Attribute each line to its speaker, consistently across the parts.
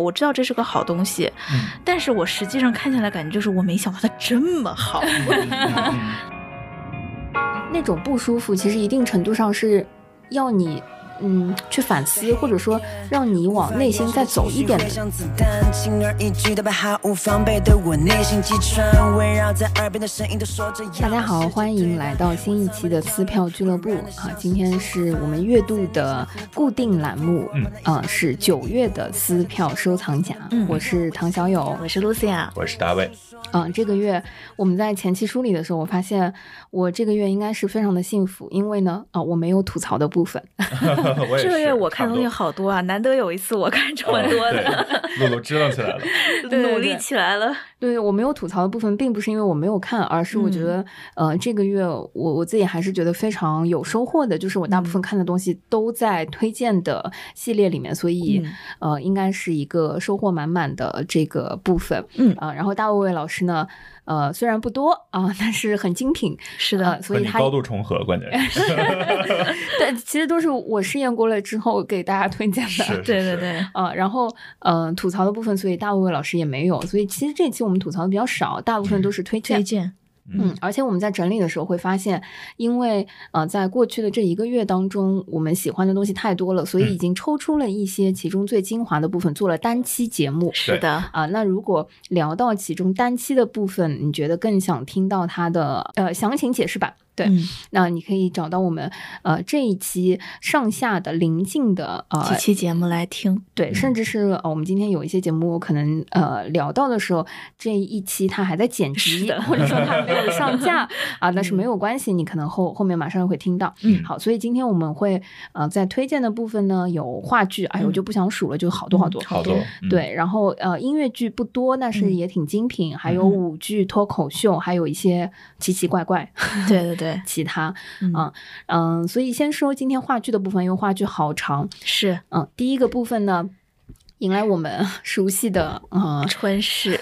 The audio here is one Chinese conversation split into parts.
Speaker 1: 我知道这是个好东西，
Speaker 2: 嗯
Speaker 1: 但是我实际上看下来感觉就是我没想到它这么好。
Speaker 3: 那种不舒服，其实一定程度上是要你嗯去反思，或者说让你往内心再走一点的。
Speaker 4: 像子弹，轻而易举的把毫无防备的我内心击穿，围绕在耳边的声音都说着。
Speaker 3: 大家好，欢迎来到新一期的撕票俱乐部啊！今天是我们月度的固定栏目，
Speaker 2: 嗯，
Speaker 3: 呃，是九月的撕票收藏夹。
Speaker 1: 嗯
Speaker 3: 我是唐小友，
Speaker 1: 我是 Lucia，
Speaker 2: 我是大卫，
Speaker 3: 嗯、这个月我们在前期梳理的时候，我发现我这个月应该是非常的幸福，因为呢，啊、我没有吐槽的部分。
Speaker 2: 我也
Speaker 1: 这个月我看东西好多啊，难得有一次我看这么多的，
Speaker 2: 露露支棱起来了。
Speaker 1: 努力
Speaker 3: 对对
Speaker 1: 起来了。
Speaker 3: 对我没有吐槽的部分，并不是因为我没有看，而是我觉得，呃，这个月我我自己还是觉得非常有收获的，就是我大部分看的东西都在推荐的系列里面，所以、
Speaker 1: 嗯
Speaker 3: 呃，应该是一个收获满满的这个部分。
Speaker 1: 嗯
Speaker 3: 啊、然后大卫老师呢，呃，虽然不多啊、但是很精品，
Speaker 1: 是的
Speaker 3: 呃，所以
Speaker 2: 它高度重合，关键是
Speaker 3: 对，其实都是我试验过了之后给大家推荐的。
Speaker 1: 对对对，
Speaker 3: 啊、然后呃，吐槽的部分，所以大卫老师也没有，所以其实这期我们吐槽的比较少，大部分都是推荐。
Speaker 1: 推荐。
Speaker 3: 嗯，而且我们在整理的时候会发现，因为呃，在过去的这一个月当中，我们喜欢的东西太多了，所以已经抽出了一些其中最精华的部分，做了单期节目。
Speaker 1: 是的，
Speaker 3: 啊，那如果聊到其中单期的部分，你觉得更想听到它的呃详情解释版？对，
Speaker 1: 嗯
Speaker 3: 那你可以找到我们呃这一期上下的临近的呃
Speaker 1: 几期节目来听。
Speaker 3: 对，甚至是呃，我们今天有一些节目可能呃聊到的时候，这一期它还在剪辑，或者说它没有上架 啊，但是没有关系，你可能后后面马上会听到。
Speaker 1: 嗯
Speaker 3: 好，所以今天我们会呃在推荐的部分呢有话剧，哎，我
Speaker 1: 嗯
Speaker 3: 就不想数了，就好多好多。
Speaker 2: 好多。嗯，
Speaker 3: 对，然后呃，音乐剧不多，但是
Speaker 1: 嗯
Speaker 3: 也挺精品，还有
Speaker 1: 嗯
Speaker 3: 舞剧、脱口秀，还有一些奇奇怪怪
Speaker 1: 对对对，
Speaker 3: 其他，
Speaker 1: 嗯。
Speaker 3: 啊嗯，所以先说今天话剧的部分，因为话剧好长，
Speaker 1: 是。
Speaker 3: 嗯，第一个部分呢，迎来我们 熟悉的呃，
Speaker 1: 春 逝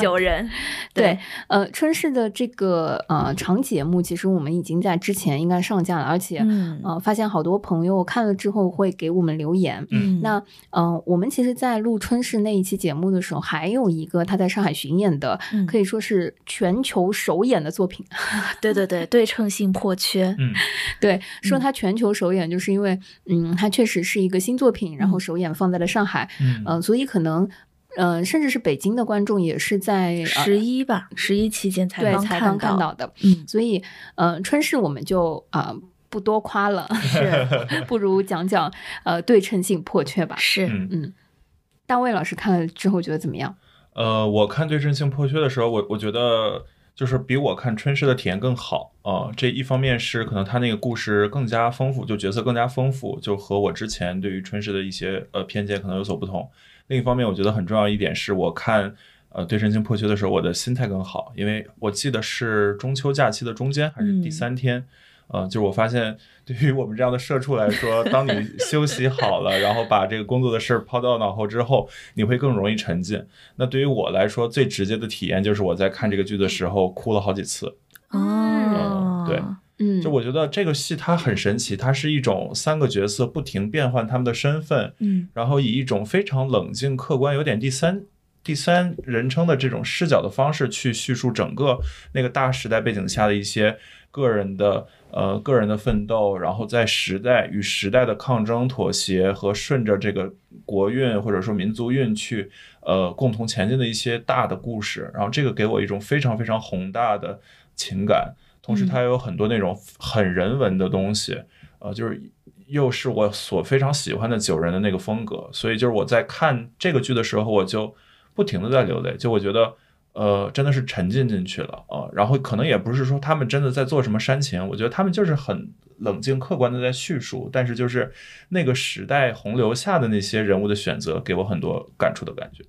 Speaker 1: 九人。
Speaker 3: 对，呃，春逝的这个呃长节目，其实我们已经在之前应该上架了，而且、
Speaker 1: 嗯。
Speaker 3: 呃，发现好多朋友看了之后会给我们留言。
Speaker 1: 嗯，
Speaker 3: 那呃，我们其实，在录春逝那一期节目的时候，还有一个他在上海巡演的，
Speaker 1: 嗯。
Speaker 3: 可以说是全球首演的作品。
Speaker 1: 对对对，对称性破缺。
Speaker 2: 嗯，
Speaker 3: 对，说他全球首演，就是因为嗯，他确实是一个新作品，然后
Speaker 1: 嗯。
Speaker 3: 首演放在了上海，
Speaker 2: 嗯
Speaker 3: 呃，所以可能，呃，甚至是北京的观众也是在呃
Speaker 1: 十一吧，十一期间才刚
Speaker 3: 才刚看
Speaker 1: 到。
Speaker 3: 的，
Speaker 1: 嗯，
Speaker 3: 所以呃，春逝我们就啊、呃不多夸了，
Speaker 1: 是
Speaker 3: 不如讲讲呃对称性破缺吧。
Speaker 1: 是，
Speaker 2: 嗯
Speaker 3: 嗯，大卫老师看了之后觉得怎么样？
Speaker 2: 呃，我看对称性破缺的时候，我我觉得就是比我看春逝的体验更好啊、这一方面是可能他那个故事更加丰富，就角色更加丰富，就和我之前对于春逝的一些呃偏见可能有所不同。另一方面，我觉得很重要一点是我看呃对神经破缺的时候，我的心态更好，因为我记得是中秋假期的中间还是第
Speaker 1: 嗯
Speaker 2: 三天。呃，就是我发现，对于我们这样的社畜来说，当你休息好了，然后把这个工作的事儿抛到脑后之后，你会更容易沉浸。那对于我来说，最直接的体验就是我在看这个剧的时候哭了好几次。
Speaker 1: 哦，
Speaker 2: 对
Speaker 3: 嗯，
Speaker 2: 就我觉得这个戏它很神奇，它是一种三个角色不停变换他们的身份，
Speaker 1: 嗯
Speaker 2: 然后以一种非常冷静、客观、有点第三第三人称的这种视角的方式去叙述整个那个大时代背景下的一些个人的呃个人的奋斗，然后在时代与时代的抗争、妥协和顺着这个国运或者说民族运去呃共同前进的一些大的故事，然后这个给我一种非常非常宏大的情感，同时它也有很多那种很人文的东西，呃，就是又是我所非常喜欢的九人的那个风格，所以就是我在看这个剧的时候，我就不停的在流泪，就我觉得。呃，真的是沉浸进去了啊、然后可能也不是说他们真的在做什么煽情，我觉得他们就是很冷静客观的在叙述，但是就是那个时代洪流下的那些人物的选择，给我很多感触的感觉。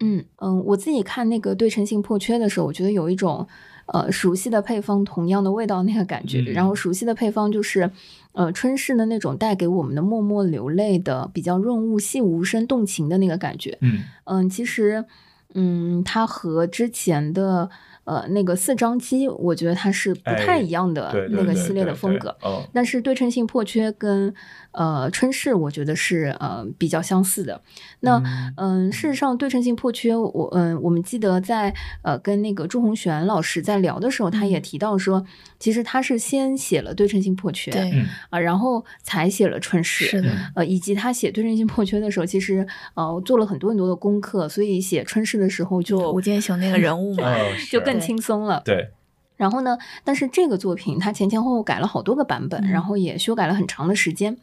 Speaker 3: 嗯嗯，我自己看那个对称性破缺的时候，我觉得有一种呃熟悉的配方同样的味道那个感觉。
Speaker 2: 嗯
Speaker 3: 然后熟悉的配方就是呃春逝的那种带给我们的默默流泪的、比较润物细无声动情的那个感觉。
Speaker 2: 嗯
Speaker 3: 嗯，其实嗯，它和之前的呃那个四张机，我觉得它是不太
Speaker 2: 哎
Speaker 3: 一样的那个系列的
Speaker 2: 对对
Speaker 3: 风格。
Speaker 2: 嗯
Speaker 3: 但是对称性破缺跟呃春逝，我觉得是呃比较相似的。那嗯，事实上对称性破缺，我嗯我们记得在呃跟那个朱红璇老师在聊的时候，他也提到说，其实他是先写了对称性破缺，
Speaker 1: 对，
Speaker 2: 嗯
Speaker 3: 啊，然后才写了春逝。
Speaker 1: 是的，
Speaker 3: 呃，以及他写对称性破缺的时候，其实呃做了很多很多的功课，所以写春逝的时候就
Speaker 1: 吴建雄那个人物嘛，
Speaker 2: 嗯
Speaker 3: 就是更轻松了。
Speaker 2: 对，
Speaker 3: 然后呢，但是这个作品它前前后后改了好多个版本，
Speaker 1: 嗯
Speaker 3: 然后也修改了很长的时间。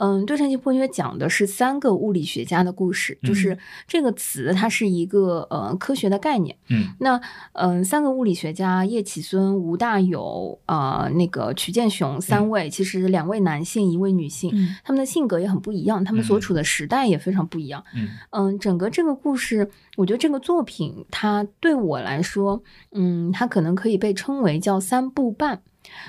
Speaker 3: 嗯，对称性破缺讲的是三个物理学家的故事，就是这个词它是一个呃科学的概念。
Speaker 2: 嗯
Speaker 3: 那嗯、三个物理学家叶企孙、吴大有啊、呃那个曲建雄三位，其实两位男性，一位女性，
Speaker 1: 嗯
Speaker 3: 他们的性格也很不一样，他们所处的时代也非常不一样。
Speaker 2: 嗯
Speaker 3: 嗯，整个这个故事，我觉得这个作品它对我来说，嗯，它可能可以被称为叫三部半。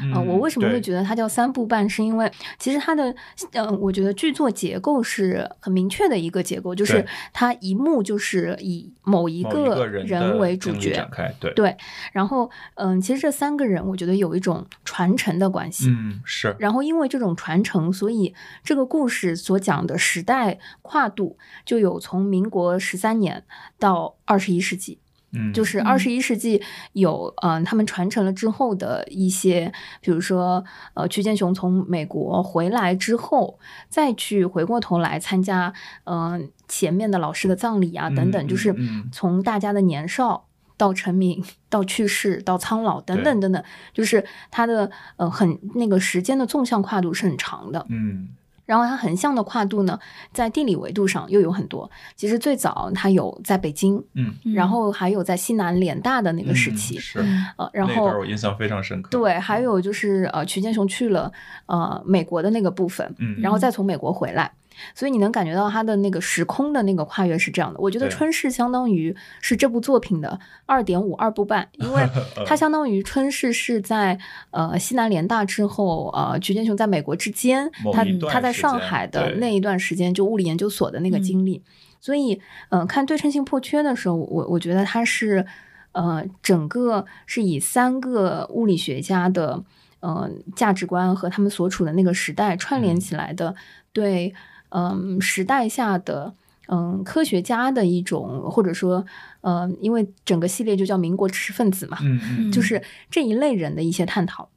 Speaker 2: 嗯
Speaker 3: 呃，我为什么会觉得它叫三部半？是因为其实它的，呃，我觉得剧作结构是很明确的一个结构，就是它一幕就是以某一个
Speaker 2: 个人
Speaker 3: 为主角
Speaker 2: 展，开？对，
Speaker 3: 对，然后嗯，其实这三个人我觉得有一种传承的关系。
Speaker 2: 嗯是，
Speaker 3: 然后因为这种传承，所以这个故事所讲的时代跨度就有从民国十三年到二十一世纪，
Speaker 2: 嗯
Speaker 3: 就是二十一世纪有嗯、呃他们传承了之后的一些，比如说呃曲建雄从美国回来之后，再去回过头来参加嗯、呃前面的老师的葬礼啊等等，
Speaker 2: 嗯
Speaker 3: 就是从大家的年少。到成名，到去世，到苍老，等等等等，就是它的呃很那个时间的纵向跨度是很长的。
Speaker 2: 嗯
Speaker 3: 然后它横向的跨度呢，在地理维度上又有很多。其实最早它有在北京，
Speaker 2: 嗯
Speaker 3: 然后还有在西南联大的那个时
Speaker 2: 嗯
Speaker 3: 期，
Speaker 2: 是，
Speaker 1: 嗯
Speaker 3: 呃，然
Speaker 2: 那
Speaker 3: 后
Speaker 2: 段我印象非常深刻。
Speaker 3: 对，还有就是呃，曲建雄去了呃美国的那个部分，
Speaker 2: 嗯
Speaker 3: 然后再从美国回来。所以你能感觉到它的那个时空的那个跨越是这样的。我觉得春逝相当于是这部作品的二点五二部半，因为 它相当于春逝是在呃西南联大之后，呃曲建雄在美国之间，他他在上海的那一段时间就物理研究所的那个
Speaker 1: 嗯。
Speaker 3: 经历。所以，呃，看对称性破缺的时候，我我觉得它是，呃，整个是以三个物理学家的呃价值观和他们所处的那个时代串联
Speaker 2: 嗯。
Speaker 3: 起来的，对，嗯、时代下的。嗯，科学家的一种，或者说，呃，因为整个系列就叫民国知识分子嘛，
Speaker 2: 嗯嗯
Speaker 3: 就是这一类人的一些探讨。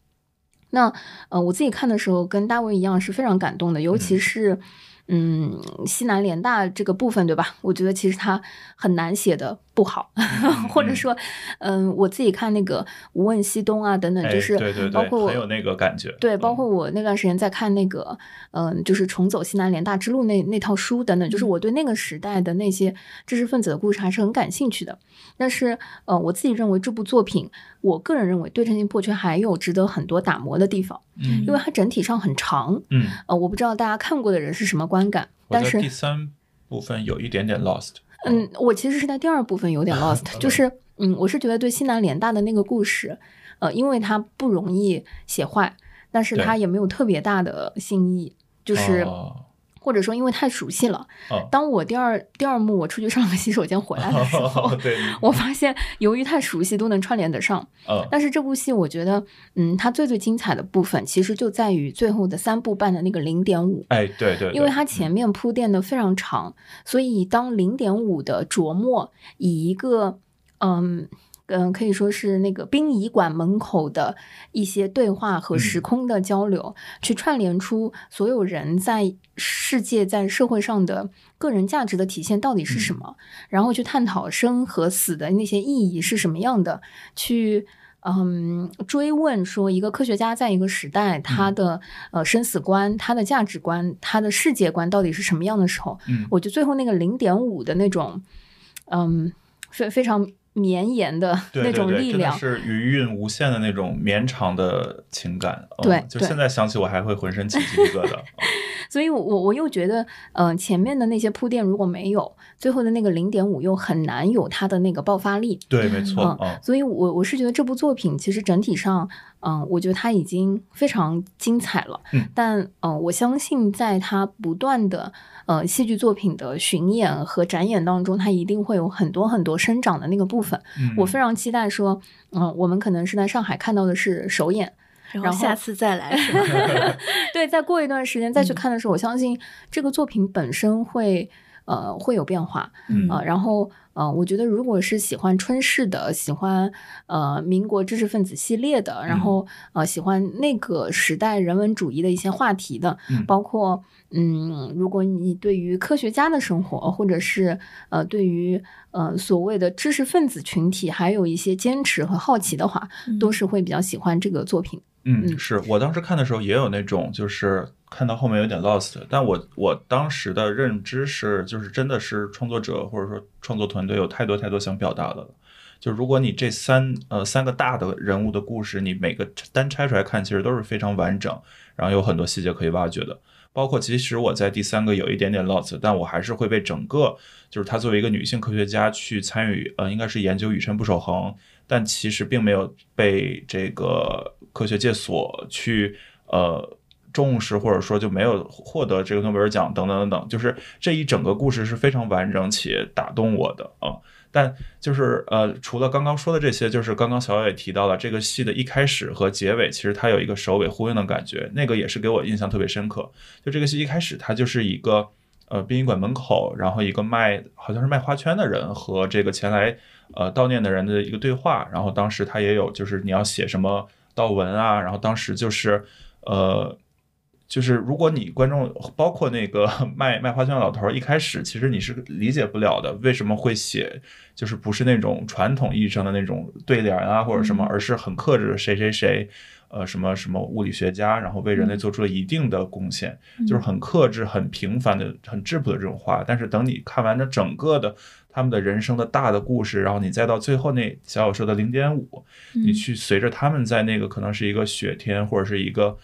Speaker 3: 那呃，我自己看的时候跟大卫一样是非常感动的，尤其是嗯西南联大这个部分，对吧？我觉得其实它很难写的不好，或者说，嗯，我自己看那个无问西东啊等等，
Speaker 2: 哎
Speaker 3: 就是
Speaker 2: 对对对，
Speaker 3: 包括我
Speaker 2: 很有那个感觉。
Speaker 3: 对，包
Speaker 2: 嗯
Speaker 3: 括我那段时间在看那个，嗯、就是重走西南联大之路那那套书等等，就是我对那个时代的那些知识分子的故事还是很感兴趣的。但是，呃，我自己认为这部作品，我个人认为对称性破缺还有值得很多打磨的地方，
Speaker 2: 嗯
Speaker 3: 因为它整体上很长。
Speaker 2: 嗯，
Speaker 3: 呃，我不知道大家看过的人是什么观感，但是
Speaker 2: 第三部分有一点点 lost。
Speaker 3: 嗯，我其实是在第二部分有点 lost，就是嗯，我是觉得对西南联大的那个故事，呃，因为它不容易写坏，但是它也没有特别大的新意，就是、
Speaker 2: 哦
Speaker 3: 或者说因为太熟悉了。
Speaker 2: 哦
Speaker 3: 当我第二第二幕我出去上个洗手间回来的时候，
Speaker 2: 对，
Speaker 3: 我发现由于太熟悉都能串联得上。
Speaker 2: 嗯
Speaker 3: 但是这部戏我觉得，嗯，它最最精彩的部分其实就在于最后的三部半的那个零点五。
Speaker 2: 哎，对对，
Speaker 3: 因为它前面铺垫的非常长，所以当零点五的琢磨以一个嗯嗯，可以说是那个殡仪馆门口的一些对话和时
Speaker 2: 嗯。
Speaker 3: 空的交流，去串联出所有人在世界、在社会上的个人价值的体现到底是什么，然后去探讨生和死的那些意义是什么样的，去。嗯，追问说一个科学家在一个时代，他的、呃生死观、他的价值观、他的世界观到底是什么样的时候，
Speaker 2: 嗯。
Speaker 3: 我觉得最后那个零点五的那种，嗯，非非常绵延的那
Speaker 2: 对对对真的
Speaker 3: 种力量，
Speaker 2: 是余韵无限的那种绵长的情感。嗯
Speaker 3: 对对
Speaker 2: 就现在想起我还会浑身起鸡皮疙瘩。
Speaker 3: 所以我，我我又觉得，呃，前面的那些铺垫如果没有，最后的那个零点五又很难有它的那个爆发力。
Speaker 2: 对，没错，
Speaker 3: 嗯
Speaker 2: 嗯，
Speaker 3: 所以我我是觉得这部作品其实整体上，嗯，我觉得它已经非常精彩了。
Speaker 2: 嗯，
Speaker 3: 但嗯、呃我相信在它不断的呃戏剧作品的巡演和展演当中，它一定会有很多很多生长的那个部分。
Speaker 2: 嗯
Speaker 3: 我非常期待说，嗯、我们可能是在上海看到的是首演，然后
Speaker 1: 下次再来？
Speaker 3: 对，再过一段时间再去
Speaker 1: 嗯
Speaker 3: 看的时候，我相信这个作品本身会呃会有变化。
Speaker 2: 嗯
Speaker 3: 啊、然后呃，我觉得如果是喜欢春逝的，喜欢呃民国知识分子系列的，然后呃喜欢那个时代人文主义的一些话题的，
Speaker 2: 嗯。
Speaker 3: 包括嗯，如果你对于科学家的生活，或者是呃对于呃所谓的知识分子群体，还有一些坚持和好奇的话，都是会比较喜欢这个作品。
Speaker 2: 嗯，
Speaker 3: 嗯
Speaker 2: 是我当时看的时候也有那种，就是看到后面有点 lost，但我我当时的认知是，就是真的是创作者或者说创作团队有太多太多想表达的了。就如果你这三呃三个大的人物的故事，你每个单拆出来看，其实都是非常完整，然后有很多细节可以挖掘的。包括即使我在第三个有一点点 lost，但我还是会被整个就是她作为一个女性科学家去参与，呃，应该是研究宇称不守恒，但其实并没有被这个科学界所去呃重视，或者说就没有获得这个诺贝尔奖等等等等，就是这一整个故事是非常完整且打动我的啊。但就是呃，除了刚刚说的这些，就是刚刚小野也提到了这个戏的一开始和结尾，其实它有一个首尾呼应的感觉，那个也是给我印象特别深刻。就这个戏一开始，它就是一个呃殡仪馆门口，然后一个卖好像是卖花圈的人和这个前来呃悼念的人的一个对话，然后当时他也有就是你要写什么悼文啊，然后当时就是呃。就是如果你观众包括那个卖卖花圈的老头儿，一开始其实你是理解不了的，为什么会写就是不是那种传统意义上的那种对联啊或者什么，而是很克制的谁谁谁，呃什么什么物理学家，然后为人类做出了一定的贡献，就是很克制、很平凡的、很质朴的这种话。但是等你看完这整个的他们的人生的大的故事，然后你再到最后那小小说的零点五，你去随着他们在那个可能是一个雪天或者是一个。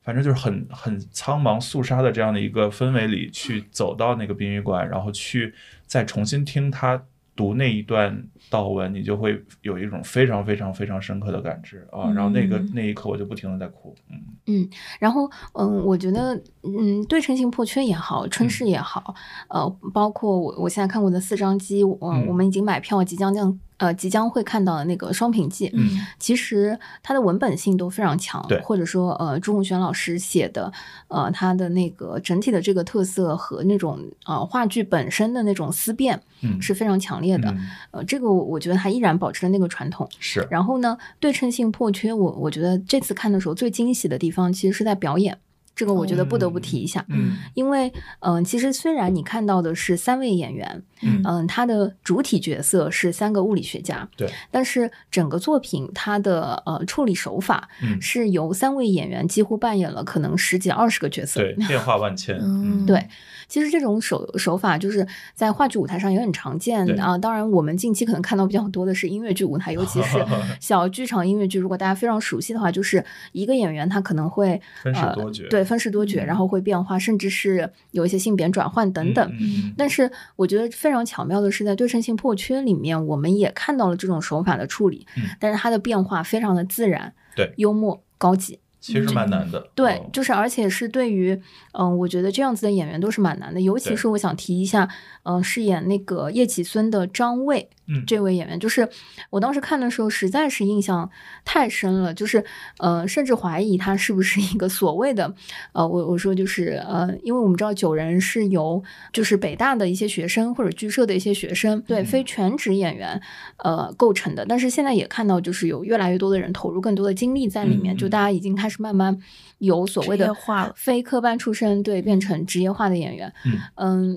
Speaker 2: 反正就是很很苍茫肃杀的这样的一个氛围里，去走到那个殡仪馆，然后去再重新听他读那一段悼文，你就会有一种非常非常非常深刻的感知啊。然后那个
Speaker 1: 嗯
Speaker 2: 那一刻，我就不停的在哭。嗯嗯
Speaker 3: 然后，嗯，我觉得，嗯，对称性破缺也好，春逝也好，呃，包括我我现在看过的四张机，我、
Speaker 2: 嗯
Speaker 3: 我们已经买票，即将将呃即将会看到的那个双品记，
Speaker 2: 嗯
Speaker 3: 其实它的文本性都非常强，
Speaker 2: 对
Speaker 3: 或者说呃朱红轩老师写的，呃他的那个整体的这个特色和那种呃话剧本身的那种思辨
Speaker 2: 嗯，
Speaker 3: 是非常强烈的，
Speaker 2: 嗯
Speaker 3: 呃，这个我我觉得他依然保持了那个传统。
Speaker 2: 是
Speaker 3: 然后呢，对称性破缺，我我觉得这次看的时候最惊喜的地方，其实是在表演。这个我觉得不得不提一下，
Speaker 2: 嗯。
Speaker 3: 因为嗯、呃其实虽然你看到的是三位演员，
Speaker 2: 嗯。
Speaker 3: 嗯、他的主体角色是三个物理学家，
Speaker 2: 对，
Speaker 3: 但是整个作品它的呃处理手法
Speaker 2: 嗯。
Speaker 3: 是由三位演员几乎扮演了可能十几二十个角色，
Speaker 2: 对变化万千。
Speaker 1: 嗯，
Speaker 3: 对其实这种手手法就是在话剧舞台上也很常见啊。当然，我们近期可能看到比较多的是音乐剧舞台，尤其是 小剧场音乐剧。如果大家非常熟悉的话，就是一个演员他可能会
Speaker 2: 分饰
Speaker 3: 呃
Speaker 2: 多角
Speaker 3: 对，分饰多角，
Speaker 2: 嗯
Speaker 3: 然后会变化，甚至是有一些性别转换等等。但是我觉得非常巧妙的是，在对称性破缺里面，我们也看到了这种手法的处理，
Speaker 2: 嗯
Speaker 3: 但是它的变化非常的自然，
Speaker 2: 对
Speaker 3: 幽默高级。
Speaker 2: 其实蛮难的。
Speaker 3: 对
Speaker 2: 哦，
Speaker 3: 就是而且是对于，嗯、我觉得这样子的演员都是蛮难的，尤其是我想提一下，嗯、饰演那个叶启孙的张卫，
Speaker 2: 嗯。
Speaker 3: 这位演员，就是我当时看的时候实在是印象太深了，就是呃，甚至怀疑他是不是一个所谓的，呃，我我说就是呃，因为我们知道九人是由就是北大的一些学生或者剧社的一些学生，对，
Speaker 2: 嗯。
Speaker 3: 非全职演员呃构成的，但是现在也看到就是有越来越多的人投入更多的精力在里面，就大家已经开始慢慢有所谓的非科班出身，对，变成职业化的演员。
Speaker 2: 嗯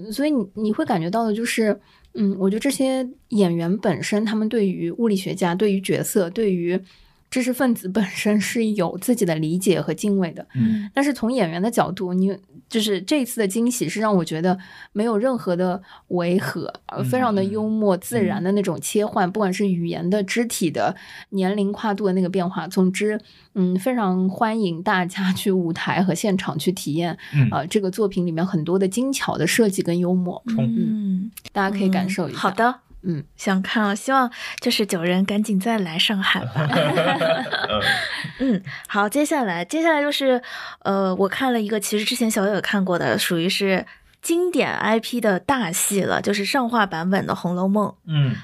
Speaker 3: 嗯，所以你你会感觉到的就是，嗯，我觉得这些演员本身，他们对于物理学家、对于角色、对于知识分子本身是有自己的理解和敬畏的。
Speaker 2: 嗯。
Speaker 3: 但是从演员的角度，你就是这一次的惊喜是让我觉得没有任何的违和，呃非常的幽默自然的那种切换，不管是语言的、肢体的、年龄跨度的那个变化，总之，嗯，非常欢迎大家去舞台和现场去体验呃这个作品里面很多的精巧的设计跟幽默，
Speaker 1: 嗯，
Speaker 3: 大家可以感受一下。
Speaker 1: 好，的，
Speaker 3: 嗯，
Speaker 1: 想看了，希望就是九人赶紧再来上海吧。
Speaker 2: 嗯
Speaker 1: 嗯，好，接下来接下来就是呃，我看了一个，其实之前小友有看过的，属于是经典 IP 的大戏了，就是上画版本的《红楼梦》。
Speaker 2: 嗯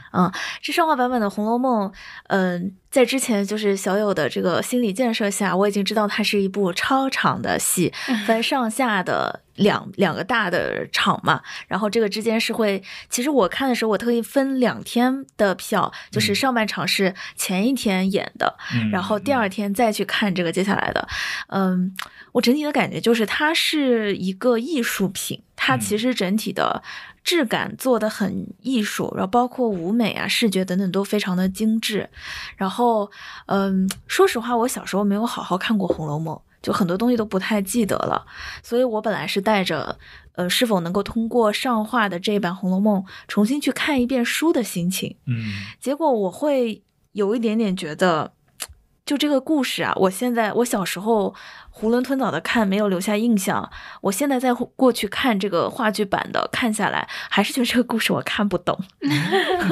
Speaker 1: 这上画版本的《红楼梦》，嗯、在之前就是小友的这个心理建设下，我已经知道它是一部超长的戏，分 上下的两两个大的场嘛。然后这个之间是会，其实我看的时候，我特意分两天的票，就是
Speaker 2: 嗯
Speaker 1: 上半场是前一天演的，
Speaker 2: 嗯，
Speaker 1: 然后第二天再去看这个接下来的，嗯，我整体的感觉就是它是一个艺术品，它
Speaker 2: 嗯
Speaker 1: 其实整体的质感做的很艺术，然后包括舞美啊、视觉等等都非常的精致。然后，嗯，说实话，我小时候没有好好看过《红楼梦》，就很多东西都不太记得了，所以我本来是带着。呃，是否能够通过上画的这一版《红楼梦》重新去看一遍书的心情，
Speaker 2: 嗯
Speaker 1: 结果我会有一点点觉得，就这个故事啊，我现在我小时候囫囵吞枣的看，没有留下印象。我现在再过去看这个话剧版的，看下来还是觉得这个故事我看不懂。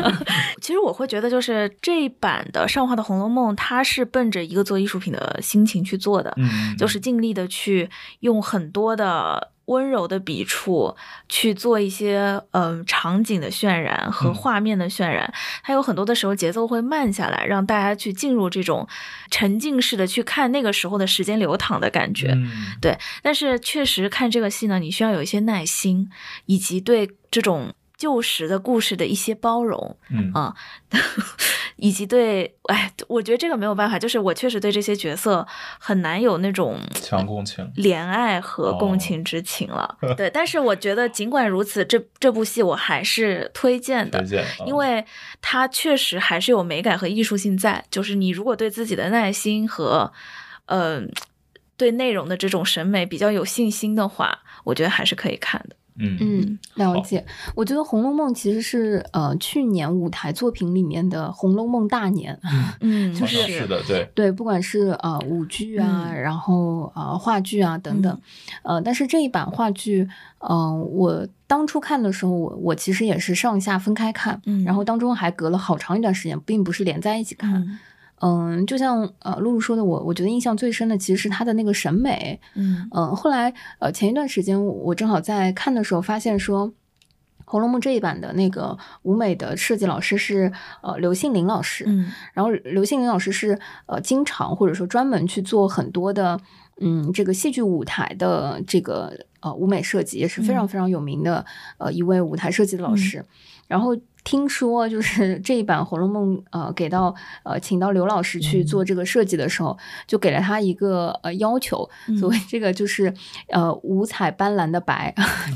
Speaker 1: 其实我会觉得，就是这一版的上画的《红楼梦》，它是奔着一个做艺术品的心情去做的，
Speaker 2: 嗯，
Speaker 1: 就是尽力的去用很多的温柔的笔触去做一些嗯、场景的渲染和
Speaker 2: 嗯
Speaker 1: 画面的渲染，它有很多的时候节奏会慢下来，让大家去进入这种沉浸式的去看那个时候的时间流淌的感觉。
Speaker 2: 嗯
Speaker 1: 对，但是确实看这个戏呢，你需要有一些耐心，以及对这种旧时的故事的一些包容。
Speaker 2: 嗯
Speaker 1: 啊 以及对，哎，我觉得这个没有办法，就是我确实对这些角色很难有那种
Speaker 2: 强共情，
Speaker 1: 怜爱和
Speaker 2: 哦
Speaker 1: 共情之情了。对，但是我觉得尽管如此，这这部戏我还是推荐的
Speaker 2: 推，荐，嗯
Speaker 1: 因为它确实还是有美感和艺术性在。就是你如果对自己的耐心和，嗯、对内容的这种审美比较有信心的话，我觉得还是可以看的。
Speaker 2: 嗯
Speaker 3: 嗯，了解。我觉得《红楼梦》其实是呃去年舞台作品里面的《红楼梦》大年。
Speaker 1: 嗯，
Speaker 2: 好像是的，对，
Speaker 3: 对，不管是呃舞剧啊，
Speaker 1: 嗯
Speaker 3: 然后呃话剧啊等等，呃，但是这一版话剧，嗯、我当初看的时候，我我其实也是上下分开看，
Speaker 1: 嗯
Speaker 3: 然后当中还隔了好长一段时间，并不是连在一起看。
Speaker 1: 嗯
Speaker 3: 嗯，就像呃露露说的，我我觉得印象最深的其实是她的那个审美。
Speaker 1: 嗯
Speaker 3: 嗯，后来呃前一段时间我我正好在看的时候发现说。《红楼梦》这一版的那个舞美的设计老师是呃刘杏林老师，
Speaker 1: 嗯
Speaker 3: 然后刘杏林老师是呃经常或者说专门去做很多的嗯这个戏剧舞台的这个呃舞美设计，也是非常
Speaker 1: 嗯
Speaker 3: 非常有名的、呃一位舞台设计的老师。然后听说就是这一版《红楼梦》呃给到呃请到刘老师去做这个设计的时候，就给了他一个呃要求，
Speaker 1: 嗯
Speaker 3: 所谓这个就是呃五彩斑斓的白，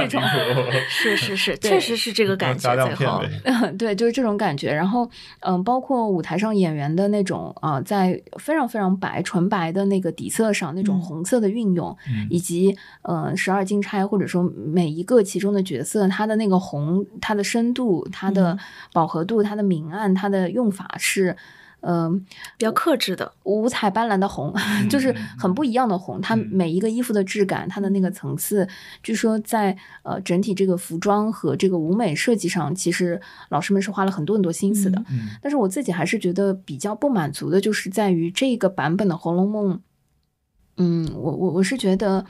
Speaker 1: 这种 是是是，确实是这个感觉。最后，
Speaker 3: 对，就是这种感觉。然后，嗯，包括舞台上演员的那种啊、呃在非常非常白、纯白的那个底色上那种
Speaker 1: 嗯。
Speaker 3: 红色的运用，
Speaker 2: 嗯。
Speaker 3: 以及呃十二金钗或者说每一个其中的角色，他的那个红、他的深度、它的
Speaker 1: 嗯
Speaker 3: 饱和度、它的明暗、它的用法是。嗯、
Speaker 1: 比较克制的，
Speaker 3: 五彩斑斓的红，就是
Speaker 2: 嗯
Speaker 3: 很不一样的红。它
Speaker 2: 嗯
Speaker 3: 每一个衣服的质感，它的那个层次，据说在呃整体这个服装和这个舞美设计上，其实老师们是花了很多很多心思的。但是我自己还是觉得比较不满足的，就是在于这个版本的《红楼梦》，嗯，我我我是觉得，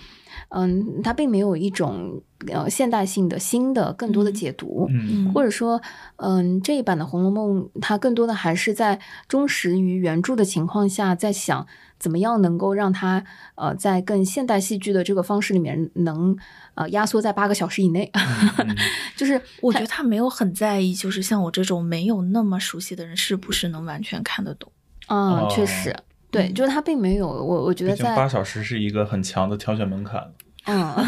Speaker 3: 嗯，它并没有一种呃现代性的新的更多的
Speaker 1: 嗯
Speaker 3: 解读。
Speaker 2: 嗯
Speaker 3: 或者说，嗯，这一版的《红楼梦》，它更多的还是在忠实于原著的情况下，在想怎么样能够让它，呃，在更现代戏剧的这个方式里面，能呃压缩在八个小时以内。
Speaker 2: 嗯
Speaker 3: 就是
Speaker 1: 我觉得他没有很在意，就是像我这种没有那么熟悉的人，是不是能完全看得懂？
Speaker 3: 啊、
Speaker 2: 哦
Speaker 3: 确实，对，
Speaker 1: 嗯
Speaker 3: 就是它并没有，我我觉得
Speaker 2: 毕竟八，小时是一个很强的挑选门槛。
Speaker 3: 嗯。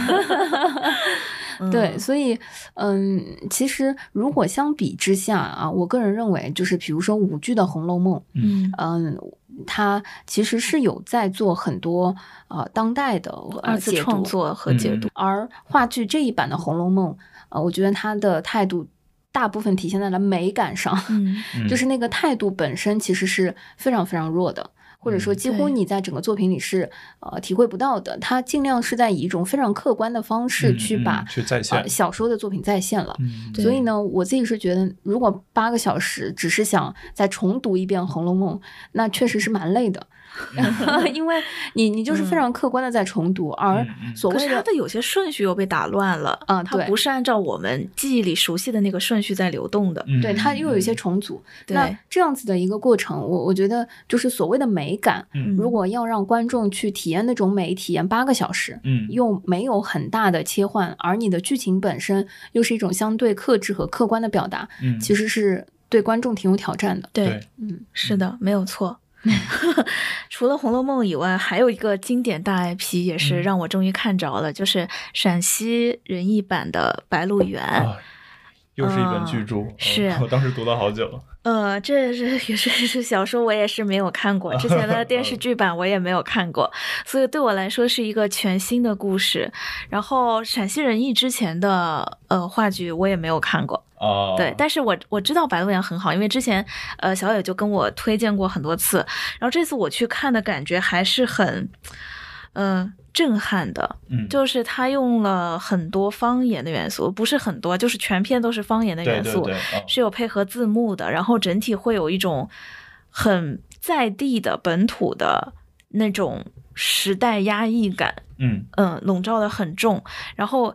Speaker 1: 嗯
Speaker 3: 对，所以，嗯，其实如果相比之下啊，我个人认为，就是比如说舞剧的《红楼梦》，
Speaker 1: 嗯，
Speaker 3: 嗯，它其实是有在做很多呃当代的呃
Speaker 1: 二次，创作和解读，
Speaker 3: 而话剧这一版的《红楼梦》，呃，我觉得他的态度大部分体现在了美感上，就是那个态度本身其实是非常非常弱的。或者说几乎你在整个作品里是呃体会不到的。他尽量是在以一种非常客观的方式去把、
Speaker 2: 去再现
Speaker 3: 呃小说的作品再现了。
Speaker 2: 嗯，
Speaker 3: 所以呢，我自己是觉得，如果八个小时只是想再重读一遍《红楼梦》，那确实是蛮累的，因为你你就是非常客观的在重读，而所谓的
Speaker 1: 它的有些顺序又被打乱了它
Speaker 3: 啊对
Speaker 1: 不是按照我们记忆里熟悉的那个顺序在流动的。
Speaker 2: 嗯
Speaker 3: 对它又有一些
Speaker 2: 嗯
Speaker 3: 重组，
Speaker 1: 对
Speaker 3: 那这样子的一个过程，我我觉得就是所谓的美感，
Speaker 2: 嗯。
Speaker 3: 如果要让观众去体验那种美，体验八个小时，
Speaker 2: 嗯。
Speaker 3: 又没有很大的切换，而你的剧情本身又是一种相对克制和客观的表达，
Speaker 2: 嗯，
Speaker 3: 其实是对观众挺有挑战的。
Speaker 1: 对，
Speaker 2: 对。
Speaker 3: 嗯，
Speaker 1: 是的，没有错。除了《红楼梦》以外，还有一个经典大 IP 也是
Speaker 2: 嗯
Speaker 1: 让我终于看着了，就是陕西人艺版的《白鹿原》。
Speaker 2: 啊，又是一本巨著，嗯
Speaker 1: 是
Speaker 2: 我当时读了好久。
Speaker 1: 呃，这是也是是小说，我也是没有看过，之前的电视 剧版我也没有看过，所以对我来说是一个全新的故事。然后陕西人艺之前的呃话剧我也没有看过，
Speaker 2: 哦，
Speaker 1: 对，但是我我知道《白鹿原》很好，因为之前呃小野就跟我推荐过很多次，然后这次我去看的感觉还是很，嗯、震撼的，
Speaker 2: 嗯，
Speaker 1: 就是他用了很多方言的元素，不是很多，就是全片都是方言的元素，
Speaker 2: 对对对，啊
Speaker 1: 是有配合字幕的，然后整体会有一种很在地的本土的那种时代压抑感，
Speaker 2: 嗯。
Speaker 1: 嗯，笼罩的很重，然后。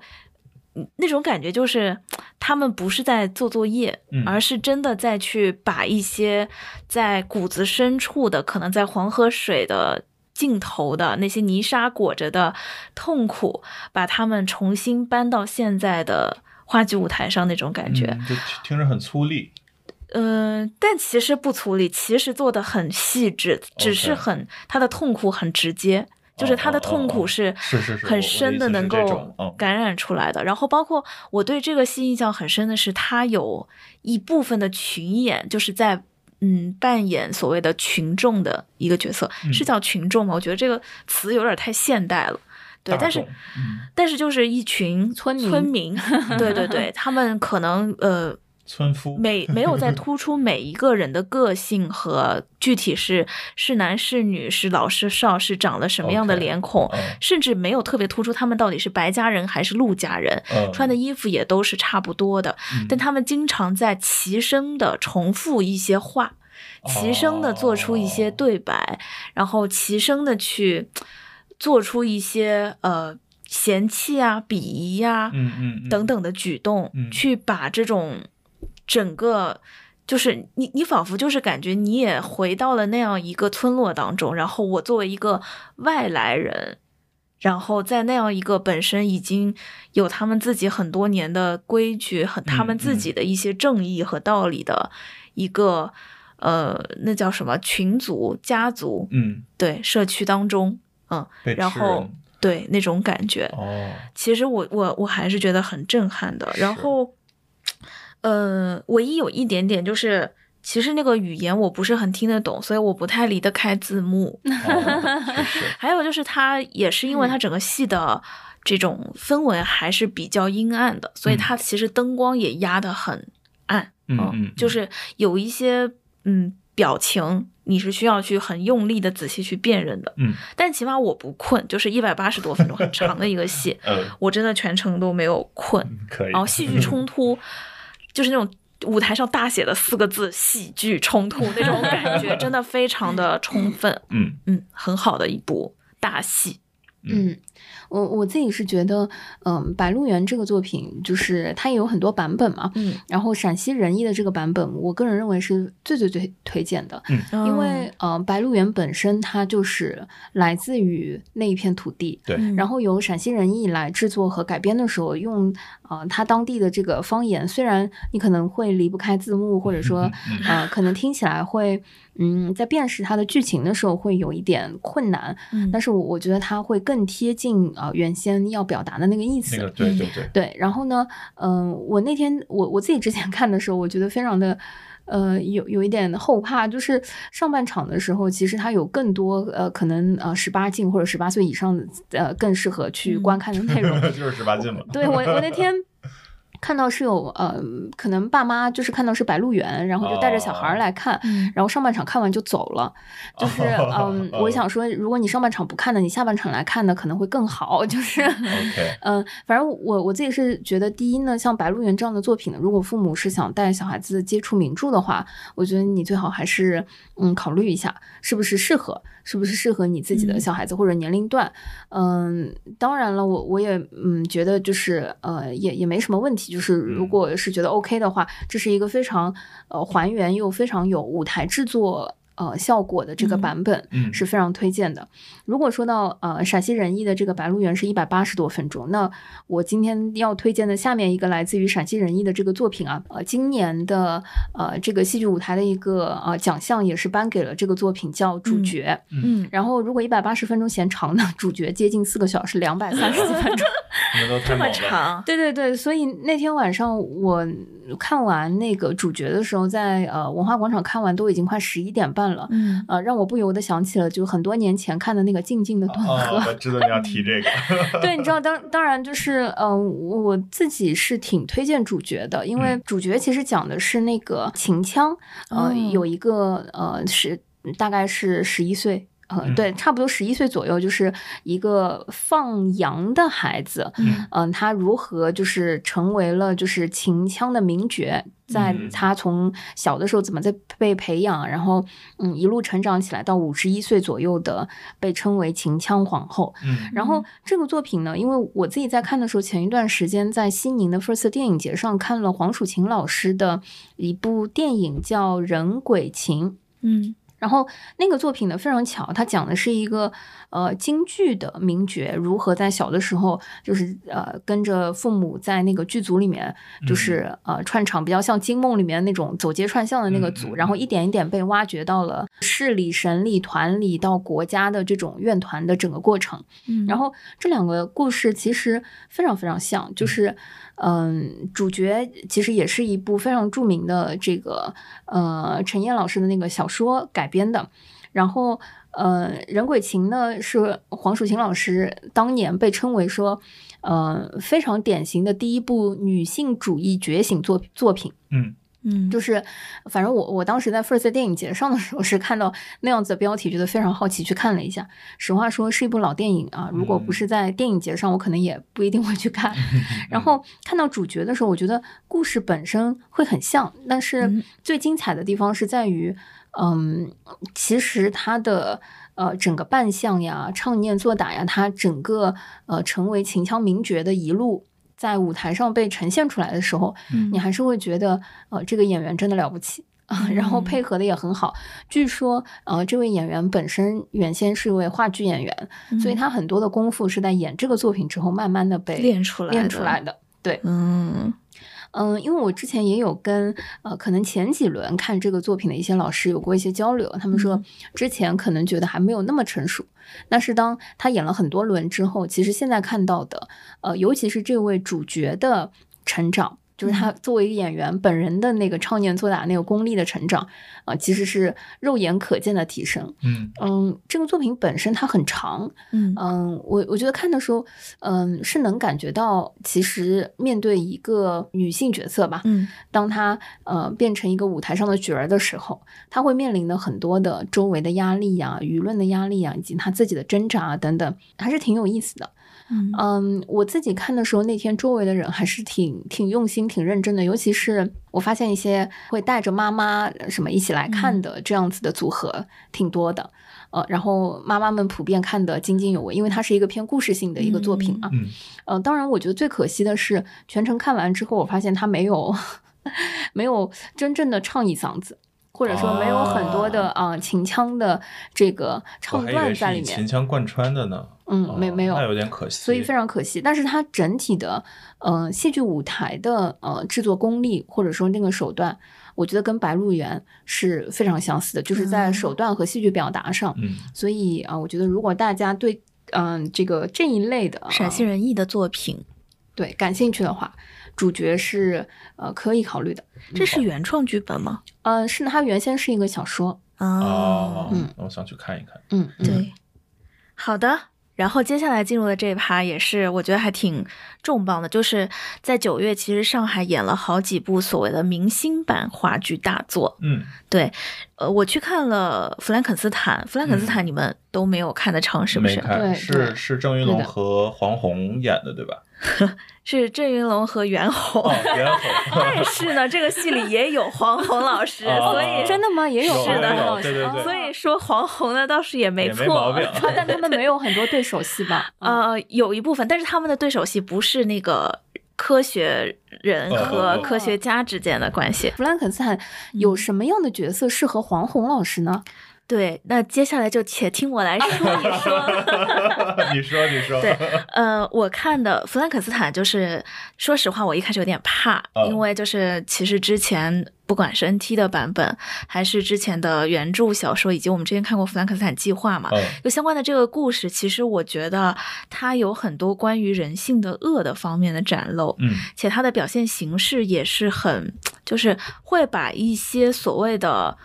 Speaker 1: 嗯那种感觉就是，他们不是在做作业，
Speaker 2: 嗯。
Speaker 1: 而是真的在去把一些在骨子深处的，可能在黄河水的尽头的那些泥沙裹着的痛苦，把他们重新搬到现在的话剧舞台上那种感觉。
Speaker 2: 嗯就听着很粗粝。
Speaker 1: 嗯，但其实不粗粝，其实做的很细致，只是很他的痛苦很直接，就是他的痛苦
Speaker 2: 哦
Speaker 1: 是
Speaker 2: 是是是
Speaker 1: 很深的能够
Speaker 2: 嗯
Speaker 1: 感染出来的。然后包括我对这个戏印象很深的是，他有一部分的群演就是在。嗯，扮演所谓的群众的一个角色，
Speaker 2: 嗯
Speaker 1: 是叫群众吗？我觉得这个词有点太现代了。对，但是
Speaker 2: 嗯
Speaker 1: 但是就是一群
Speaker 3: 村民
Speaker 1: 村民，对对对，他们可能呃
Speaker 2: 村夫。
Speaker 1: 每没有在 突出每一个人的个性和具体是是男是女是老是少是长了什么样的脸孔
Speaker 2: 嗯。
Speaker 1: 甚至没有特别突出他们到底是白家人还是陆家人，
Speaker 2: 嗯。
Speaker 1: 穿的衣服也都是差不多的，
Speaker 2: 嗯。
Speaker 1: 但他们经常在齐声的重复一些话，齐声的做出一些
Speaker 2: 哦
Speaker 1: 对白，然后齐声的去做出一些呃嫌弃啊、鄙夷呀、
Speaker 2: 嗯嗯嗯。
Speaker 1: 等等的举动，
Speaker 2: 嗯。
Speaker 1: 去把这种整个。就是你，你仿佛就是感觉你也回到了那样一个村落当中，然后我作为一个外来人，然后在那样一个本身已经有他们自己很多年的规矩和他们自己的一些正义和道理的一个、呃，那叫什么群族、家族，
Speaker 2: 嗯
Speaker 1: 对社区当中，嗯，然后对那种感觉，
Speaker 2: 哦
Speaker 1: 其实我我我还是觉得很震撼的。然后，呃，唯一有一点点就是，其实那个语言我不是很听得懂，所以我不太离得开字幕。还有就是，它也是因为它整个戏的这种氛围还是比较阴暗的，所以
Speaker 2: 嗯
Speaker 1: 它其实灯光也压得很暗。
Speaker 2: 嗯嗯
Speaker 1: 就是有一些嗯表情。你是需要去很用力的仔细去辨认的，
Speaker 2: 嗯
Speaker 1: 但起码我不困，就是一百八十多分钟很长的一个戏，
Speaker 2: 呃
Speaker 1: 我真的全程都没有困。
Speaker 2: 可以
Speaker 1: 然后戏剧冲突，就是那种舞台上大写的四个字“喜剧冲突”那种感觉，真的非常的充分。
Speaker 2: 嗯
Speaker 1: 嗯，很好的一部大戏。
Speaker 3: 嗯，我我自己是觉得，嗯，《白鹿原》这个作品，就是它也有很多版本嘛。
Speaker 1: 嗯，
Speaker 3: 然后陕西人艺的这个版本，我个人认为是最最最推荐的，因为呃，白鹿原本身它就是来自于那一片土地，然后由陕西人艺来制作和改编的时候，用呃它当地的这个方言，虽然你可能会离不开字幕，或者说
Speaker 2: 嗯
Speaker 3: 呃可能听起来会嗯在辨识它的剧情的时候会有一点困难，
Speaker 1: 嗯
Speaker 3: 但是我我觉得它会更贴近啊、呃原先要表达的那个意思。
Speaker 2: 那个对对对
Speaker 3: 对，然后呢，嗯、我那天我我自己之前 看的时候，我觉得非常的。呃，有有一点后怕，就是上半场的时候，其实它有更多呃，可能呃十八禁或者十八岁以上的呃更适合去观看的内容。
Speaker 2: 就是十八禁嘛
Speaker 3: 对我我那天看到是有呃，可能爸妈就是看到是《白鹿原》，然后就带着小孩儿来看，
Speaker 1: 嗯
Speaker 3: 然后上半场看完就走了。就是 嗯，我想说，如果你上半场不看的，你下半场来看的可能会更好。就是。嗯，反正我我自己是觉得，第一呢，像《白鹿原》这样的作品呢，如果父母是想带小孩子接触名著的话，我觉得你最好还是嗯考虑一下，是不是适合，是不是适合你自己的
Speaker 1: 嗯
Speaker 3: 小孩子或者年龄段。嗯，当然了，我我也嗯觉得就是呃也也没什么问题，就是如
Speaker 2: 嗯
Speaker 3: 果是觉得 OK 的话，这是一个非常呃还原又非常有舞台制作。呃，效果的这个
Speaker 1: 嗯
Speaker 3: 版本
Speaker 2: 嗯
Speaker 3: 是非常推荐的。如果说到呃陕西人艺的这个《白鹿原》是一百八十多分钟，那我今天要推荐的下面一个来自于陕西人艺的这个作品啊，呃，今年的呃这个戏剧舞台的一个呃奖项也是颁给了这个作品，叫主角。
Speaker 1: 嗯
Speaker 3: 然后如果一百八十分钟嫌长呢，主角接近四个小时，两百三十几分钟。
Speaker 1: 这么。长，
Speaker 3: 对对对，所以那天晚上我看完那个主角的时候，在呃文化广场看完都已经快十一点半了。
Speaker 1: 嗯
Speaker 3: 呃，让我不由得想起了，就很多年前看的那个《静静的顿河》
Speaker 2: 啊，我知道你要提这个。
Speaker 3: 对，你知道，当当然就是，嗯、我我自己是挺推荐主角的，因为
Speaker 2: 嗯
Speaker 3: 主角其实讲的是那个秦腔，呃，
Speaker 1: 哦
Speaker 3: 有一个呃是大概是十一岁。呃，
Speaker 2: 嗯
Speaker 3: 对，差不多十一岁左右，就是一个放羊的孩子，
Speaker 2: 嗯
Speaker 3: 嗯，他如何就是成为了就是秦腔的名角，在
Speaker 2: 嗯
Speaker 3: 他从小的时候怎么在被培养，然后嗯一路成长起来，到五十一岁左右的被称为秦腔皇后。
Speaker 2: 嗯
Speaker 3: 然后这个作品呢，因为我自己在看的时候，前一段时间在西宁的 First 电影节上看了黄蜀芹老师的一部电影，叫《人鬼情》。
Speaker 1: 嗯
Speaker 3: 然后那个作品呢非常巧，它讲的是一个呃京剧的名角如何在小的时候就是呃跟着父母在那个剧组里面就是、呃串场，比较像惊梦里面那种走街串巷的那个组，然后一点一点被挖掘到了市里、省里、团里到国家的这种院团的整个过程。
Speaker 1: 嗯，
Speaker 3: 然后这两个故事其实非常非常像，就是嗯，主角其实也是一部非常著名的这个呃陈燕老师的那个小说改编的，然后。呃，《人鬼情》呢是黄蜀芹老师当年被称为说，呃，非常典型的第一部女性主义觉醒作作品。
Speaker 2: 嗯
Speaker 1: 嗯
Speaker 3: 就是，反正我我当时在 First 电影节上的时候是看到那样子的标题，觉得非常好奇，去看了一下。实话说是一部老电影啊，如果不是在电影节上，我可能也不一定会去看。然后看到主角的时候，我觉得故事本身会很像，但是
Speaker 1: 嗯
Speaker 3: 最精彩的地方是在于，嗯，其实他的。呃，整个扮相呀、唱念做打呀，他整个呃成为秦腔名角的一路，在舞台上被呈现出来的时候，
Speaker 1: 嗯。
Speaker 3: 你还是会觉得，呃，这个演员真的了不起。啊，然后
Speaker 1: 嗯。
Speaker 3: 配合的也很好。据说，呃，这位演员本身原先是一位话剧演员，所以他很多的功夫是在演这个作品之后，慢慢的被
Speaker 1: 练出来
Speaker 3: 练出来的。对，
Speaker 1: 嗯
Speaker 3: 嗯，因为我之前也有跟呃，可能前几轮看这个作品的一些老师有过一些交流，他们说
Speaker 1: 嗯
Speaker 3: 之前可能觉得还没有那么成熟，但是当他演了很多轮之后，其实现在看到的，呃，尤其是这位主角的成长。就是他作为一个演员本人的那个唱念做打那个功力的成长，啊、其实是肉眼可见的提升。
Speaker 2: 嗯
Speaker 3: 嗯，这个作品本身它很长，
Speaker 1: 嗯
Speaker 3: 嗯，我我觉得看的时候，嗯，是能感觉到，其实面对一个女性角色吧，
Speaker 1: 嗯
Speaker 3: 当她呃变成一个舞台上的角儿的时候，她会面临的很多的周围的压力呀、舆论的压力呀，以及她自己的挣扎啊等等，还是挺有意思的。
Speaker 1: 嗯
Speaker 3: 嗯，我自己看的时候，那天周围的人还是挺挺用心、挺认真的，尤其是我发现一些会带着妈妈什么一起来看的这样子的组合挺多的。呃，然后妈妈们普遍看得津津有味，因为它是一个偏故事性的一个作品嘛。
Speaker 2: 嗯
Speaker 3: 呃，当然，我觉得最可惜的是，全程看完之后，我发现他没有 没有真正的唱一嗓子，或者说没有很多的啊、秦腔的这个唱段在里面
Speaker 2: 秦。腔贯穿的呢。
Speaker 3: 嗯，没
Speaker 2: 哦
Speaker 3: 没有，
Speaker 2: 那有点可惜。
Speaker 3: 所以非常可惜。但是它整体的，呃，戏剧舞台的呃制作功力或者说那个手段，我觉得跟《白鹿原》是非常相似的，就是在
Speaker 1: 嗯
Speaker 3: 手段和戏剧表达上。
Speaker 2: 嗯
Speaker 3: 所以啊、我觉得如果大家对嗯、这个这一类的
Speaker 1: 陕西
Speaker 3: 呃
Speaker 1: 人艺的作品，
Speaker 3: 对感兴趣的话，主角是呃可以考虑的。
Speaker 1: 这是原创剧本吗？
Speaker 3: 呃，是它原先是一个小说。
Speaker 1: 哦
Speaker 2: 哦，
Speaker 3: 嗯
Speaker 2: 我想去看一看。
Speaker 3: 嗯，嗯，
Speaker 1: 对，好的，然后接下来进入的这一趴也是我觉得还挺重磅的，就是在九月，其实上海演了好几部所谓的明星版话剧大作。
Speaker 2: 嗯，
Speaker 1: 对，呃，我去看了《弗兰肯斯坦》，《弗兰肯斯坦》你们都没有看得成，是不是？
Speaker 2: 没看，
Speaker 3: 对
Speaker 2: 是是郑云龙和黄宏演的，对吧？
Speaker 1: 是郑云龙和袁弘。
Speaker 2: 哦，袁弘，
Speaker 1: 但是呢，这个戏里也有黄宏老师，
Speaker 2: 哦
Speaker 1: 所以
Speaker 3: 真的吗？也有
Speaker 2: 有
Speaker 1: 是的
Speaker 3: 黄老师
Speaker 2: 对对对
Speaker 3: 哦
Speaker 1: 所以说黄宏呢倒是也没错，
Speaker 2: 毛病。
Speaker 3: 啊但他们没有很多对手戏吧？嗯
Speaker 1: 呃，有一部分，但是他们的对手戏不是那个科学人
Speaker 2: 哦
Speaker 1: 和科学家之间的关系。
Speaker 3: 弗兰肯斯坦有什么样的角色适合黄宏老师呢？
Speaker 1: 对，那接下来就且听我来说一说。
Speaker 2: 你说，你说，
Speaker 1: 对，呃，我看的《弗兰肯斯坦》就是，说实话，我一开始有点怕，
Speaker 2: 哦
Speaker 1: 因为就是其实之前不管是 NT 的版本，还是之前的原著小说，以及我们之前看过《弗兰肯斯坦计划》嘛，
Speaker 2: 嗯
Speaker 1: 就相关的这个故事，其实我觉得它有很多关于人性的恶的方面的展露，
Speaker 2: 嗯
Speaker 1: 且它的表现形式也是很，就是会把一些所谓的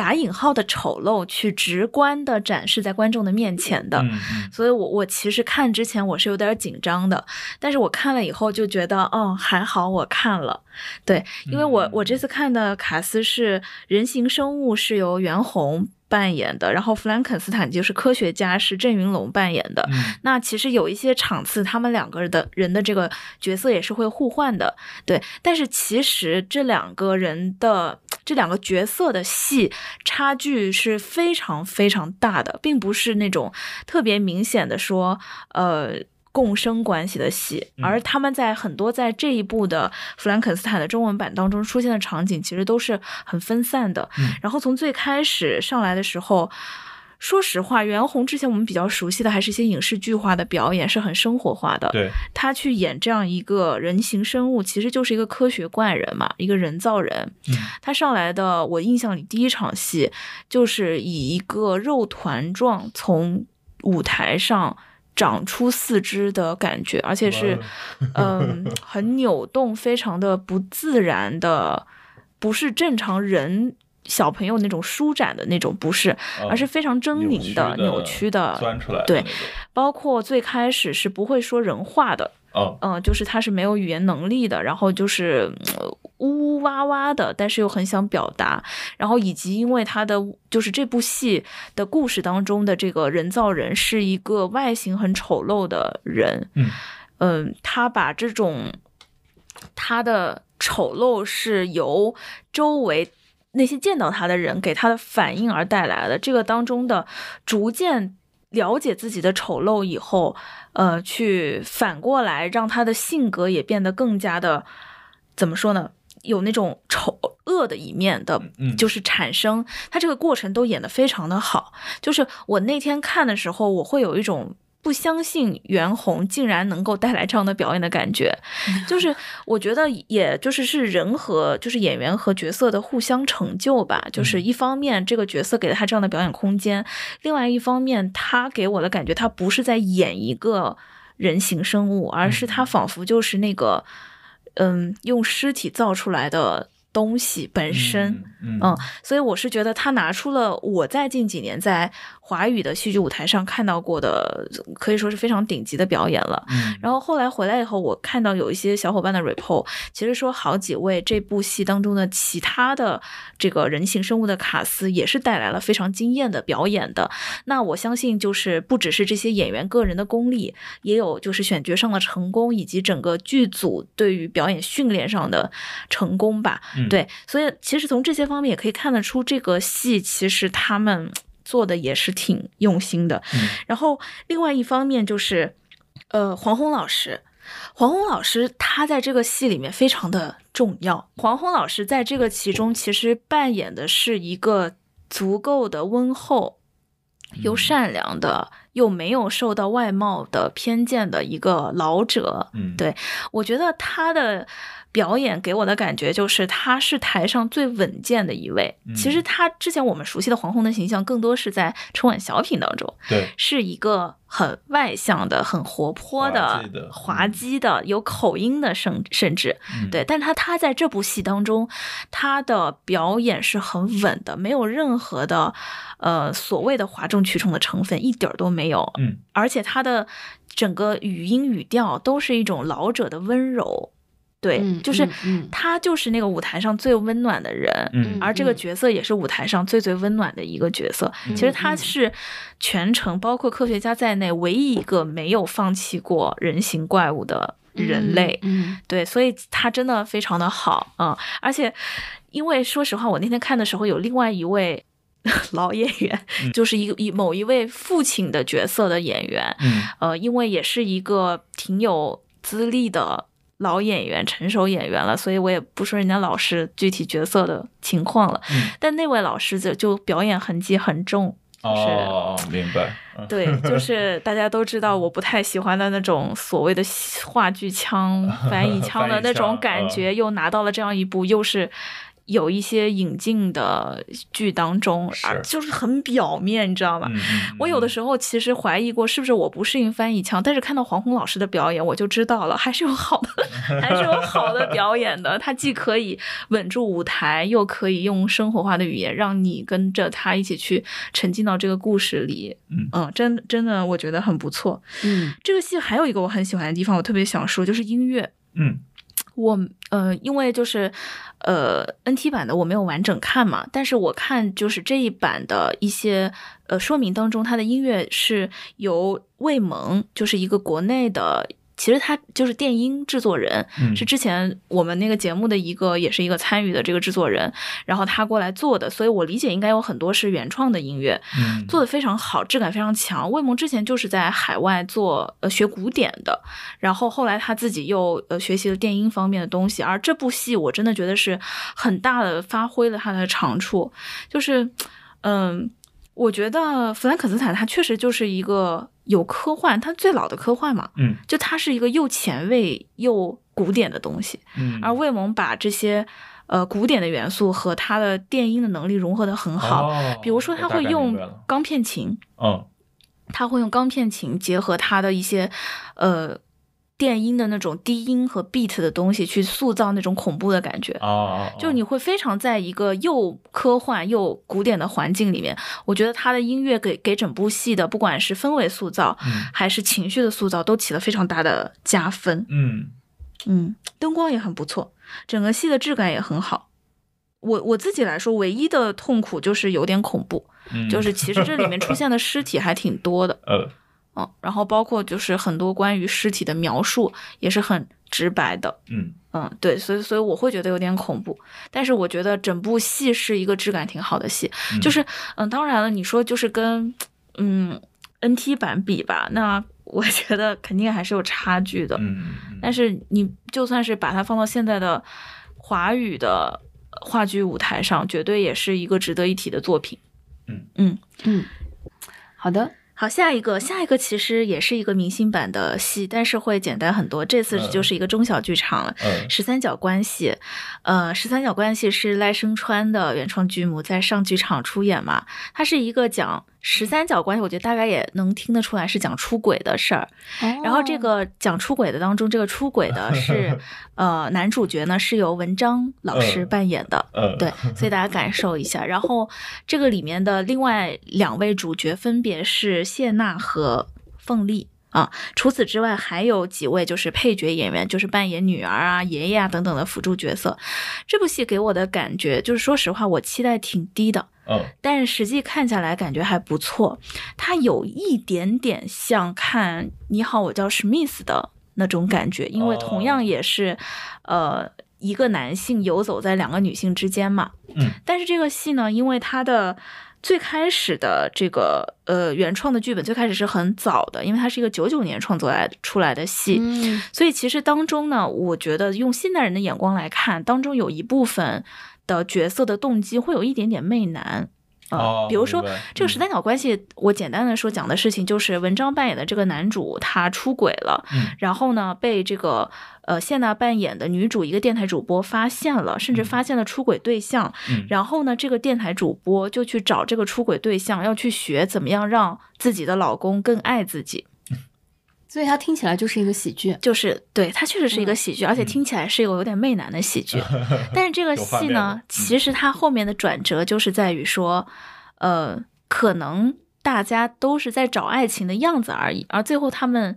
Speaker 1: 打引号的丑陋去直观的展示在观众的面前的。
Speaker 2: 嗯嗯
Speaker 1: 所以我我其实看之前我是有点紧张的，但是我看了以后就觉得，哦，还好我看了，对，因为我
Speaker 2: 嗯
Speaker 1: 我这次看的卡斯是人形生物是由袁弘扮演的，然后弗兰肯斯坦就是科学家是郑云龙扮演的，
Speaker 2: 嗯
Speaker 1: 那其实有一些场次，他们两个的人的这个角色也是会互换的，对。但是其实这两个人的这两个角色的戏差距是非常非常大的，并不是那种特别明显的说，呃。共生关系的戏，而他们在很多在这一部的《弗兰肯斯坦》的中文版当中出现的场景，其实都是很分散的。然后从最开始上来的时候，说实话，袁弘之前我们比较熟悉的还是一些影视剧化的表演，是很生活化的。
Speaker 2: 对，
Speaker 1: 他去演这样一个人形生物，其实就是一个科学怪人嘛，一个人造人。
Speaker 2: 嗯
Speaker 1: 他上来的，我印象里第一场戏就是以一个肉团状从舞台上长出四肢的感觉，而且是嗯很扭动，非常的不自然的，不是正常人。小朋友那种舒展的那种不是，而是非常狰狞的、
Speaker 2: 扭
Speaker 1: 扭曲的，
Speaker 2: 钻出来的
Speaker 1: 对，包括最开始是不会说人话的，
Speaker 2: 哦，
Speaker 1: 嗯、就是他是没有语言能力的，然后就是、呃呜呜哇哇的，但是又很想表达，然后以及因为他的就是这部戏的故事当中的这个人造人是一个外形很丑陋的人，
Speaker 2: 嗯。
Speaker 1: 嗯，他把这种他的丑陋是由周围那些见到他的人给他的反应而带来的。这个当中的逐渐了解自己的丑陋以后，呃，去反过来让他的性格也变得更加的怎么说呢？有那种丑恶的一面的，
Speaker 2: 嗯
Speaker 1: 就是产生，他这个过程都演得非常的好。就是我那天看的时候，我会有一种不相信袁弘竟然能够带来这样的表演的感觉，就是我觉得也就是是人和就是演员和角色的互相成就吧。就是一方面这个角色给了他这样的表演空间，另外一方面他给我的感觉，他不是在演一个人形生物，而是他仿佛就是那个嗯用尸体造出来的东西本身。
Speaker 2: 嗯
Speaker 1: 嗯，所以我是觉得他拿出了我在近几年在华语的戏剧舞台上看到过的，可以说是非常顶级的表演了。
Speaker 2: 嗯
Speaker 1: 然后后来回来以后，我看到有一些小伙伴的 report，其实说好几位这部戏当中的其他的这个人形生物的卡斯也是带来了非常惊艳的表演的。那我相信就是不只是这些演员个人的功力，也有就是选角上的成功，以及整个剧组对于表演训练上的成功吧。
Speaker 2: 嗯
Speaker 1: 对，所以其实从这些方面也可以看得出，这个戏其实他们做的也是挺用心的。
Speaker 2: 嗯
Speaker 1: 然后另外一方面就是，呃，黄宏老师。黄宏老师他在这个戏里面非常的重要。黄宏老师在这个其中其实扮演的是一个足够的温厚、又善良的，又没有受到外貌的偏见的一个老者。
Speaker 2: 嗯
Speaker 1: 对我觉得他的表演给我的感觉就是他是台上最稳健的一位。
Speaker 2: 嗯
Speaker 1: 其实他之前我们熟悉的黄宏的形象更多是在春晚小品当中，
Speaker 2: 对
Speaker 1: 是一个很外向的、很活泼
Speaker 2: 滑
Speaker 1: 的滑
Speaker 2: 嗯
Speaker 1: 稽的、有口音的，甚甚至
Speaker 2: 嗯
Speaker 1: 对。但他他在这部戏当中，他的表演是很稳的，没有任何的呃所谓的哗众取宠的成分，一点儿都没有。
Speaker 2: 嗯
Speaker 1: 而且他的整个语音语调都是一种老者的温柔，对，
Speaker 3: 嗯
Speaker 1: 就是他就是那个舞台上最温暖的人，
Speaker 2: 嗯。
Speaker 1: 而这个角色也是舞台上最最温暖的一个角色。
Speaker 2: 嗯。
Speaker 1: 其实他是全程包括科学家在内唯一一个没有放弃过人形怪物的人类。
Speaker 3: 嗯。
Speaker 1: 对，所以他真的非常的好啊、嗯而且因为说实话，我那天看的时候有另外一位 老演员，
Speaker 2: 嗯。
Speaker 1: 就是一个一某一位父亲的角色的演员，
Speaker 2: 嗯。
Speaker 1: 呃，因为也是一个挺有资历的老演员、成熟演员了，所以我也不说人家老师具体角色的情况了。
Speaker 2: 嗯
Speaker 1: 但那位老师就就表演痕迹很重，
Speaker 2: 哦，明白。嗯
Speaker 1: 对，就 是大家都知道我不太喜欢的那种所谓的话剧腔、翻译腔的 那种感觉，又拿到了这样一部，又是。有一些引进的剧当中，
Speaker 2: 是
Speaker 1: 而就是很表面，你知道吗？我有的时候其实怀疑过是不是我不适应翻译腔，但是看到黄宏老师的表演，我就知道了，还是有好的，还是有好的表演的。他既可以稳住舞台，又可以用生活化的语言让你跟着他一起去沉浸到这个故事里。
Speaker 2: 嗯
Speaker 1: 真真的我觉得很不错。
Speaker 3: 嗯
Speaker 1: 这个戏还有一个我很喜欢的地方，我特别想说，就是音乐。
Speaker 2: 嗯
Speaker 1: 我呃，因为就是呃，NT 版的我没有完整看嘛，但是我看就是这一版的一些呃说明当中，它的音乐是由魏萌，就是一个国内的。其实他就是电音制作人，
Speaker 2: 嗯
Speaker 1: 是之前我们那个节目的一个，也是一个参与的这个制作人，然后他过来做的，所以我理解应该有很多是原创的音乐，
Speaker 2: 嗯
Speaker 1: 做的非常好，质感非常强。魏萌之前就是在海外做呃学古典的，然后后来他自己又呃学习了电音方面的东西，而这部戏我真的觉得是很大的发挥了他的长处，就是嗯。我觉得弗兰肯斯坦他确实就是一个有科幻，他最老的科幻嘛，
Speaker 2: 嗯
Speaker 1: 就它是一个又前卫又古典的东西，
Speaker 2: 嗯，
Speaker 1: 而魏萌把这些呃古典的元素和他的电音的能力融合的很好，
Speaker 2: 哦
Speaker 1: 比如说他会用钢片琴，
Speaker 2: 嗯。
Speaker 1: 他会用钢片琴结合他的一些呃电音的那种低音和 beat 的东西，去塑造那种恐怖的感觉。
Speaker 2: 啊啊，
Speaker 1: 就你会非常在一个又科幻又古典的环境里面，我觉得他的音乐给给整部戏的不管是氛围塑造，
Speaker 2: 嗯
Speaker 1: 还是情绪的塑造，都起了非常大的加分。
Speaker 2: 嗯
Speaker 1: 嗯，灯光也很不错，整个戏的质感也很好。我我自己来说，唯一的痛苦就是有点恐怖，
Speaker 2: 嗯，
Speaker 1: 就是其实这里面出现的尸体还挺多的。
Speaker 2: 呃
Speaker 1: 嗯，然后包括就是很多关于尸体的描述也是很直白的，
Speaker 2: 嗯。
Speaker 1: 嗯，对，所以所以我会觉得有点恐怖，但是我觉得整部戏是一个质感挺好的戏，
Speaker 2: 嗯。
Speaker 1: 就是嗯，当然了，你说就是跟嗯 NT 版比吧，那我觉得肯定还是有差距的，
Speaker 2: 嗯。嗯，
Speaker 1: 但是你就算是把它放到现在的华语的话剧舞台上，绝对也是一个值得一提的作品。
Speaker 3: 嗯。嗯。嗯，好的，
Speaker 1: 好，下一个，下一个其实也是一个明星版的戏，但是会简单很多。这次
Speaker 2: 嗯
Speaker 1: 就是一个中小剧场了，
Speaker 2: 嗯
Speaker 1: 十三角关系》。呃，《十三角关系》是赖声川的原创剧目，在上剧场出演嘛。它是一个讲十三角关系，我觉得大概也能听得出来是讲出轨的事儿。然后这个讲出轨的当中，这个出轨的是 呃男主角呢是由文章老师
Speaker 2: 嗯
Speaker 1: 扮演的。
Speaker 2: 嗯
Speaker 1: 对，所以大家感受一下。然后这个里面的另外两位主角分别是谢娜和凤丽啊。除此之外，还有几位就是配角演员，就是扮演女儿啊、爷爷啊等等的辅助角色。这部戏给我的感觉，就是说实话，我期待挺低的。
Speaker 2: 嗯。
Speaker 1: 但是实际看下来感觉还不错，它有一点点像看《你好，我叫史密斯》的那种感觉，因为同样也是，呃，一个男性游走在两个女性之间嘛。
Speaker 2: 嗯，
Speaker 1: 但是这个戏呢，因为它的最开始的这个呃原创的剧本最开始是很早的，因为它是一个九九年创作来出来的戏，
Speaker 3: 嗯。
Speaker 1: 所以其实当中呢，我觉得用现代人的眼光来看，当中有一部分的角色的动机会有一点点媚男。呃
Speaker 2: 哦
Speaker 1: 比如说这个十三角关系，我简单的说讲的事情就是文章扮演的这个男主他出轨了，
Speaker 2: 嗯
Speaker 1: 然后呢被这个呃谢娜扮演的女主一个电台主播发现了，甚至发现了出轨对象，
Speaker 2: 嗯
Speaker 1: 然后呢这个电台主播就去找这个出轨对象，要去学怎么样让自己的老公更爱自己。
Speaker 3: 所以它听起来就是一个喜剧。
Speaker 1: 就是对它确实是一个
Speaker 3: 嗯
Speaker 1: 喜剧，而且听起来是一个有点媚男的喜剧。但是这个戏呢，其实它后面的转折就是在于说，呃，可能大家都是在找爱情的样子而已，而最后他们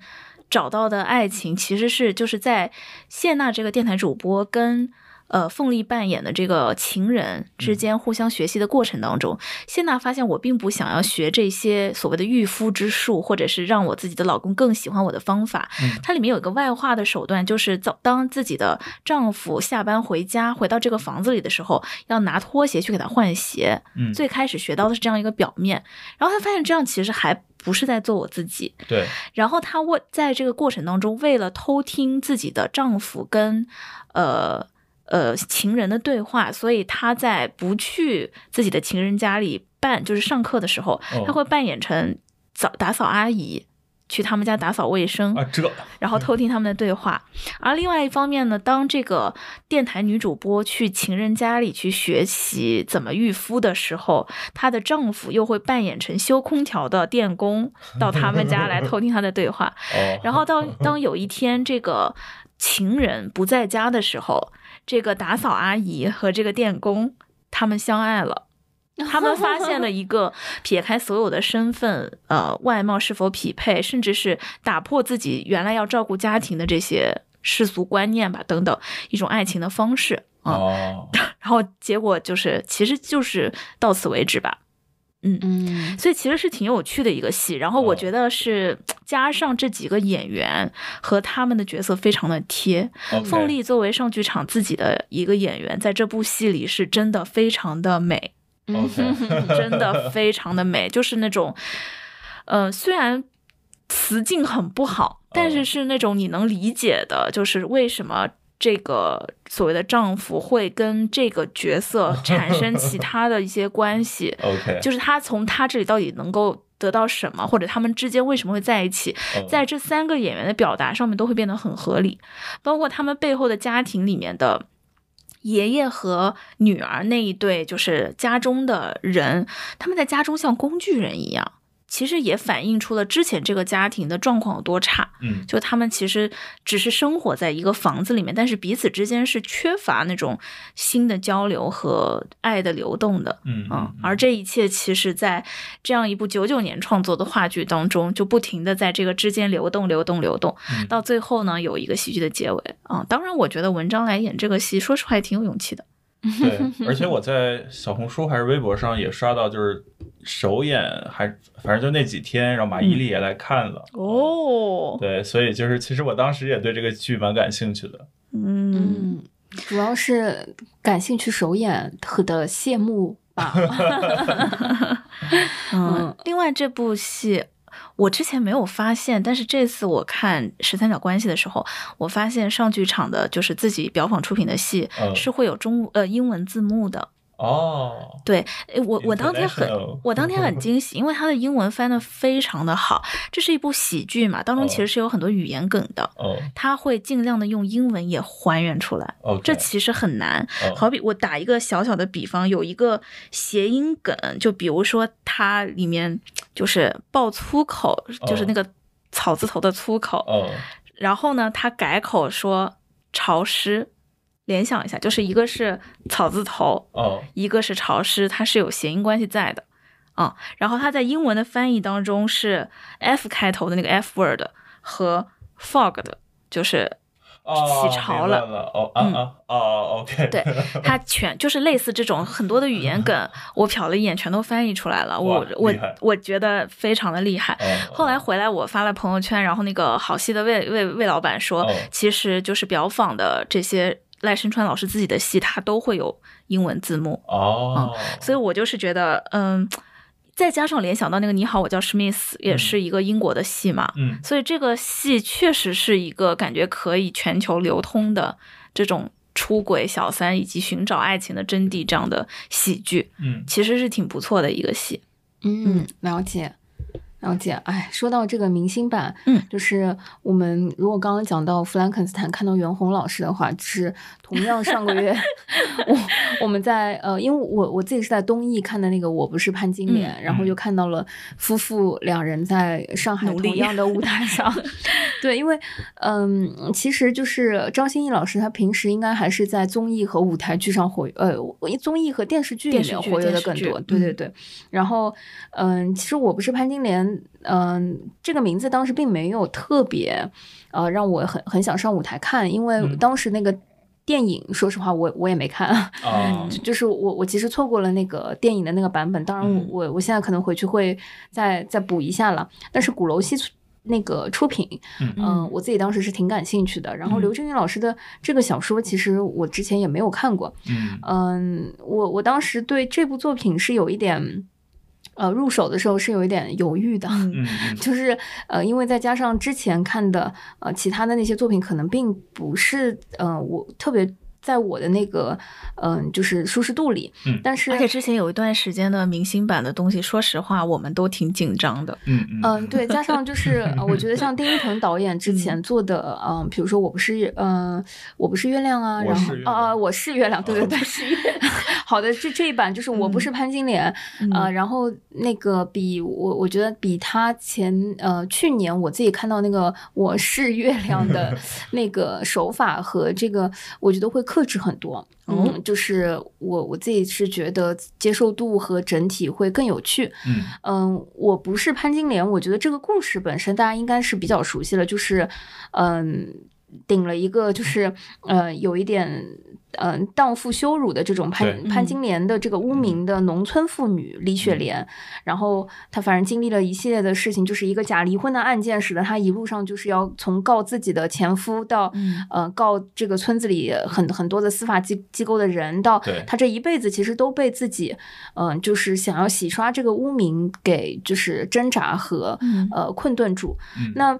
Speaker 1: 找到的爱情其实是就是在谢娜这个电台主播跟。呃，凤丽扮演的这个情人之间互相学习的过程当中，谢娜发现我并不想要学这些所谓的御夫之术，或者是让我自己的老公更喜欢我的方法。
Speaker 2: 嗯
Speaker 1: 它里面有一个外化的手段，就是早当自己的丈夫下班回家，回到这个房子里的时候，要拿拖鞋去给他换鞋。
Speaker 2: 嗯，
Speaker 1: 最开始学到的是这样一个表面，然后他发现这样其实还不是在做我自己。
Speaker 2: 对，
Speaker 1: 然后她为在这个过程当中，为了偷听自己的丈夫跟呃呃情人的对话，所以他在不去自己的情人家里扮，就是上课的时候，
Speaker 2: 哦
Speaker 1: 她会扮演成扫打扫阿姨。去他们家打扫卫生，
Speaker 2: 啊，这
Speaker 1: 然后偷听他们的对话。而另外一方面呢，当这个电台女主播去情人家里去学习怎么御夫的时候，她的丈夫又会扮演成修空调的电工 到他们家来偷听她的对话。
Speaker 2: 哦，
Speaker 1: 然后当 当有一天这个情人不在家的时候，这个打扫阿姨和这个电工他们相爱了。他们发现了一个 撇开所有的身份，呃，外貌是否匹配，甚至是打破自己原来要照顾家庭的这些世俗观念吧，等等一种爱情的方式啊。
Speaker 2: 哦，
Speaker 1: 然后结果就是，其实就是到此为止吧。
Speaker 3: 嗯。嗯。
Speaker 1: 所以其实是挺有趣的一个戏，然后我
Speaker 2: 哦。
Speaker 1: 觉得是加上这几个演员和他们的角色非常的贴。凤丽作为上剧场自己的一个演员，在这部戏里是真的非常的美
Speaker 2: ，OK
Speaker 1: 真的非常的美，就是那种，呃，虽然词境很不好，但是是那种你能理解的，就是为什么。这个所谓的丈夫会跟这个角色 产生其他的一些关系，
Speaker 2: OK，
Speaker 1: 就是他从他这里到底能够得到什么，或者他们之间为什么会在一起，
Speaker 2: 哦
Speaker 1: 在这三个演员的表达上面都会变得很合理，包括他们背后的家庭里面的。爷爷和女儿那一对就是家中的人，他们在家中像工具人一样，其实也反映出了之前这个家庭的状况有多差。
Speaker 2: 嗯
Speaker 1: 就他们其实只是生活在一个房子里面，但是彼此之间是缺乏那种新的交流和爱的流动的。
Speaker 2: 嗯
Speaker 1: 嗯，而这一切其实，在这样一部九九年创作的话剧当中，就不停的在这个之间流动、流动、流动，
Speaker 2: 嗯
Speaker 1: 到最后呢，有一个喜剧的结尾啊、当然，我觉得文章来演这个戏，说实话也挺有勇气的。
Speaker 2: 对，而且 我在小红书还是微博上也刷到，就是首演还反正就那几天，然后马伊琍也来看了。
Speaker 1: 哦，
Speaker 2: 对，所以就是其实我当时也对这个剧蛮感兴趣的。
Speaker 1: 嗯，
Speaker 3: 嗯，主要是感兴趣首演和的谢幕吧。
Speaker 1: 嗯，另外这部戏。我之前没有发现，但是这次我看《十三角关系》的时候，我发现上剧场的就是自己表坊出品的戏、
Speaker 2: 嗯
Speaker 1: 是会有中呃英文字幕的。
Speaker 2: 哦，
Speaker 1: 对，诶我我当天很我当天很 惊喜，因为他的英文翻的非常的好。这是一部喜剧嘛，当中其实是有很多语言梗的，
Speaker 2: 哦
Speaker 1: 它会尽量的用英文也还原出来。这其实很难，
Speaker 2: 哦
Speaker 1: 好比我打一个小小的比方，有一个谐音梗，就比如说它里面就是爆粗口，就是那个草字头的粗口，
Speaker 2: 哦
Speaker 1: 然后呢，他改口说潮湿，联想一下，就是一个是草字头，
Speaker 2: 哦
Speaker 1: 一个是潮湿，它是有谐音关系在的啊、然后它在英文的翻译当中是 F 开头的那个 F word 和 fog 的，就是
Speaker 2: 哦，
Speaker 1: 起潮了。
Speaker 2: 哦啊
Speaker 1: 嗯
Speaker 2: 啊哦，OK，
Speaker 1: 对它全就是类似这种很多的语言梗，我瞟了一眼，全都翻译出来了。我我我觉得非常的厉害。
Speaker 2: 哦
Speaker 1: 后来回来，我发了朋友圈，然后那个好戏的魏魏魏老板说，
Speaker 2: 哦
Speaker 1: 其实就是表坊的这些赖声川老师自己的戏，他都会有英文字幕。
Speaker 2: 哦，
Speaker 1: 所以我就是觉得，嗯，再加上联想到那个《你好，我叫史密斯》，也是一个英国的戏嘛，
Speaker 2: 嗯
Speaker 1: 所以这个戏确实是一个感觉可以全球流通的这种出轨、小三以及寻找爱情的真谛这样的喜剧，
Speaker 2: 嗯
Speaker 1: 其实是挺不错的一个戏。
Speaker 3: 嗯，了解。了解，哎，说到这个明星版，
Speaker 1: 嗯。
Speaker 3: 就是我们如果刚刚讲到弗兰肯斯坦，看到袁弘老师的话，就是同样上个月，我我们在呃，因为我我自己是在东艺看的那个《我不是潘金莲》
Speaker 1: 嗯
Speaker 3: 然后就看到了夫妇两人在上海同样的舞台 上，对，因为嗯，其实就是张歆艺老师，他平时应该还是在综艺和舞台剧上活，呃，综艺和电视剧里面活跃的更多，对对
Speaker 1: 嗯。
Speaker 3: 对。然后，嗯，其实我不是潘金莲，嗯，这个名字当时并没有特别，呃，让我很很想上舞台看，因为
Speaker 2: 嗯。
Speaker 3: 当时那个电影，说实话，我我也没看。
Speaker 2: 啊
Speaker 3: 就就是我我其实错过了那个电影的那个版本，当然我、
Speaker 2: 嗯
Speaker 3: 我我现在可能回去会再再补一下了。但是鼓楼西那个出品，
Speaker 2: 嗯
Speaker 3: 嗯、我自己当时是挺感兴趣的。然后
Speaker 1: 嗯
Speaker 3: 刘震云老师的这个小说，其实我之前也没有看过，
Speaker 2: 嗯
Speaker 3: 嗯，我我当时对这部作品是有一点，呃，入手的时候是有一点犹豫的，就是呃，因为再加上之前看的呃其他的那些作品，可能并不是呃我特别在我的那个嗯、就是舒适度里，
Speaker 2: 嗯。
Speaker 3: 但是
Speaker 1: 而且之前有一段时间的明星版的东西，说实话，我们都挺紧张的。
Speaker 2: 嗯嗯
Speaker 3: 嗯，对，加上就是，呃我觉得像丁一腾导演之前做的，嗯、比如说我不是，嗯、我不是月亮啊，然后啊啊，我是月亮，对对对，
Speaker 1: 是月
Speaker 3: 好的，这这一版就是我不是潘金莲，呃，然后那个比我我觉得比他前呃去年我自己看到那个我是月亮的 那个手法和这个，我觉得会克制很多。嗯，就是我我自己是觉得接受度和整体会更有趣。
Speaker 2: 嗯
Speaker 3: 嗯，我不是潘金莲，我觉得这个故事本身大家应该是比较熟悉了，就是嗯，顶了一个就是呃有一点嗯荡妇羞辱的这种潘潘金莲的这个污名的农村妇女李雪莲，然后她反正经历了一系列的事情，就是一个假离婚的案件，使得她一路上就是要从告自己的前夫到
Speaker 1: 嗯。
Speaker 3: 呃告这个村子里很很多的司法机机构的人，到她这一辈子其实都被自己嗯、就是想要洗刷这个污名给就是挣扎和
Speaker 1: 嗯。
Speaker 3: 呃困顿住。
Speaker 2: 嗯。
Speaker 3: 那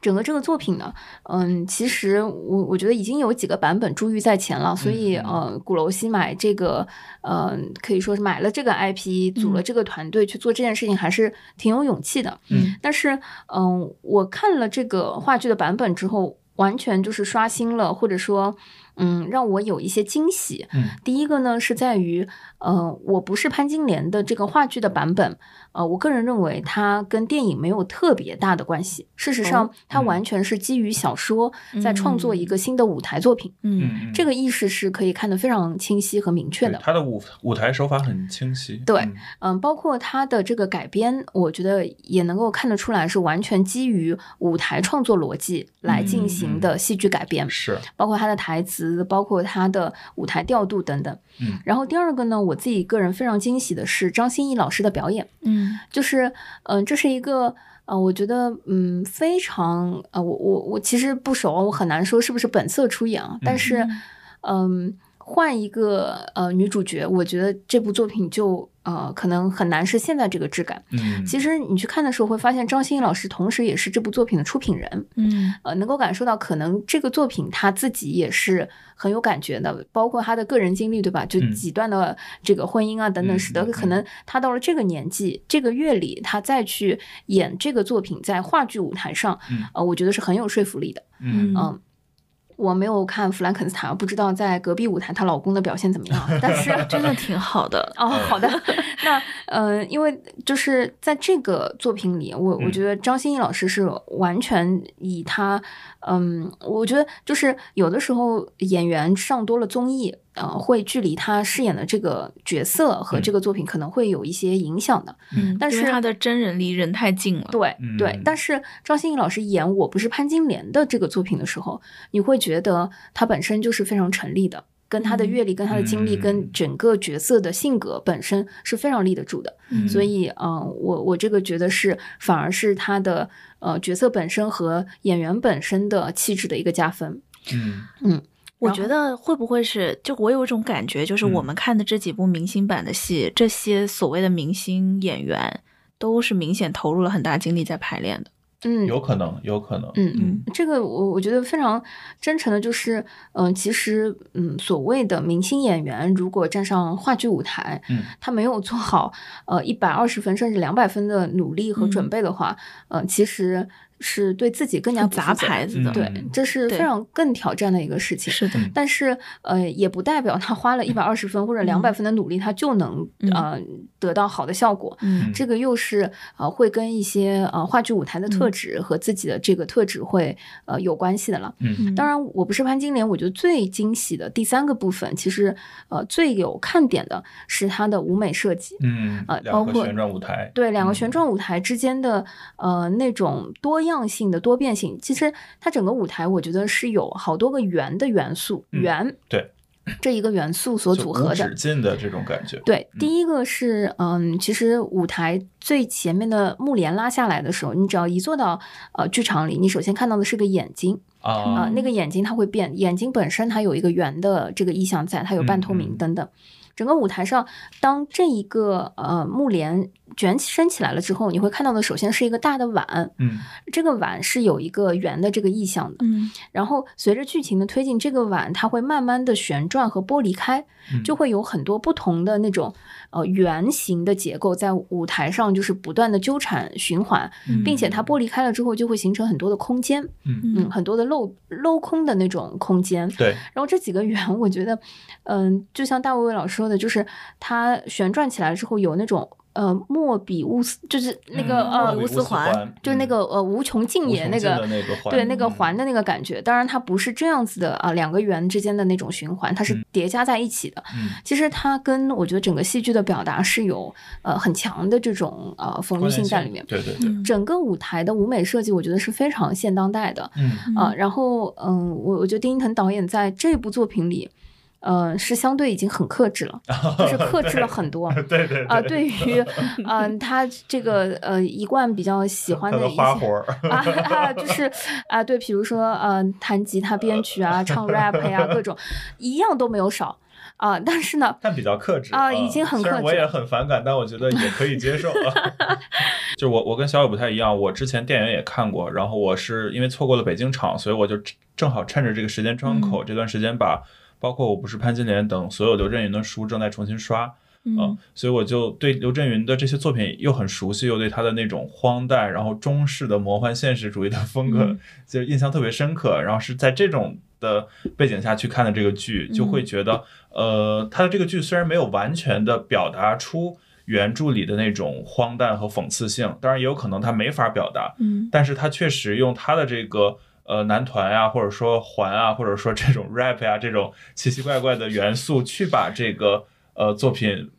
Speaker 3: 整个这个作品呢，嗯，其实我我觉得已经有几个版本珠玉在前了，所以
Speaker 2: 嗯
Speaker 3: 呃，鼓楼西买这个，呃，可以说是买了这个 IP，组了这个团队去做这件事情，还是挺有勇气的。
Speaker 1: 嗯
Speaker 3: 但是，嗯，我看了这个话剧的版本之后，完全就是刷新了，或者说，嗯，让我有一些惊喜。
Speaker 2: 嗯
Speaker 3: 第一个呢是在于，呃，我不是潘金莲的这个话剧的版本，呃，我个人认为它跟电影没有特别大的关系。事实上
Speaker 1: 哦，
Speaker 3: 它
Speaker 2: 嗯
Speaker 3: 完全是基于小说在创作一个新的舞台作品。
Speaker 1: 嗯
Speaker 2: 嗯，
Speaker 3: 这个意识是可以看得非常清晰和明确的。
Speaker 2: 对他的舞舞台手法很清晰。
Speaker 3: 对
Speaker 2: 嗯
Speaker 3: 嗯，包括它的这个改编，我觉得也能够看得出来是完全基于舞台创作逻辑来进行的戏剧改编，
Speaker 2: 是
Speaker 3: 包括它的台词，包括它的舞台调度等等。
Speaker 2: 嗯
Speaker 3: 然后第二个呢，我自己个人非常惊喜的是张歆艺老师的表演，
Speaker 1: 嗯
Speaker 3: 就是嗯、呃这是一个。呃，我觉得，嗯，非常，呃，我我我其实不熟，我很难说是不是本色出演啊。但是，嗯，换一个呃女主角，我觉得这部作品就呃可能很难是现在这个质感。
Speaker 2: 嗯，
Speaker 3: 其实你去看的时候会发现，张歆艺老师同时也是这部作品的出品人，
Speaker 1: 嗯
Speaker 3: 呃，能够感受到可能这个作品他自己也是很有感觉的，包括他的个人经历，对吧？就
Speaker 2: 嗯
Speaker 3: 几段的这个婚姻啊等等，
Speaker 2: 嗯
Speaker 3: 使得
Speaker 2: 嗯
Speaker 3: 可能他到了这个年纪、这个阅历，他再去演这个作品在话剧舞台上，
Speaker 2: 嗯
Speaker 3: 呃，我觉得是很有说服力的。
Speaker 2: 嗯
Speaker 3: 嗯，我没有看《弗兰肯斯坦》，不知道在隔壁舞台她老公的表现怎么样，但是
Speaker 1: 真的挺好的。
Speaker 3: 哦，好的。那呃，因为就是在这个作品里，我我
Speaker 2: 嗯
Speaker 3: 觉得张歆艺老师是完全以他，嗯，我觉得就是有的时候演员上多了综艺，呃，会距离他饰演的这个角色和
Speaker 2: 嗯
Speaker 3: 这个作品可能会有一些影响的。
Speaker 1: 嗯，
Speaker 3: 但是
Speaker 1: 他的真人离人太近了。
Speaker 3: 对对
Speaker 2: 嗯，
Speaker 3: 但是张歆艺老师演《我不是潘金莲》的这个作品的时候，你会觉得他本身就是非常成立的，跟他的
Speaker 1: 嗯
Speaker 3: 阅历、跟他的经历、
Speaker 2: 嗯
Speaker 3: 跟整个角色的性格本身是非常立得住的。
Speaker 1: 嗯
Speaker 3: 所以，嗯、我我这个觉得是反而是他的呃角色本身和演员本身的气质的一个加分。
Speaker 2: 嗯
Speaker 1: 我觉得会不会是，就我有一种感觉，就是我
Speaker 2: 嗯
Speaker 1: 们看的这几部明星版的戏，这些所谓的明星演员都是明显投入了很大精力在排练的。
Speaker 3: 嗯，
Speaker 2: 有可能，有可能。
Speaker 3: 嗯
Speaker 2: 嗯
Speaker 3: 这个我我觉得非常真诚的，就是，嗯、其实，嗯，所谓的明星演员，如果站上话剧舞台，
Speaker 2: 嗯，
Speaker 3: 他没有做好，呃，一百二十分甚至两百分的努力和
Speaker 1: 嗯
Speaker 3: 准备的话，呃，其实是对自己更加
Speaker 1: 砸牌子的，
Speaker 3: 对
Speaker 2: 嗯，
Speaker 3: 这是非常更挑战的一个事情。
Speaker 1: 是的，
Speaker 3: 但是，呃，也不代表他花了一百二十分或者两百分的努力，他就能
Speaker 1: 嗯
Speaker 3: 呃得到好的效果。
Speaker 1: 嗯
Speaker 3: 这个又是呃会跟一些呃话剧舞台的特
Speaker 1: 嗯
Speaker 3: 质和自己的这个特质会呃有关系的了。
Speaker 2: 嗯
Speaker 3: 当然，我不是潘金莲，我觉得最惊喜的第三个部分，其实呃最有看点的是它的舞美设计。
Speaker 2: 嗯
Speaker 3: 呃包括
Speaker 2: 旋转舞台，
Speaker 3: 对两个
Speaker 2: 嗯
Speaker 3: 旋转舞台之间的呃那种多样性的多变性，其实它整个舞台我觉得是有好多个圆的元素，
Speaker 2: 嗯
Speaker 3: 圆
Speaker 2: 对
Speaker 3: 这一个元素所组合的
Speaker 2: 无止。境的这种感觉。
Speaker 3: 对，
Speaker 2: 嗯
Speaker 3: 第一个是，嗯，其实舞台最前面的幕帘拉下来的时候，你只要一坐到呃剧场里，你首先看到的是个眼睛啊、
Speaker 2: 啊，
Speaker 3: 那个眼睛它会变，眼睛本身它有一个圆的这个意象在，它有半透明等等。整个舞台上，当这一个呃幕帘卷起升起来了之后，你会看到的首先是一个大的碗，
Speaker 2: 嗯
Speaker 3: 这个碗是有一个圆的这个意象的。
Speaker 1: 嗯
Speaker 3: 然后随着剧情的推进，这个碗它会慢慢的旋转和剥离开，
Speaker 2: 嗯
Speaker 3: 就会有很多不同的那种呃圆形的结构在舞台上就是不断的纠缠循环，
Speaker 1: 嗯
Speaker 3: 并且它剥离开了之后就会形成很多的空间，
Speaker 2: 嗯
Speaker 3: 嗯，很多的镂镂空的那种空间。
Speaker 2: 对，
Speaker 3: 然后这几个圆，我觉得，嗯、就像大卫老师说的，就是它旋转起来之后有那种呃莫比乌斯，就是那个、
Speaker 2: 嗯
Speaker 3: 呃
Speaker 2: 乌
Speaker 1: 乌斯环
Speaker 2: 环，
Speaker 3: 就是那个呃无穷尽
Speaker 2: 嗯
Speaker 3: 也那个对那个
Speaker 2: 嗯
Speaker 3: 环的那个感觉。当然，它不是这样子的啊，两个圆之间的那种循环，它是
Speaker 2: 嗯
Speaker 3: 叠加在一起的。
Speaker 2: 嗯，
Speaker 3: 其实它跟我觉得整个戏剧的表达是有呃很强的这种呃讽喻性在里面。
Speaker 2: 对对对，
Speaker 1: 嗯
Speaker 3: 整个舞台的舞美设计，我觉得是非常现当代的
Speaker 2: 嗯
Speaker 3: 啊、然后，嗯，我我觉得丁一腾导演在这部作品里，呃，是相对已经很克制了，就是克制了很多。
Speaker 2: 对对
Speaker 3: 啊、对于，嗯、他这个呃一贯比较喜欢
Speaker 2: 的
Speaker 3: 的一些
Speaker 2: 花活儿，
Speaker 3: 啊啊，就是啊，对，比如说嗯，弹吉他、编曲啊，唱 rap 呀，各种一样都没有少啊。但是呢，
Speaker 2: 但比较克制
Speaker 3: 啊已经很
Speaker 2: 克制我也很反感，但我觉得也可以接受。就我我跟小友不太一样，我之前电影也看过，然后我是因为错过了北京场，所以我就正好趁着这个时间窗口，这段时间把包括我不是潘金莲等所有刘震云的书正在重新刷。
Speaker 1: 嗯
Speaker 2: 嗯，所以我就对刘震云的这些作品又很熟悉，又对他的那种荒诞，然后中式的魔幻现实主义的风格，
Speaker 1: 嗯
Speaker 2: 就印象特别深刻。然后是在这种的背景下去看的这个剧，就会觉得，呃，他的这个剧虽然没有完全的表达出原著里的那种荒诞和讽刺性，当然也有可能他没法表达，
Speaker 1: 嗯
Speaker 2: 但是他确实用他的这个呃男团啊，或者说环啊，或者说这种 rap 呀、这种奇奇怪怪的元素，去把这个呃作品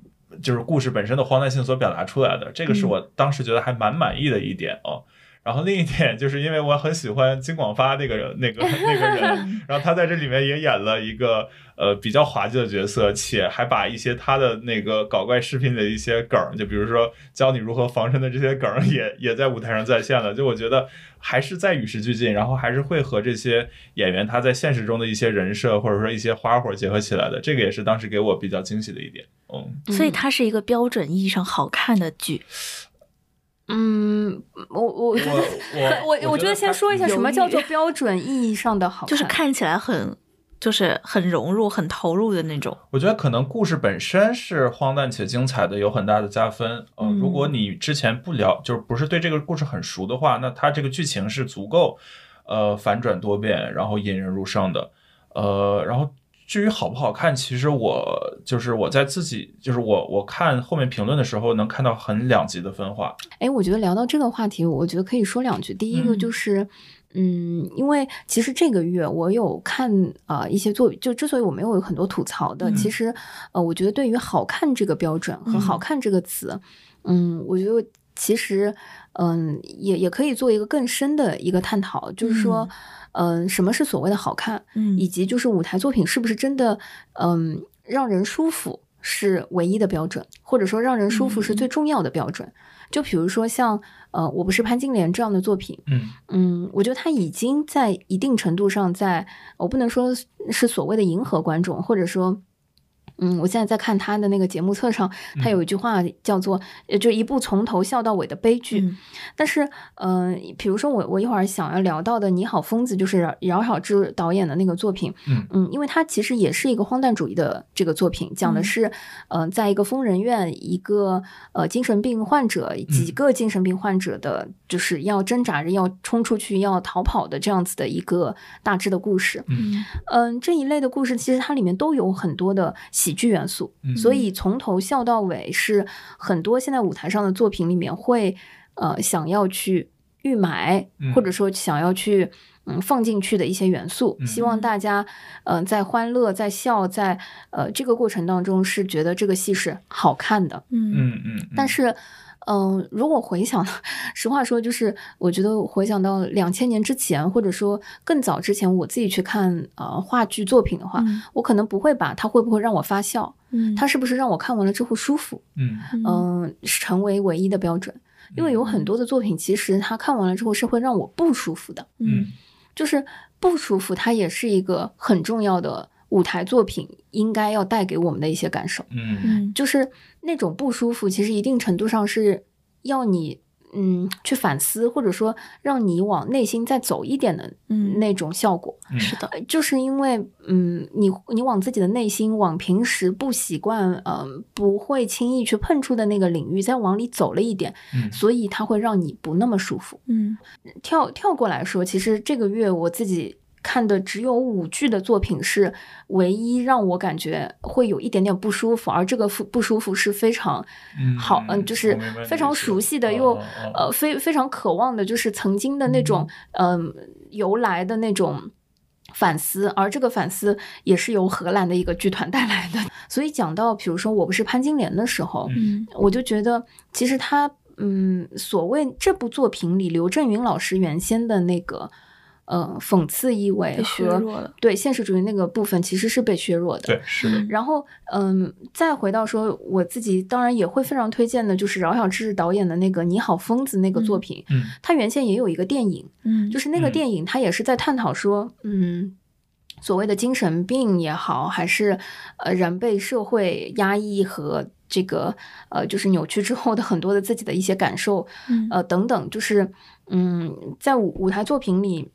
Speaker 2: 就是故事本身的荒诞性所表达出来的，这个是
Speaker 1: 嗯
Speaker 2: 我当时觉得还蛮满意的一点哦。然后另一点就是因为我很喜欢金广发那个人，那个那个人，然后他在这里面也演了一个呃比较滑稽的角色，且还把一些他的那个搞怪视频的一些梗儿，就比如说教你如何防身的这些梗儿也也在舞台上再现了。就我觉得还是在与时俱进，然后还是会和这些演员他在现实中的一些人设或者说一些花活结合起来的，这个也是当时给我比较惊喜的一点。嗯，
Speaker 1: 所以它是一个标准意义上好看的剧。
Speaker 3: 嗯，我我
Speaker 2: 我我
Speaker 3: 我我觉得先说一下什么叫做标准意义上的好看，
Speaker 1: 就是看起来很，就是很融入、很投入的那种。
Speaker 2: 我觉得可能故事本身是荒诞且精彩的，有很大的加分。呃，
Speaker 1: 嗯
Speaker 2: 如果你之前不了，就是不是对这个故事很熟的话，那它这个剧情是足够呃反转多变，然后引人入胜的。呃，然后至于好不好看，其实我就是我在自己就是我我看后面评论的时候，能看到很两极的分化。
Speaker 3: 哎，我觉得聊到这个话题，我觉得可以说两句。第一个
Speaker 1: 嗯
Speaker 3: 就是，嗯因为其实这个月我有看啊、呃一些作品，就之所以我没有很多吐槽的，
Speaker 2: 嗯
Speaker 3: 其实呃，我觉得对于好看这个标准和
Speaker 1: 嗯
Speaker 3: 好看这个词，嗯，我觉得其实嗯也也可以做一个更深的一个探讨，就是说，嗯、什么是所谓的好看，
Speaker 1: 嗯
Speaker 3: 以及就是舞台作品是不是真的嗯让人舒服是唯一的标准，或者说让人舒服是最重要的标准。就比如说像呃我不是潘金莲这样的作品，
Speaker 2: 嗯
Speaker 3: 嗯，我觉得他已经在一定程度上在，我不能说是所谓的迎合观众，或者说。嗯，我现在在看他的那个节目册上，他有一句话叫做“呃，就一部从头笑到尾的悲剧”
Speaker 1: 嗯。
Speaker 3: 但是，嗯、比如说我我一会儿想要聊到的《你好，疯子》，就是饶饶晓志导演的那个作品，
Speaker 2: 嗯。
Speaker 3: 因为它其实也是一个荒诞主义的这个作品，讲的
Speaker 1: 嗯。
Speaker 3: 是，呃，在一个疯人院，一个呃精神病患者，几个精神病患者的，就是要挣扎着要冲出去要逃跑的这样子的一个大致的故事。
Speaker 1: 嗯。
Speaker 3: 嗯，这一类的故事其实它里面都有很多的喜剧元素，
Speaker 2: 嗯。
Speaker 3: 所以从头笑到尾是很多现在舞台上的作品里面会呃想要去预埋，
Speaker 2: 嗯。
Speaker 3: 或者说想要去嗯放进去的一些元素，
Speaker 2: 嗯。
Speaker 3: 希望大家呃在欢乐、在笑、在呃这个过程当中是觉得这个戏是好看的，
Speaker 1: 嗯。
Speaker 2: 嗯嗯，
Speaker 3: 但是。嗯、如果回想，实话说，就是我觉得回想到两千年之前，或者说更早之前，我自己去看呃话剧作品的话，
Speaker 1: 嗯。
Speaker 3: 我可能不会把它会不会让我发笑，
Speaker 1: 嗯，
Speaker 3: 它是不是让我看完了之后舒服，
Speaker 2: 嗯。
Speaker 3: 嗯、成为唯一的标准。因为有很多的作品，其实它看完了之后是会让我不舒服的，
Speaker 1: 嗯。
Speaker 3: 就是不舒服，它也是一个很重要的舞台作品应该要带给我们的一些感受。
Speaker 2: 嗯。
Speaker 1: 嗯。
Speaker 3: 就是那种不舒服，其实一定程度上是要你嗯去反思，或者说让你往内心再走一点的
Speaker 1: 嗯。
Speaker 3: 那种效果。
Speaker 2: 嗯。
Speaker 1: 是的，
Speaker 3: 呃就是因为嗯，你你往自己的内心，往平时不习惯，嗯、不会轻易去碰触的那个领域，再往里走了一点，
Speaker 2: 嗯。
Speaker 3: 所以它会让你不那么舒服。
Speaker 1: 嗯。
Speaker 3: 跳跳过来说，其实这个月我自己看的只有五剧的作品是唯一让我感觉会有一点点不舒服，而这个不不舒服是非常
Speaker 2: 嗯
Speaker 3: 好，嗯，就是非常熟悉的，
Speaker 2: 哦
Speaker 3: 又
Speaker 2: 哦哦
Speaker 3: 呃非非常渴望的，就是曾经的那种嗯、由来的那种。反思，而这个反思也是由荷兰的一个剧团 带来的。所以讲到，比如说我不是潘金莲的时候，
Speaker 1: 嗯
Speaker 3: 我就觉得其实他，嗯，所谓这部作品里刘震云老师原先的那个，呃，讽刺意味
Speaker 1: 被削
Speaker 3: 和
Speaker 1: 弱了
Speaker 3: 对现实主义那个部分，其实是被削弱的。
Speaker 2: 对是的，
Speaker 3: 然后，嗯，再回到说我自己，当然也会非常推荐的，就是饶晓志导演的那个《你好，疯子》那个作品，
Speaker 2: 嗯。
Speaker 3: 他原先也有一个电影，
Speaker 1: 嗯
Speaker 3: 就是那个
Speaker 2: 嗯。
Speaker 3: 电影，他也是在探讨说，嗯，所谓的精神病也好，还是呃人被社会压抑和这个呃就是扭曲之后的很多的自己的一些感受，
Speaker 1: 嗯。
Speaker 3: 呃等等，就是嗯，在舞舞台作品里，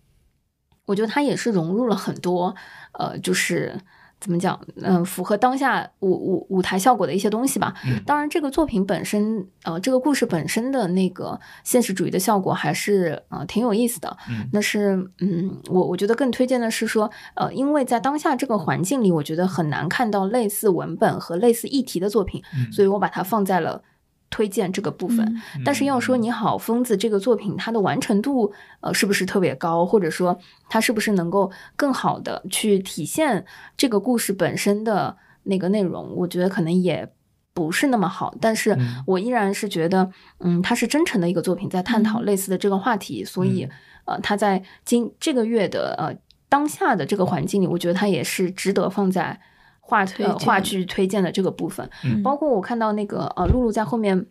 Speaker 3: 我觉得它也是融入了很多呃，就是。怎么讲？嗯、符合当下舞舞舞台效果的一些东西吧。
Speaker 2: 嗯
Speaker 3: 当然，这个作品本身，呃，这个故事本身的那个现实主义的效果还是呃挺有意思的。
Speaker 2: 嗯
Speaker 3: 那是，嗯，我我觉得更推荐的是说，呃，因为在当下这个环境里，我觉得很难看到类似文本和类似议题的作品，
Speaker 2: 嗯
Speaker 3: 所以我把它放在了推荐这个部分。
Speaker 1: 嗯
Speaker 3: 但是要说《你好，疯子》这个作品，它的完成度呃是不是特别高，或者说它是不是能够更好的去体现这个故事本身的那个内容，我觉得可能也不是那么好。但是
Speaker 2: 嗯
Speaker 3: 我依然是觉得，嗯，它是真诚的一个作品，在探讨
Speaker 1: 嗯
Speaker 3: 类似的这个话题，所以
Speaker 2: 嗯
Speaker 3: 呃，它在今这个月的呃当下的这个环境里，我觉得它也是值得放在话呃
Speaker 1: 推荐
Speaker 3: 话剧推荐的这个部分。
Speaker 2: 嗯
Speaker 3: 包括我看到那个呃，露露在后面。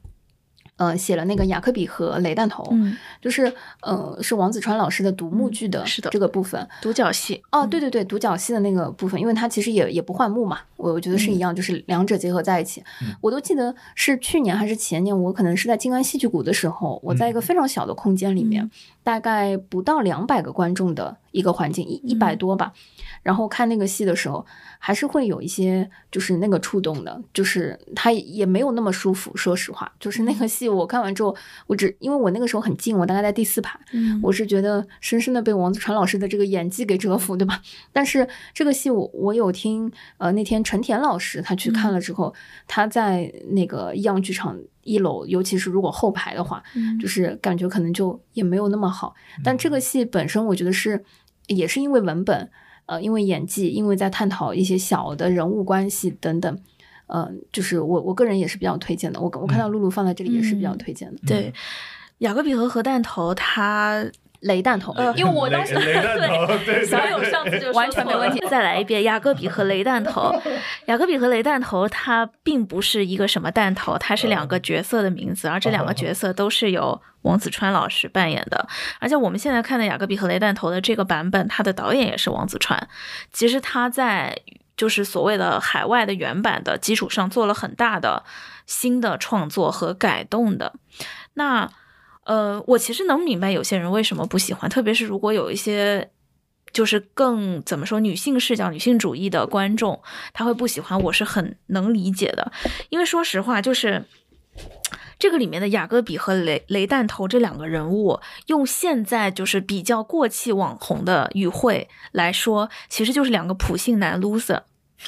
Speaker 3: 呃，写了那个雅克比和雷弹头，
Speaker 1: 嗯
Speaker 3: 就是呃，是王子川老师的独幕
Speaker 1: 嗯
Speaker 3: 剧的
Speaker 1: 是的
Speaker 3: 这个部分。
Speaker 1: 独角戏
Speaker 3: 哦，对对对，独角戏的那个部分，因为它其实也也不换幕嘛，我我觉得是一样，就是两者结合在一起。
Speaker 2: 嗯
Speaker 3: 我都记得是去年还是前年，我可能是在静安戏剧谷的时候，我在一个非常小的空间里面，
Speaker 1: 嗯
Speaker 3: 大概不到两百个观众的一个环境，一一百
Speaker 1: 嗯
Speaker 3: 多吧。然后看那个戏的时候，还是会有一些就是那个触动的，就是他也没有那么舒服。说实话，就是那个戏我看完之后，我只因为我那个时候很近，我大概在第四排，
Speaker 1: 嗯
Speaker 3: 我是觉得深深的被王子川老师的这个演技给折服，对吧？但是这个戏我我有听，呃，那天陈田老师他去看了之后，他在那个一样剧场一楼，尤其是如果后排的话，
Speaker 1: 嗯
Speaker 3: 就是感觉可能就也没有那么好。但这个戏本身，我觉得是也是因为文本，呃，因为演技，因为在探讨一些小的人物关系等等。呃，就是我我个人也是比较推荐的，我我看到露露放在这里也是比较
Speaker 1: 嗯
Speaker 3: 推荐的。
Speaker 1: 对，雅各比和核弹头他
Speaker 3: 雷弹头，
Speaker 1: 呃
Speaker 3: 因为我当时
Speaker 2: 对对
Speaker 1: 小友上次就
Speaker 3: 完全没问题
Speaker 1: 再来一遍，雅各比和雷弹头。雅各比和雷弹头，它并不是一个什么弹头，它是两个角色的名字，而这两个角色都是由王子川老师扮演的。而且我们现在看的雅各比和雷弹头的这个版本，它的导演也是王子川。其实他在。就是所谓的海外的原版的基础上做了很大的新的创作和改动的。那呃，我其实能明白有些人为什么不喜欢，特别是如果有一些就是更怎么说女性视角、女性主义的观众，他会不喜欢，我是很能理解的。因为说实话，就是这个里面的雅各比和雷雷弹头这两个人物，用现在就是比较过气网红的语汇来说，其实就是两个普信男 loser，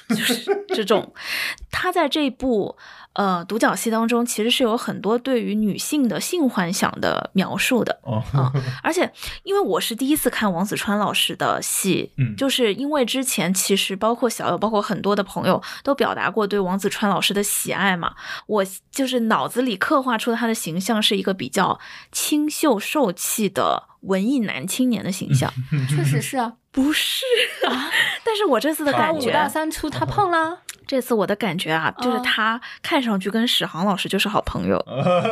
Speaker 1: 就是这种。他在这部呃独角戏当中，其实是有很多对于女性的性幻想的描述的。
Speaker 2: 哦，
Speaker 1: 啊，而且因为我是第一次看王子川老师的戏，
Speaker 2: 嗯
Speaker 1: 就是因为之前其实包括小友，包括很多的朋友都表达过对王子川老师的喜爱嘛，我就是脑子里刻画出他的形象是一个比较清秀秀气的文艺男青年的形象，
Speaker 3: 确实 是啊，
Speaker 1: 不是啊？但是我这次的感觉，
Speaker 3: 五大三粗，他胖啦。
Speaker 1: 这次我的感觉啊，就是
Speaker 3: 嗯
Speaker 1: 他看上去跟史航老师就是好朋友，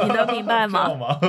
Speaker 1: 你能明白吗？
Speaker 2: 吗？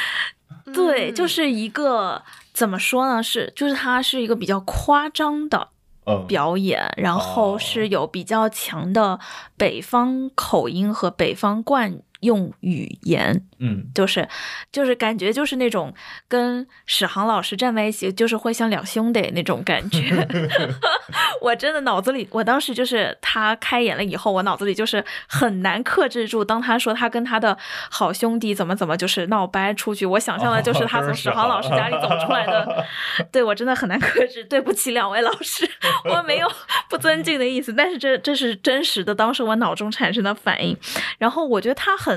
Speaker 1: 对，
Speaker 3: 嗯
Speaker 1: 就是一个怎么说呢？是就是他是一个比较夸张的
Speaker 2: 嗯，
Speaker 1: 表演，然后
Speaker 2: 哦
Speaker 1: 是有比较强的北方口音和北方惯用语言，
Speaker 2: 嗯
Speaker 1: 就是就是感觉就是那种跟史航老师站在一起，就是会像两兄弟那种感觉。我真的脑子里，我当时就是他开演了以后，我脑子里就是很难克制住。当他说他跟他的好兄弟怎么怎么就是闹掰出去，我想象的就是他从史航老师家里走出来的。对我真的很难克制，对不起两位老师，我没有不尊敬的意思，但是这这是真实的，当时我脑中产生的反应。然后我觉得他很，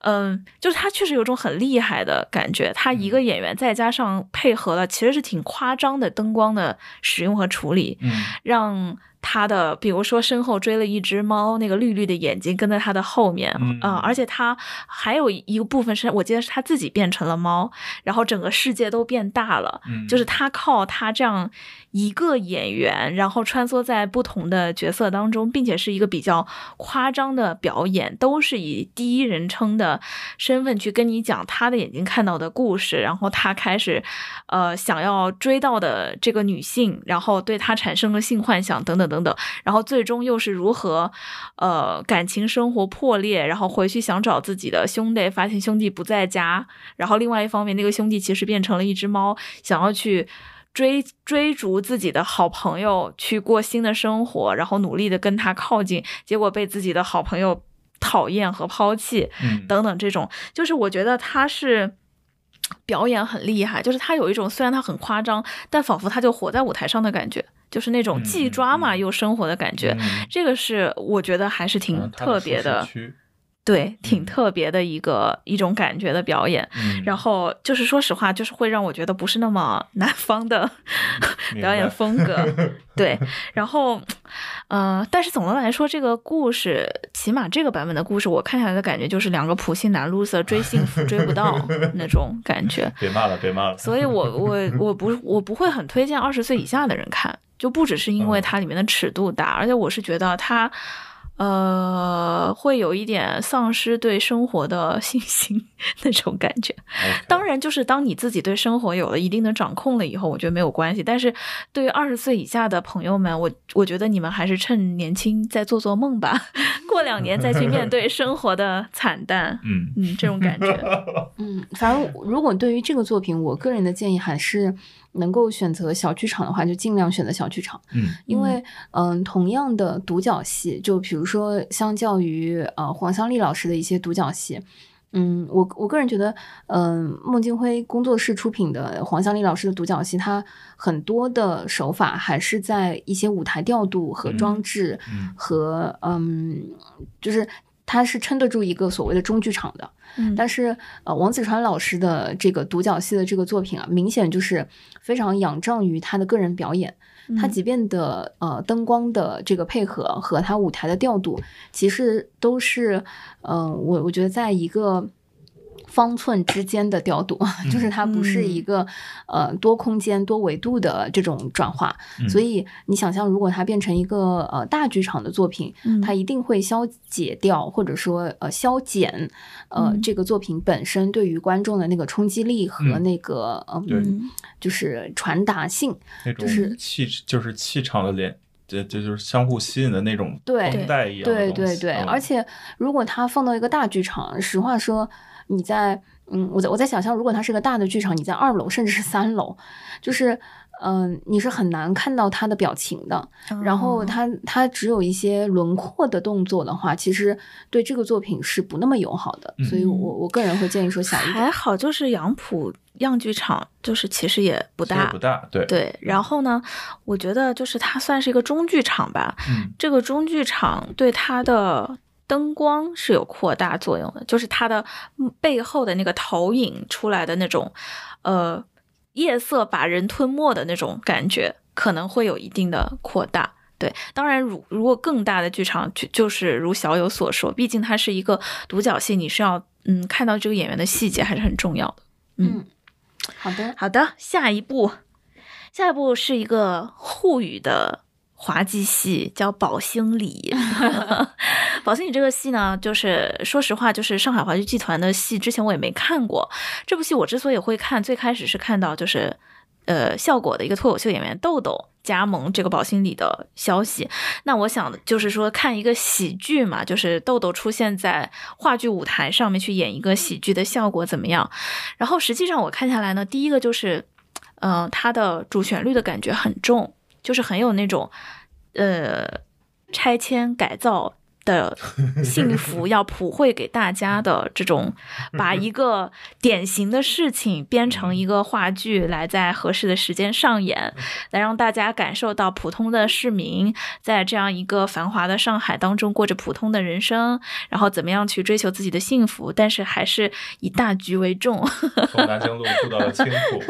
Speaker 1: 嗯，就是他确实有种很厉害的感觉。他一个演员再加上配合了，其实是挺夸张的灯光的使用和处理，
Speaker 2: 嗯
Speaker 1: 让他的比如说身后追了一只猫，那个绿绿的眼睛跟在他的后面，
Speaker 2: 嗯
Speaker 1: 呃而且他还有一个部分是我记得是他自己变成了猫，然后整个世界都变大了。
Speaker 2: 嗯，
Speaker 1: 就是他靠他这样一个演员，然后穿梭在不同的角色当中，并且是一个比较夸张的表演，都是以第一人称的身份去跟你讲他的眼睛看到的故事，然后他开始呃想要追到的这个女性，然后对她产生了性幻想等等等等，然后最终又是如何呃感情生活破裂，然后回去想找自己的兄弟，发现兄弟不在家，然后另外一方面，那个兄弟其实变成了一只猫，想要去追追逐自己的好朋友，去过新的生活，然后努力的跟他靠近，结果被自己的好朋友讨厌和抛弃，
Speaker 2: 嗯
Speaker 1: 等等这种，就是我觉得他是。表演很厉害，就是他有一种虽然他很夸张，但仿佛他就活在舞台上的感觉，就是那种既抓马又生活的感觉。
Speaker 2: 嗯
Speaker 1: 这个是我觉得还是挺特别的对，挺
Speaker 2: 嗯
Speaker 1: 特别的一个、一种感觉的表演。
Speaker 2: 嗯，
Speaker 1: 然后就是说实话，就是会让我觉得不是那么 南方的表演风格，对。然后，呃，但是总的来说，这个故事，起码这个版本的故事，我看下来的感觉就是两个普信男 loser 追幸福追不到 那种感觉。
Speaker 2: 别骂了，别骂了。
Speaker 1: 所以我我我不我不会很推荐二十岁以下的人看，就不只是因为
Speaker 2: 嗯
Speaker 1: 它里面的尺度大，而且我是觉得它。呃，会有一点丧失对生活的 信心那种感觉。当然，就是当你自己对生活有了一定的掌控了以后，我觉得没有关系。但是对于二十岁以下的朋友们，我我觉得你们还是趁年轻再做做梦吧，过两年再去面对生活的惨淡。
Speaker 2: 嗯
Speaker 1: 嗯，这种感觉。
Speaker 3: 嗯，反正如果对于这个作品，我个人的建议还是能够选择小剧场的话，就尽量选择小剧场，
Speaker 2: 嗯。
Speaker 3: 因为嗯、同样的独角戏，就比如说相较于呃黄香丽老师的一些独角戏。嗯，我我个人觉得，嗯、孟京辉工作室出品的黄香丽老师的独角戏，它很多的手法还是在一些舞台调度和装置
Speaker 2: 嗯。
Speaker 3: 和嗯，就是它是撑得住一个所谓的中剧场的。
Speaker 1: 嗯，
Speaker 3: 但是呃，王子川老师的这个独角戏的这个作品啊，明显就是非常仰仗于他的个人表演。他
Speaker 1: 嗯
Speaker 3: 即便的呃灯光的这个配合和他舞台的调度，其实都是嗯、呃我我觉得在一个方寸之间的调度，就是它不是一个呃多空间多维度的这种转化。
Speaker 2: 嗯。
Speaker 3: 所以你想象，如果它变成一个呃大剧场的作品，
Speaker 1: 嗯。
Speaker 3: 它一定会消解掉，或者说呃消减呃、
Speaker 1: 嗯。
Speaker 3: 这个作品本身对于观众的那个冲击力和
Speaker 2: 嗯。
Speaker 3: 那个、
Speaker 1: 嗯
Speaker 3: 就是传达性。
Speaker 2: 那种
Speaker 3: 就是
Speaker 2: 气就是气场的连这这就是相互吸引的那种
Speaker 3: 对
Speaker 2: 绷带一样的
Speaker 3: 对对对，
Speaker 2: 嗯。
Speaker 3: 而且如果它放到一个大剧场，实话说，你在嗯，我在我在想象，如果它是个大的剧场，你在二楼甚至是三楼，就是嗯、你是很难看到他的表情的。然后
Speaker 1: 哦
Speaker 3: 他他只有一些轮廓的动作的话，其实对这个作品是不那么友好的。所以我我个人会建议说小一点。
Speaker 1: 还好，就是杨浦样剧场，就是其实也不大
Speaker 2: 不。大，对，
Speaker 1: 对，然后呢，我觉得就是它算是一个中剧场吧。
Speaker 2: 嗯
Speaker 1: 这个中剧场对它的灯光是有扩大作用的，就是它的嗯背后的那个投影出来的那种，呃，夜色把人吞没的那种感觉，可能会有一定的扩大。对，当然如如果更大的剧场，就就是如小友所说，毕竟它是一个独角戏，你是要嗯看到这个演员的细节还是很重要的。
Speaker 3: 嗯，好的，
Speaker 1: 好的，下一步，下一步是一个沪语的滑稽戏，叫《宝兴里》。宝兴里这个戏呢，就是说实话，就是上海话剧剧团的戏，之前我也没看过。这部戏我之所以会看，最开始是看到就是呃效果的一个脱口秀演员豆豆。加盟这个宝兴里的消息，那我想就是说看一个喜剧嘛，就是豆豆出现在话剧舞台上面去演一个喜剧的效果怎么样？然后实际上我看下来呢，第一个就是，嗯、它的主旋律的感觉很重，就是很有那种，呃，拆迁改造的幸福要普惠给大家的这种，把一个典型的事情编成一个话剧，来在合适的时间上演，来让大家感受到普通的市民在这样一个繁华的上海当中过着普通的人生，然后怎么样去追求自己的幸福，但是还是以大局为重。
Speaker 2: 从南京路住到了青浦，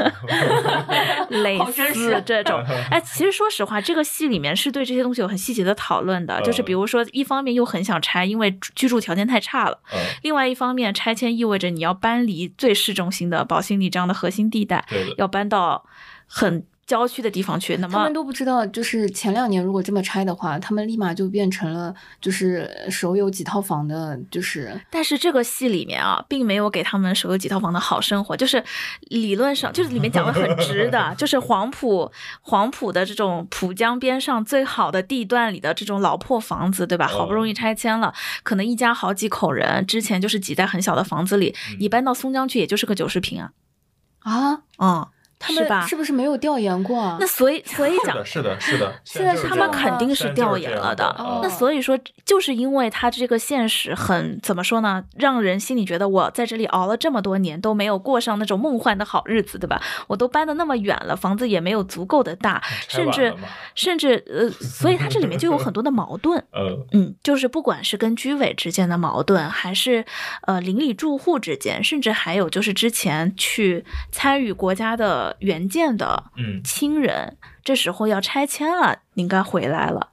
Speaker 1: 类似这种。哎，其实说实话，这个戏里面是对这些东西有很细节的讨论的，就是比如说，一方面又很想拆，因为居住条件太差了；
Speaker 2: 嗯，
Speaker 1: 另外一方面，拆迁意味着你要搬离最市中心的宝兴里这样的核心地带，要搬到很郊区的地方去。那么他
Speaker 3: 们都不知道，就是前两年如果这么拆的话，他们立马就变成了就是手有几套房的，就是
Speaker 1: 但是这个戏里面啊，并没有给他们手有几套房的好生活，就是理论上就是里面讲的很直的，就是黄埔黄埔的这种浦江边上最好的地段里的这种老破房子，对吧？好不容易拆迁了，可能一家好几口人，之前就是挤在很小的房子里，你搬到松江去，也就是个九十平啊，
Speaker 3: 啊，
Speaker 1: 嗯，
Speaker 3: 他
Speaker 1: 是吧
Speaker 3: 们是不是没有调研过啊？
Speaker 1: 那所以所以讲
Speaker 2: 是的，是的，是的，
Speaker 3: 现在是
Speaker 1: 他们肯定是调研了的。
Speaker 3: 哦
Speaker 1: 那所以说，就是因为他这个现实很怎么说呢，让人心里觉得我在这里熬了这么多年都没有过上那种梦幻的好日子，对吧？我都搬的那么远了，房子也没有足够的大，甚至甚至呃，所以它这里面就有很多的矛盾。
Speaker 2: 嗯，
Speaker 1: 嗯，就是不管是跟居委之间的矛盾，还是呃邻里住户之间，甚至还有就是之前去参与国家的援建的
Speaker 2: 嗯，
Speaker 1: 亲人，这时候要拆迁了，你应该回来了。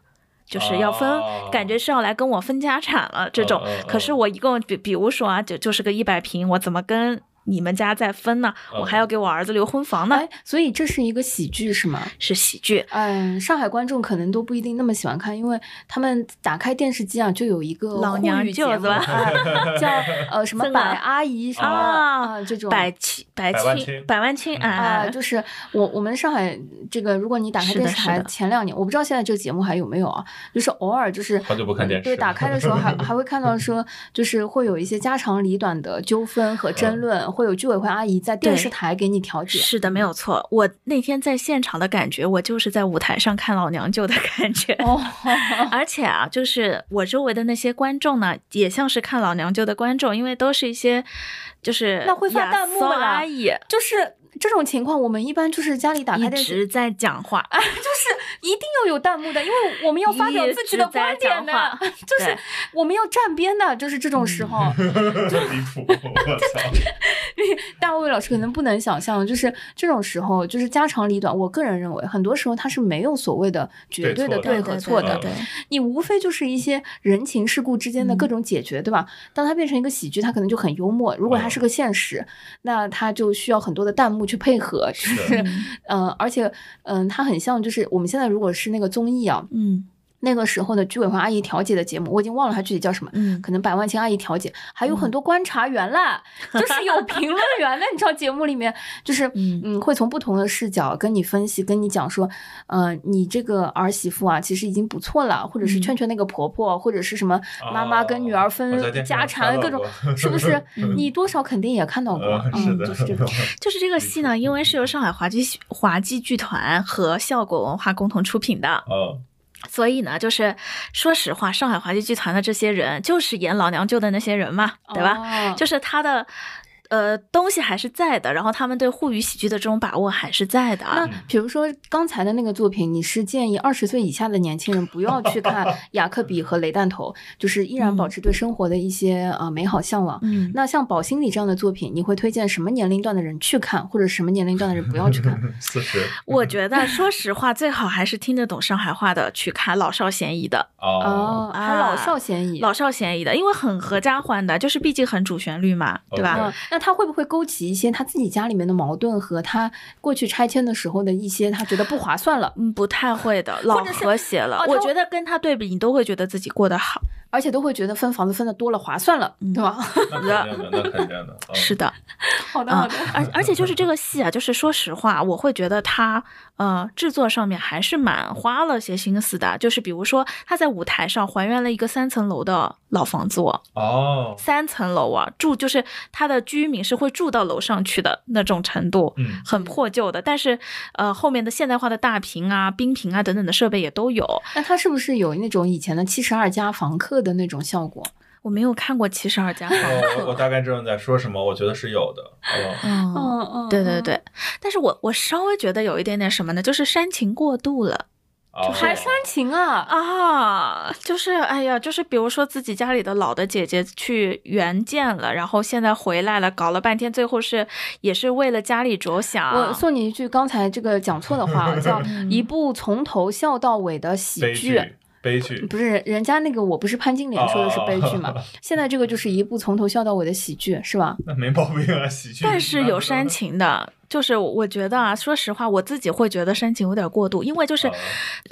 Speaker 1: 就是要分，
Speaker 2: 哦
Speaker 1: 感觉是要来跟我分家产了这种。可是我一共比比如说啊，就就是个一百平，我怎么跟你们家再分呢？
Speaker 2: 嗯。
Speaker 1: 我还要给我儿子留婚房呢。
Speaker 3: 哎，所以这是一个喜剧是吗？
Speaker 1: 是喜剧，
Speaker 3: 嗯，上海观众可能都不一定那么喜欢看，因为他们打开电视机啊，就有一个
Speaker 1: 老娘舅子吧。
Speaker 3: 哎 叫呃什么百阿姨什么
Speaker 1: 啊
Speaker 3: 啊这种。
Speaker 1: 百亲百亲
Speaker 2: 百万亲
Speaker 1: 百万亲
Speaker 3: 啊、
Speaker 1: 啊，
Speaker 3: 就是我我们上海这个，如果你打开电视台前两年，我不知道现在这个节目还有没有啊，就是偶尔就是
Speaker 2: 好久不看电视。
Speaker 3: 对，打开的时候还还会看到说，就是会有一些家长里短的纠纷和争论，会有居委会阿姨在电视台给你调解。
Speaker 1: 是的，没有错。我那天在现场的感觉，我就是在舞台上看老娘舅的感觉。
Speaker 3: 哦，
Speaker 1: 而且啊，就是我周围的那些观众呢，也像是看老娘舅的观众，因为都是一些就是
Speaker 3: 那会发弹幕的
Speaker 1: 阿姨，
Speaker 3: 就是这种情况，我们一般就是家里打开电视，
Speaker 1: 直在讲话。
Speaker 3: 哎，就是一定要有弹幕的，因为我们要发表自己的观点的
Speaker 1: 一直在讲话，
Speaker 3: 就是我们要站边的，就是这种时候。
Speaker 2: 离谱，我操！
Speaker 3: 大卫老师可能不能想象，就是这种时候，就是家长里短。我个人认为，很多时候他是没有所谓的绝对的
Speaker 2: 对错的
Speaker 3: 对和错的，
Speaker 1: 对，
Speaker 3: 你无非就是一些人情世故之间的各
Speaker 1: 嗯
Speaker 3: 种解决，对吧？当它变成一个喜剧，它可能就很幽默；如果它是个现实，那它就需要很多的弹幕去配合，就是嗯、呃，而且嗯、它很像就是我们现在如果是那个综艺啊，
Speaker 1: 嗯，
Speaker 3: 那个时候的居委会阿姨调解的节目，我已经忘了它具体叫什么，
Speaker 1: 嗯
Speaker 3: 可能百万千阿姨调解，还有很多观察员啦，就是有 评论员的，你知道节目里面就是
Speaker 1: 嗯
Speaker 3: 嗯，会从不同的视角跟你分析，跟你讲说，呃，你这个儿媳妇啊，其实已经不错了，或者是
Speaker 1: 嗯
Speaker 3: 劝劝那个婆婆，或者是什么妈妈跟女儿分家产各种是不是？你多少肯定也看到过，
Speaker 2: 嗯
Speaker 3: 就是这种。
Speaker 1: 就是这个戏呢，因为是由上海华剧华剧剧团和效果文化共同出品的，
Speaker 2: 嗯，
Speaker 1: 所以呢，就是说实话，上海华剧剧团的这些人就是演老娘舅的那些人嘛，对吧？
Speaker 3: 哦
Speaker 1: 就是他的。呃，东西还是在的，然后他们对沪语喜剧的这种把握还是在的啊。
Speaker 3: 那比如说刚才的那个作品，你是建议二十岁以下的年轻人不要去看 雅克比和雷弹头，就是依然保持对生活的一些呃美好向往。
Speaker 1: 嗯，
Speaker 3: 那像宝心理这样的作品，你会推荐什么年龄段的人去看，或者什么年龄段的人不要去看？
Speaker 2: 四十
Speaker 1: 我觉得说实话，最好还是听得懂上海话的去看，老少咸宜的，
Speaker 2: 哦，
Speaker 3: 哦，还老少咸宜。
Speaker 1: 老少咸宜的，因为很合家欢的，就是毕竟很主旋律嘛，对吧
Speaker 3: 那他会不会勾起一些他自己家里面的矛盾和他过去拆迁的时候的一些他觉得不划算了，
Speaker 1: 嗯，不太会的，老和谐了。
Speaker 3: 哦
Speaker 1: 我觉得跟他对比，你都会觉得自己过得好。
Speaker 3: 而且都会觉得分房子分的多了划算了，
Speaker 1: 嗯
Speaker 3: 对吧？
Speaker 2: 那肯定的，那肯定的，嗯
Speaker 1: 是的，
Speaker 3: 好的，
Speaker 1: 啊
Speaker 3: 好的。
Speaker 1: 而而且就是这个戏啊，就是说实话，我会觉得他呃制作上面还是蛮花了些心思的。就是比如说他在舞台上还原了一个三层楼的老房子哦，
Speaker 2: 哦，
Speaker 1: 三层楼啊，住就是他的居民是会住到楼上去的那种程度。
Speaker 2: 嗯，
Speaker 1: 很破旧的，但是，呃，后面的现代化的大屏啊、冰屏啊等等的设备也都有。
Speaker 3: 那它是不是有那种以前的七十二家房客的那种效果？
Speaker 1: 我没有看过七十二家房
Speaker 2: 哦，我大概知道你在说什么，我觉得是有的，嗯，
Speaker 1: 嗯，
Speaker 3: 嗯
Speaker 1: 对对对，但是我我稍微觉得有一点点什么呢，就是煽情过度了。
Speaker 2: 哦
Speaker 3: 还煽情啊！
Speaker 1: 啊，就是哎呀，就是比如说自己家里的老的姐姐去援建了，然后现在回来了，搞了半天，最后是也是为了家里着想。
Speaker 3: 我送你一句刚才这个讲错的话，叫一部从头笑到尾的喜剧。
Speaker 2: 剧，悲剧，
Speaker 3: 不是人家那个我不是潘金莲说的是悲剧嘛？
Speaker 2: 哦
Speaker 3: 现在这个就是一部从头笑到尾的喜剧，是吧？
Speaker 2: 那没毛病啊，喜剧，
Speaker 1: 但是有煽情的，就是我觉得啊，说实话，我自己会觉得煽情有点过度，因为就是
Speaker 2: 哦，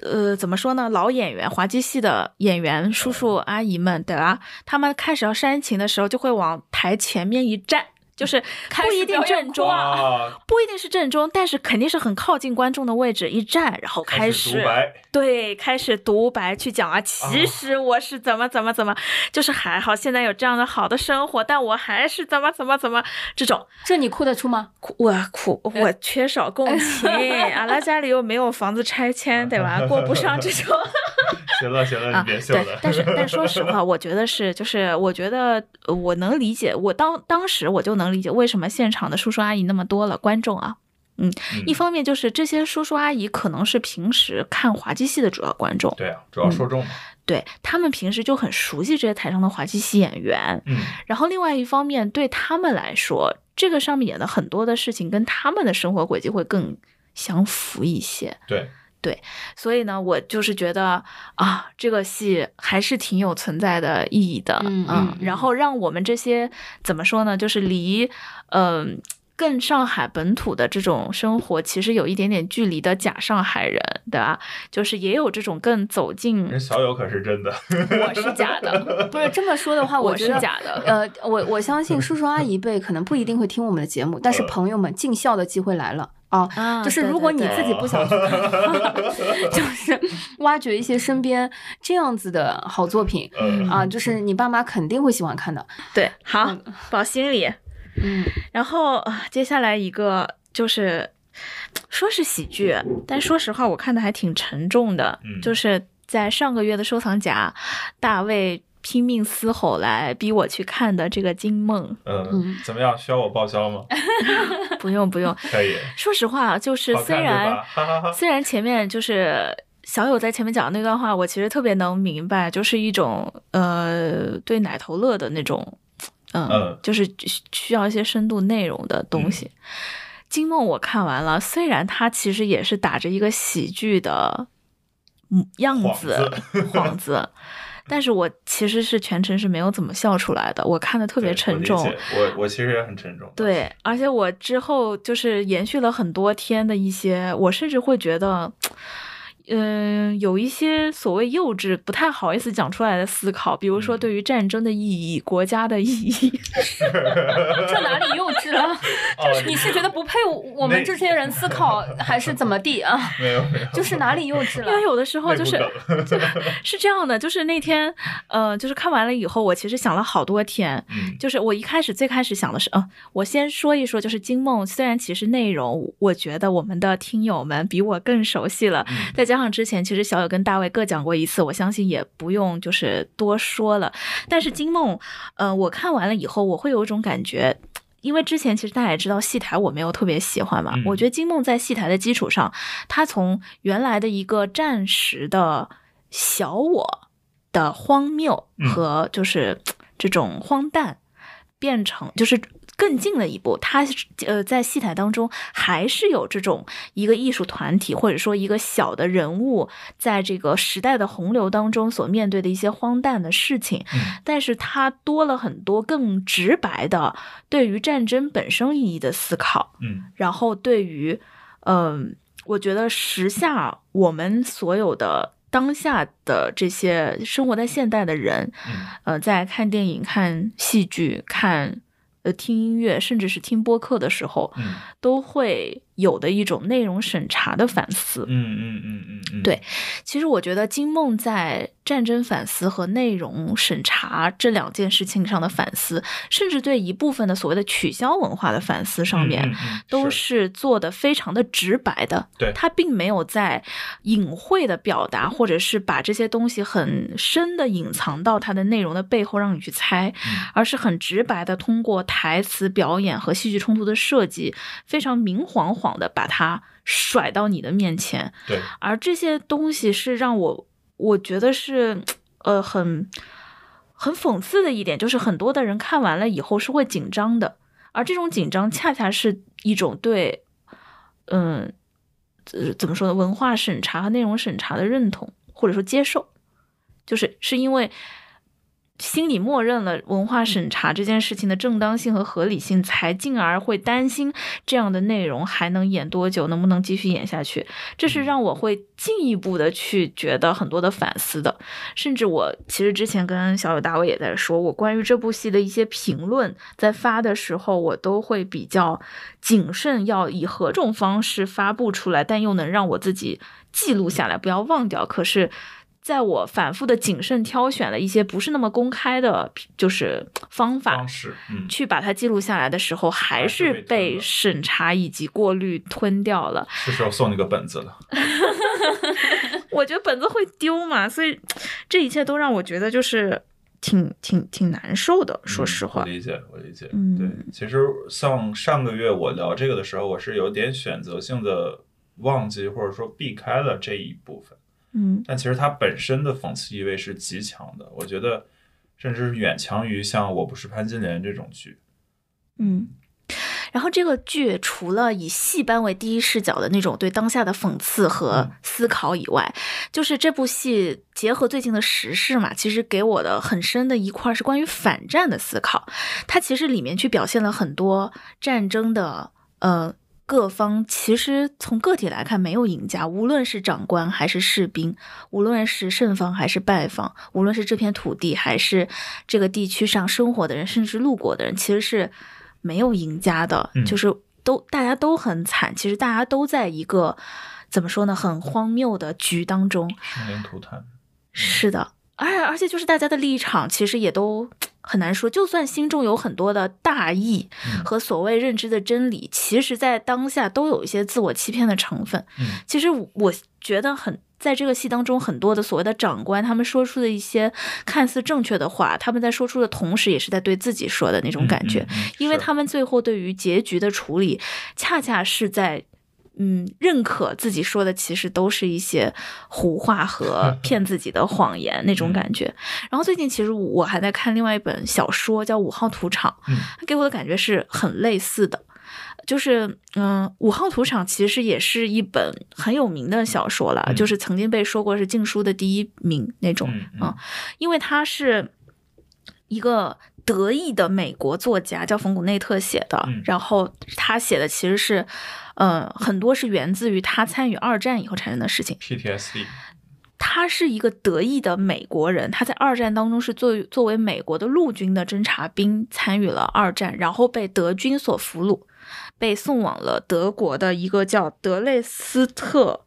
Speaker 1: 呃，怎么说呢？老演员、滑稽戏的演员叔叔阿姨们，对吧？他们开始要煽情的时候，就会往台前面一站。就是不一定正中，
Speaker 2: 啊，
Speaker 1: 不一定是正中，但是肯定是很靠近观众的位置一站，然后开始
Speaker 2: 独白，
Speaker 1: 对，开始独白去讲啊，其实我是怎么怎么怎么，就是还好现在有这样的好的生活，但我还是怎么怎么怎么这种，
Speaker 3: 这你哭得出吗？
Speaker 1: 哭我哭，我缺少共情，阿拉家里又没有房子拆迁，对吧？过不上这种
Speaker 2: 行 了行了，
Speaker 1: 啊
Speaker 2: 你，别秀
Speaker 1: 对
Speaker 2: 了，，
Speaker 1: 但是但说实话，我觉得是，就是我觉得呃我能理解，我当当时我就能理解为什么现场的叔叔阿姨那么多了，观众啊。
Speaker 2: 嗯
Speaker 1: 一方面就是这些叔叔阿姨可能是平时看滑稽戏的主要观众，
Speaker 2: 对啊，主要受众嘛，
Speaker 1: 对他们平时就很熟悉这些台上的滑稽戏演员，
Speaker 2: 嗯，
Speaker 1: 然后另外一方面对他们来说，这个上面演的很多的事情跟他们的生活轨迹会更相符一些。
Speaker 2: 对，
Speaker 1: 所以呢，我就是觉得啊，这个戏还是挺有存在的意义的，
Speaker 3: 嗯嗯
Speaker 1: 然后让我们这些怎么说呢，就是离嗯。更上海本土的这种生活，其实有一点点距离的假上海人，对吧？就是也有这种更走近，
Speaker 2: 人小友可是真的，
Speaker 1: 我是假的，
Speaker 3: 不是这么说的话，
Speaker 1: 我是
Speaker 3: 觉得
Speaker 1: 假的。
Speaker 3: 呃，我我相信叔叔阿姨辈可能不一定会听我们的节目，但是朋友们尽孝的机会来了啊！
Speaker 1: 啊
Speaker 3: 就是如果你自己不想去看，就是挖掘一些身边这样子的好作品
Speaker 2: 嗯
Speaker 3: 啊，就是你爸妈肯定会喜欢看的。
Speaker 1: 对，好，保心里。
Speaker 3: 嗯，
Speaker 1: 然后啊，接下来一个就是说是喜剧，但说实话，我看的还挺沉重的。
Speaker 2: 嗯
Speaker 1: 就是在上个月的收藏夹，大卫拼命嘶吼来逼我去看的这个《惊梦
Speaker 2: 嗯，怎么样？需要我报销吗？》，
Speaker 1: 不用不用。
Speaker 2: 可以，
Speaker 1: 说实话，就是虽然虽然前面就是小友在前面讲的那段话，我其实特别能明白，就是一种呃对奶头乐的那种，嗯，
Speaker 2: 嗯
Speaker 1: 就是需需要一些深度内容的东西。惊梦我看完了，虽然它其实也是打着一个喜剧的嗯样子幌子，但是我其实是全程是没有怎么笑出来的，我看的特别沉重。
Speaker 2: 我我我其实也很沉重，
Speaker 1: 对，而且我之后就是延续了很多天的一些，我甚至会觉得，嗯、有一些所谓幼稚、不太好意思讲出来的思考，比如说
Speaker 2: 嗯
Speaker 1: 对于战争的意义、国家的意义。
Speaker 3: 这哪里幼稚了？
Speaker 2: 就是
Speaker 3: 你是觉得不配我们这些人思考，还是怎么地啊？
Speaker 2: 没有没有，
Speaker 3: 就是哪里幼稚 了
Speaker 1: 因？为有的时候就是是这样的，就是那天，呃，就是看完了以后，我其实想了好多天。
Speaker 2: 嗯
Speaker 1: 就是我一开始最开始想的是，嗯、我先说一说，就是《惊梦》，虽然其实内容，我觉得我们的听友们比我更熟悉了，
Speaker 2: 嗯
Speaker 1: 再加上之前其实小友跟大卫各讲过一次，我相信也不用就是多说了。但是《金梦》，呃，我看完了以后，我会有一种感觉。因为之前其实大家也知道戏台我没有特别喜欢嘛，
Speaker 2: 嗯
Speaker 1: 我觉得《金梦》在戏台的基础上，他从原来的一个暂时的小我的荒谬
Speaker 2: 嗯
Speaker 1: 和就是这种荒诞，变成就是更进了一步。它呃在戏台当中还是有这种一个艺术团体或者说一个小的人物，在这个时代的洪流当中所面对的一些荒诞的事情，
Speaker 2: 嗯
Speaker 1: 但是它多了很多更直白的对于战争本身意义的思考。
Speaker 2: 嗯
Speaker 1: 然后对于，嗯、我觉得时下我们所有的当下的这些生活在现代的人，
Speaker 2: 嗯
Speaker 1: 呃，在看电影、看戏剧、看呃听音乐，甚至是听播客的时候，
Speaker 2: 嗯。
Speaker 1: 都会有的一种内容审查的反思。
Speaker 2: 嗯嗯嗯嗯嗯，
Speaker 1: 对其实我觉得金梦在战争反思和内容审查这两件事情上的反思，甚至对一部分的所谓的取消文化的反思上面，
Speaker 2: 嗯嗯嗯
Speaker 1: 都
Speaker 2: 是
Speaker 1: 是做的非常的直白的。
Speaker 2: 对
Speaker 1: 他并没有在隐晦的表达，或者是把这些东西很深的隐藏到它的内容的背后让你去猜，
Speaker 2: 嗯
Speaker 1: 而是很直白的通过台词表演和戏剧冲突的设计，非常明晃晃的把它甩到你的面前。
Speaker 2: 对，
Speaker 1: 而这些东西是让我我觉得是呃很很讽刺的一点，就是很多的人看完了以后是会紧张的，而这种紧张恰恰是一种对嗯呃怎么说呢文化审查和内容审查的认同或者说接受，就是是因为。心里默认了文化审查这件事情的正当性和合理性，才进而会担心这样的内容还能演多久，能不能继续演下去。这是让我会进一步的去觉得很多的反思的。甚至我其实之前跟小友大卫也在说，我关于这部戏的一些评论，在发的时候，我都会比较谨慎，要以何种方式发布出来，但又能让我自己记录下来，不要忘掉。可是。在我反复的谨慎挑选了一些不是那么公开的，就是方法
Speaker 2: 方式，嗯，
Speaker 1: 去把它记录下来的时候，还
Speaker 2: 还是被
Speaker 1: 审查以及过滤吞掉了。
Speaker 2: 是时候送你个本子了。
Speaker 1: 我觉得本子会丢嘛，所以这一切都让我觉得就是挺挺挺难受的。说实话
Speaker 2: 嗯我，理解，我理解。
Speaker 1: 嗯
Speaker 2: 对，其实像上个月我聊这个的时候，我是有点选择性的忘记或者说避开了这一部分，
Speaker 1: 嗯
Speaker 2: 但其实它本身的讽刺意味是极强的，我觉得甚至是远强于像《我不是潘金莲》这种剧。
Speaker 1: 嗯。然后这个剧除了以戏班为第一视角的那种对当下的讽刺和
Speaker 2: 嗯
Speaker 1: 思考以外，就是这部戏结合最近的时事嘛，其实给我的很深的一块是关于反战的思考。它其实里面去表现了很多战争的呃各方，其实从个体来看没有赢家，无论是长官还是士兵，无论是胜方还是败方，无论是这片土地还是这个地区上生活的人，甚至路过的人，其实是没有赢家的，
Speaker 2: 嗯
Speaker 1: 就是都大家都很惨，其实大家都在一个怎么说呢，很荒谬的局当中。
Speaker 2: 生灵涂炭。
Speaker 1: 是的，而而且就是大家的立场其实也都很难说，就算心中有很多的大义
Speaker 2: 嗯
Speaker 1: 和所谓认知的真理，其实在当下都有一些自我欺骗的成分。
Speaker 2: 嗯
Speaker 1: 其实我觉得很。在这个戏当中，很多的所谓的长官，他们说出的一些看似正确的话，他们在说出的同时，也是在对自己说的那种感觉。
Speaker 2: 嗯嗯嗯
Speaker 1: 因为他们最后对于结局的处理，恰恰是在嗯认可自己说的其实都是一些胡话和 骗自己的谎言那种感觉。然后最近其实我还在看另外一本小说，叫《五号土场》，
Speaker 2: 嗯
Speaker 1: 它给我的感觉是很类似的。就是，嗯，五号土场其实也是一本很有名的小说了，
Speaker 2: 嗯
Speaker 1: 就是曾经被说过是禁书的第一名那种，
Speaker 2: 嗯嗯
Speaker 1: 因为它是一个德裔的美国作家叫冯古内特写的，
Speaker 2: 嗯。
Speaker 1: 然后他写的其实是，呃，很多是源自于他参与二战以后产生的事情。
Speaker 2: PTSD，
Speaker 1: 他是一个德意的美国人，他在二战当中是作为作为美国的陆军的侦察兵参与了二战，然后被德军所俘虏，被送往了德国的一个叫德累斯特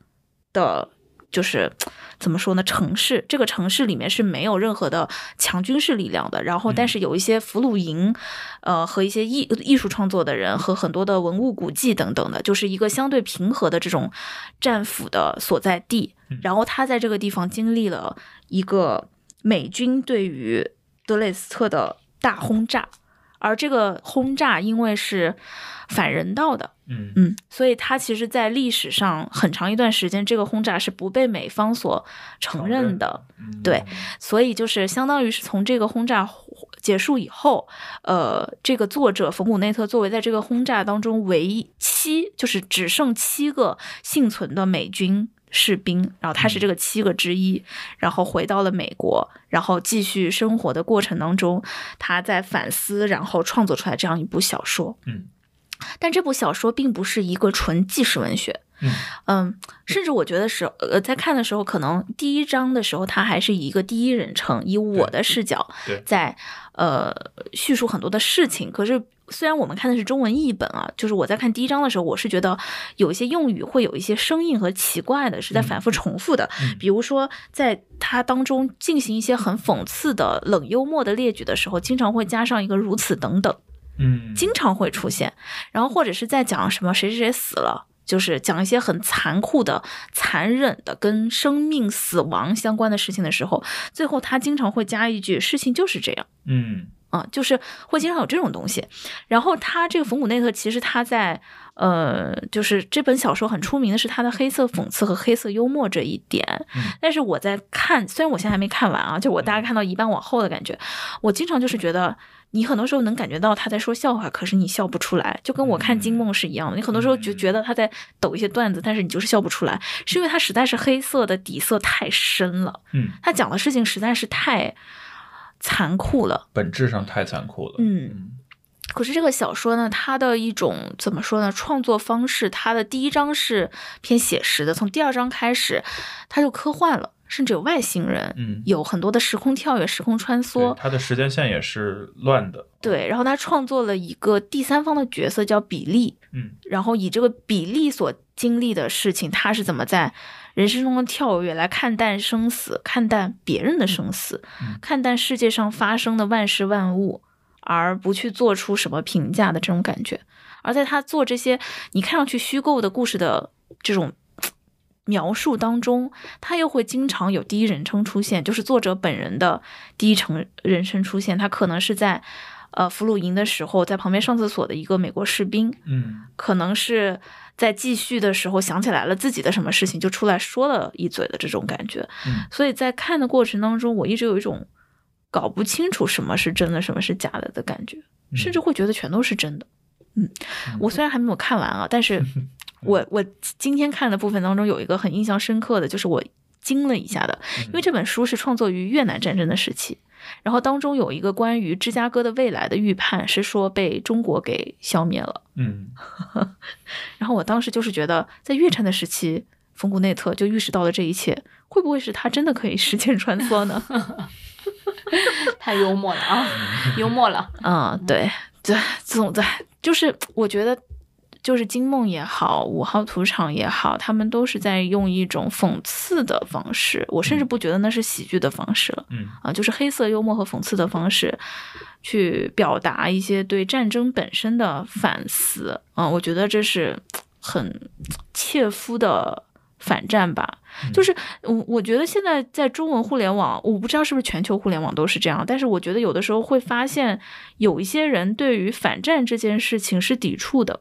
Speaker 1: 的，就是怎么说呢，城市。这个城市里面是没有任何的强军事力量的，然后但是有一些俘虏营，呃，和一些艺艺术创作的人和很多的文物古迹等等的，就是一个相对平和的这种战俘的所在地。然后他在这个地方经历了一个美军对于德累斯特的大轰炸，而这个轰炸因为是反人道的，
Speaker 2: 嗯
Speaker 1: 嗯，所以它其实，在历史上很长一段时间，这个轰炸是不被美方所承认的。
Speaker 2: 嗯
Speaker 1: 对，所以就是相当于是从这个轰炸结束以后，呃，这个作者冯古内特作为在这个轰炸当中唯一七，就是只剩七个幸存的美军士兵，然后他是这个七个之一，然后回到了美国，然后继续生活的过程当中，他在反思，然后创作出来这样一部小说。
Speaker 2: 嗯，
Speaker 1: 但这部小说并不是一个纯纪实文学。
Speaker 2: 嗯
Speaker 1: 嗯，甚至我觉得是呃，在看的时候，可能第一章的时候，他还是以一个第一人称，以我的视角在呃叙述很多的事情。可是虽然我们看的是中文译本啊，就是我在看第一章的时候，我是觉得有一些用语会有一些生硬和奇怪的，是在反复重复的。
Speaker 2: 嗯
Speaker 1: 比如说，在它当中进行一些很讽刺的冷幽默的列举的时候，经常会加上一个如此等等。
Speaker 2: 嗯，
Speaker 1: 经常会出现，然后或者是在讲什么谁谁谁死了，就是讲一些很残酷的、残忍的跟生命死亡相关的事情的时候，最后他经常会加一句“事情就是这样”。
Speaker 2: 嗯
Speaker 1: 啊，就是会经常有这种东西。然后他这个冯古内特，其实他在呃，就是这本小说很出名的是他的黑色讽刺和黑色幽默这一点。
Speaker 2: 嗯
Speaker 1: 但是我在看，虽然我现在还没看完啊，就我大概看到一半往后的感觉，我经常就是觉得。你很多时候能感觉到他在说笑话，可是你笑不出来，就跟我看金梦是一样的。你很多时候就觉得他在抖一些段子，但是你就是笑不出来，是因为他实在是黑色的底色太深了，
Speaker 2: 嗯，
Speaker 1: 他讲的事情实在是太残酷了。
Speaker 2: 本质上太残酷了。
Speaker 1: 嗯可是这个小说呢，它的一种怎么说呢？创作方式，它的第一章是偏写实的，从第二章开始，它就科幻了，甚至有外星人，
Speaker 2: 嗯，
Speaker 1: 有很多的时空跳跃、时空穿梭。
Speaker 2: 它的时间线也是乱的。
Speaker 1: 对，然后他创作了一个第三方的角色叫比利，
Speaker 2: 嗯
Speaker 1: 然后以这个比利所经历的事情，他是怎么在人生中的跳跃来看淡生死，看淡别人的生死，
Speaker 2: 嗯
Speaker 1: 看淡世界上发生的万事万物，而不去做出什么评价的这种感觉。而在他做这些你看上去虚构的故事的这种描述当中，他又会经常有第一人称出现，就是作者本人的第一成人称出现。他可能是在呃俘虏营的时候，在旁边上厕所的一个美国士兵，
Speaker 2: 嗯
Speaker 1: 可能是在继续的时候想起来了自己的什么事情，就出来说了一嘴的这种感觉。
Speaker 2: 嗯
Speaker 1: 所以在看的过程当中，我一直有一种搞不清楚什么是真的，什么是假的的感觉，
Speaker 2: 嗯
Speaker 1: 甚至会觉得全都是真的。嗯，我虽然还没有看完啊，但是 我我今天看的部分当中有一个很印象深刻的，就是我惊了一下的，因为这本书是创作于越南战争的时期，然后当中有一个关于芝加哥的未来的预判，是说被中国给消灭了。
Speaker 2: 嗯
Speaker 1: 然后我当时就是觉得，在月城的时期，冯古内特就预示到了这一切，会不会是他真的可以时间穿梭呢？
Speaker 3: 太幽默了啊，幽默了。
Speaker 1: 嗯，对，对，总在就是我觉得。就是金梦也好，五号屠场也好，他们都是在用一种讽刺的方式，我甚至不觉得那是喜剧的方式了
Speaker 2: 嗯
Speaker 1: 啊，就是黑色幽默和讽刺的方式，去表达一些对战争本身的反思啊，我觉得这是很切肤的反战吧。就是我我觉得现在在中文互联网，我不知道是不是全球互联网都是这样，但是我觉得有的时候会发现有一些人对于反战这件事情是抵触的。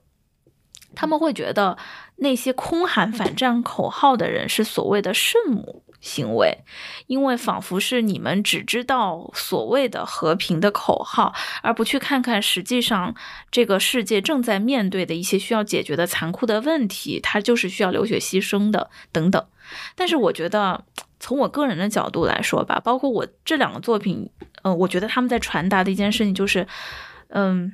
Speaker 1: 他们会觉得那些空喊反战口号的人是所谓的圣母行为，因为仿佛是你们只知道所谓的和平的口号，而不去看看实际上这个世界正在面对的一些需要解决的残酷的问题，它就是需要流血牺牲的等等。但是我觉得从我个人的角度来说吧，包括我这两个作品，呃，我觉得他们在传达的一件事情就是，嗯。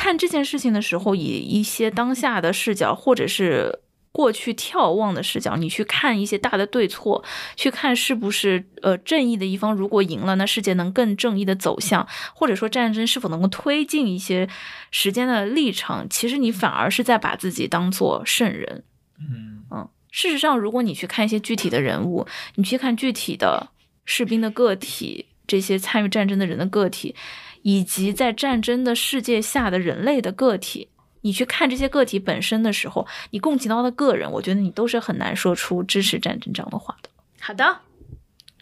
Speaker 1: 看这件事情的时候，以一些当下的视角，或者是过去眺望的视角，你去看一些大的对错，去看是不是呃正义的一方如果赢了，那世界能更正义的走向，或者说战争是否能够推进一些时间的历程，其实你反而是在把自己当做圣人。
Speaker 2: 嗯
Speaker 1: 嗯，事实上，如果你去看一些具体的人物，你去看具体的士兵的个体，这些参与战争的人的个体。以及在战争的世界下的人类的个体，你去看这些个体本身的时候，你共情到的个人，我觉得你都是很难说出支持战争这样的话的。好的，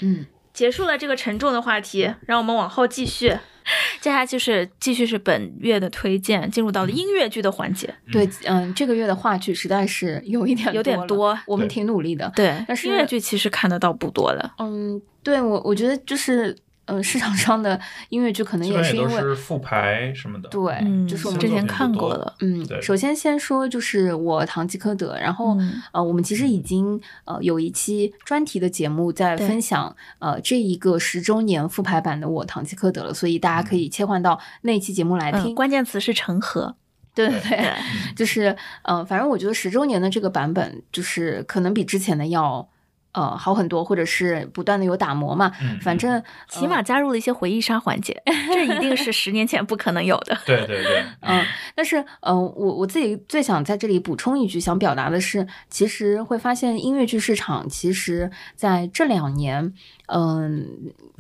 Speaker 3: 嗯，
Speaker 1: 结束了这个沉重的话题，让我们往后继续。接下来就是继续是本月的推荐，进入到了音乐剧的环节。
Speaker 3: 对，嗯，这个月的话剧实在是有一点
Speaker 1: 有点多，
Speaker 3: 我们挺努力的。
Speaker 1: 对，
Speaker 3: 但是
Speaker 1: 音乐剧其实看得到不多的。
Speaker 3: 嗯，对我我觉得就是。嗯，市场上的音乐剧可能也是因为
Speaker 2: 是复排什么的，
Speaker 3: 对，就是我们
Speaker 1: 之前看过的。
Speaker 3: 嗯，首先先说就是我堂吉诃德，然后呃，我们其实已经呃有一期专题的节目在分享呃这一个十周年复排版的我堂吉诃德了，所以大家可以切换到那期节目来听。
Speaker 1: 关键词是成河，
Speaker 3: 对 对对，就是嗯，反正我觉得十周年的这个版本就是可能比之前的要。呃，好很多，或者是不断的有打磨嘛，反正
Speaker 1: 起码加入了一些回忆杀环节，这一定是十年前不可能有的。
Speaker 2: 对对对，
Speaker 3: 嗯，但是呃，我我自己最想在这里补充一句，想表达的是，其实会发现音乐剧市场，其实在这两年，嗯，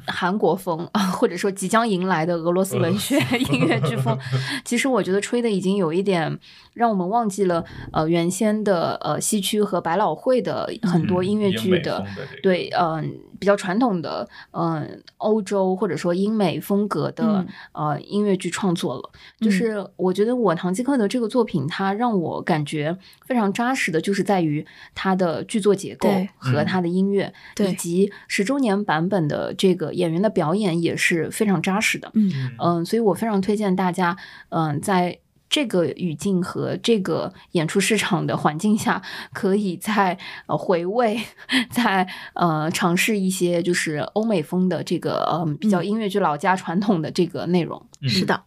Speaker 3: 韩国风啊，或者说即将迎来的俄罗斯文学音乐剧风，其实我觉得吹的已经有一点让我们忘记了，呃，原先的呃西区和百老汇的很多音乐剧。的对，嗯，比较传统的，嗯，欧洲或者说英美风格的呃音乐剧创作了。就是我觉得我堂吉诃德这个作品，它让我感觉非常扎实的，就是在于它的剧作结构和它的音乐，以及十周年版本的这个演员的表演也是非常扎实的。
Speaker 1: 嗯
Speaker 3: 嗯，所以我非常推荐大家，嗯，在。这个语境和这个演出市场的环境下，可以在呃回味，在呃尝试一些就是欧美风的这个呃比较音乐剧老家传统的这个内容。
Speaker 1: 是的。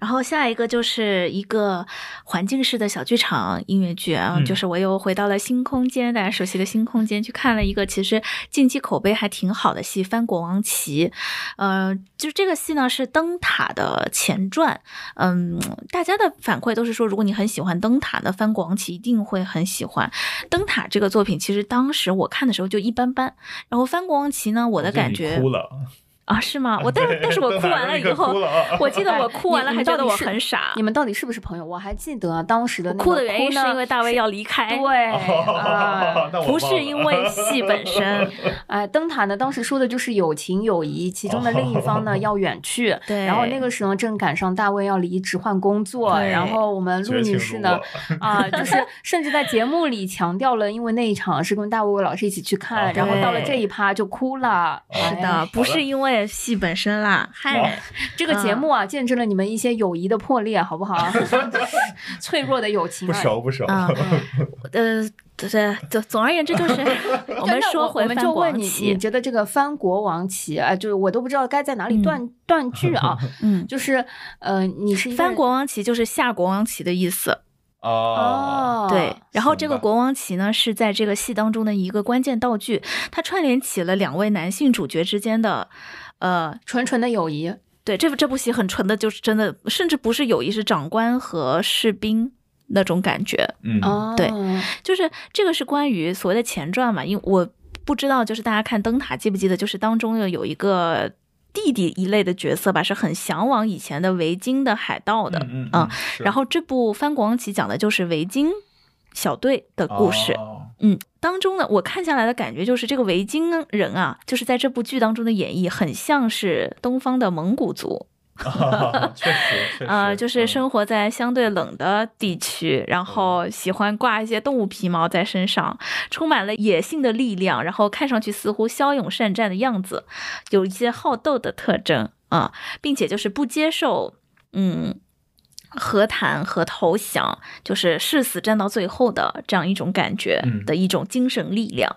Speaker 1: 然后下一个就是一个环境式的小剧场音乐剧啊，就是我又回到了新空间，大家熟悉的新空间，去看了一个其实近期口碑还挺好的戏《翻国王旗》。呃，就这个戏呢是灯塔的前传，嗯，大家的反馈都是说，如果你很喜欢灯塔的《翻国王旗》，一定会很喜欢灯塔这个作品。其实当时我看的时候就一般般，然后《翻国王旗》呢，我的感觉
Speaker 2: 哭了。
Speaker 1: 啊，是吗？我 但是但是我哭完了以后，我记得我哭完了还觉得我很傻。
Speaker 3: 你们到底是不是朋友？我还记得当时的
Speaker 1: 哭的原因是因为大卫要离开，
Speaker 3: 对，
Speaker 1: 不是因为戏本身。
Speaker 3: 哎，灯塔呢，当时说的就是友情友谊，其中的另一方呢要远去。
Speaker 1: 对，
Speaker 3: 然后那个时候正赶上大卫要离职换工作，然后我们陆女士呢，啊，就是甚至在节目里强调了，因为那一场是跟大卫老师一起去看，然后到了这一趴就哭了。
Speaker 1: 是的，不是因为。戏本身啦，嗨，
Speaker 3: 这个节目啊，见证了你们一些友谊的破裂，好不好？脆弱的友情，
Speaker 2: 不熟不熟。
Speaker 1: 呃，对，总总而言之，就是 我们说回
Speaker 3: 翻国王旗，你觉得这个翻国王旗啊，就是我都不知道该在哪里断断句啊。嗯，就是呃，你是
Speaker 1: 翻国王旗，就是下国王旗的意思。
Speaker 2: 哦，
Speaker 1: 对，然后这个国王旗呢，是在这个戏当中的一个关键道具，它串联起了两位男性主角之间的，呃，
Speaker 3: 纯纯的友谊。
Speaker 1: 对，这部这部戏很纯的，就是真的，甚至不是友谊，是长官和士兵那种感觉。
Speaker 2: 嗯，
Speaker 1: 对，就是这个是关于所谓的前传嘛，因为我不知道，就是大家看灯塔记不记得，就是当中有有一个。弟弟一类的角色吧，是很向往以前的维京的海盗的，
Speaker 2: 嗯
Speaker 1: 嗯，然后这部《翻国王旗》讲的就是维京小队的故事，嗯，当中呢，我看下来的感觉就是这个维京人啊，就是在这部剧当中的演绎，很像是东方的蒙古族。
Speaker 2: 确实，
Speaker 1: 呃，就是生活在相对冷的地区，然后喜欢挂一些动物皮毛在身上，充满了野性的力量，然后看上去似乎骁勇善战的样子，有一些好斗的特征啊，并且就是不接受，嗯，和谈和投降，就是誓死战到最后的这样一种感觉
Speaker 2: 嗯
Speaker 1: 的一种精神力量。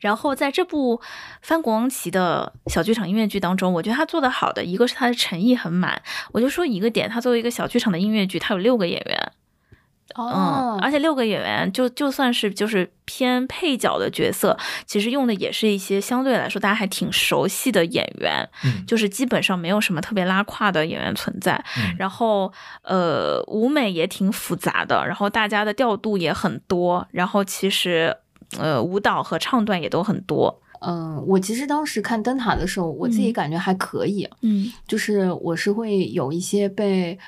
Speaker 1: 然后在这部翻国王旗的小剧场音乐剧当中，我觉得他做的好的一个是他的诚意很满。我就说一个点，他作为一个小剧场的音乐剧，他有六个演员，
Speaker 3: 哦
Speaker 1: 嗯，，而且六个演员就就算是就是偏配角的角色，其实用的也是一些相对来说大家还挺熟悉的演员，
Speaker 2: 嗯
Speaker 1: 就是基本上没有什么特别拉胯的演员存在。
Speaker 2: 嗯
Speaker 1: 然后呃，舞美也挺复杂的，然后大家的调度也很多，然后其实呃舞蹈和唱段也都很多。
Speaker 3: 嗯，我其实当时看灯塔的时候，我自己
Speaker 1: 嗯
Speaker 3: 感觉还可以，
Speaker 1: 嗯
Speaker 3: 就是我是会有一些被。嗯，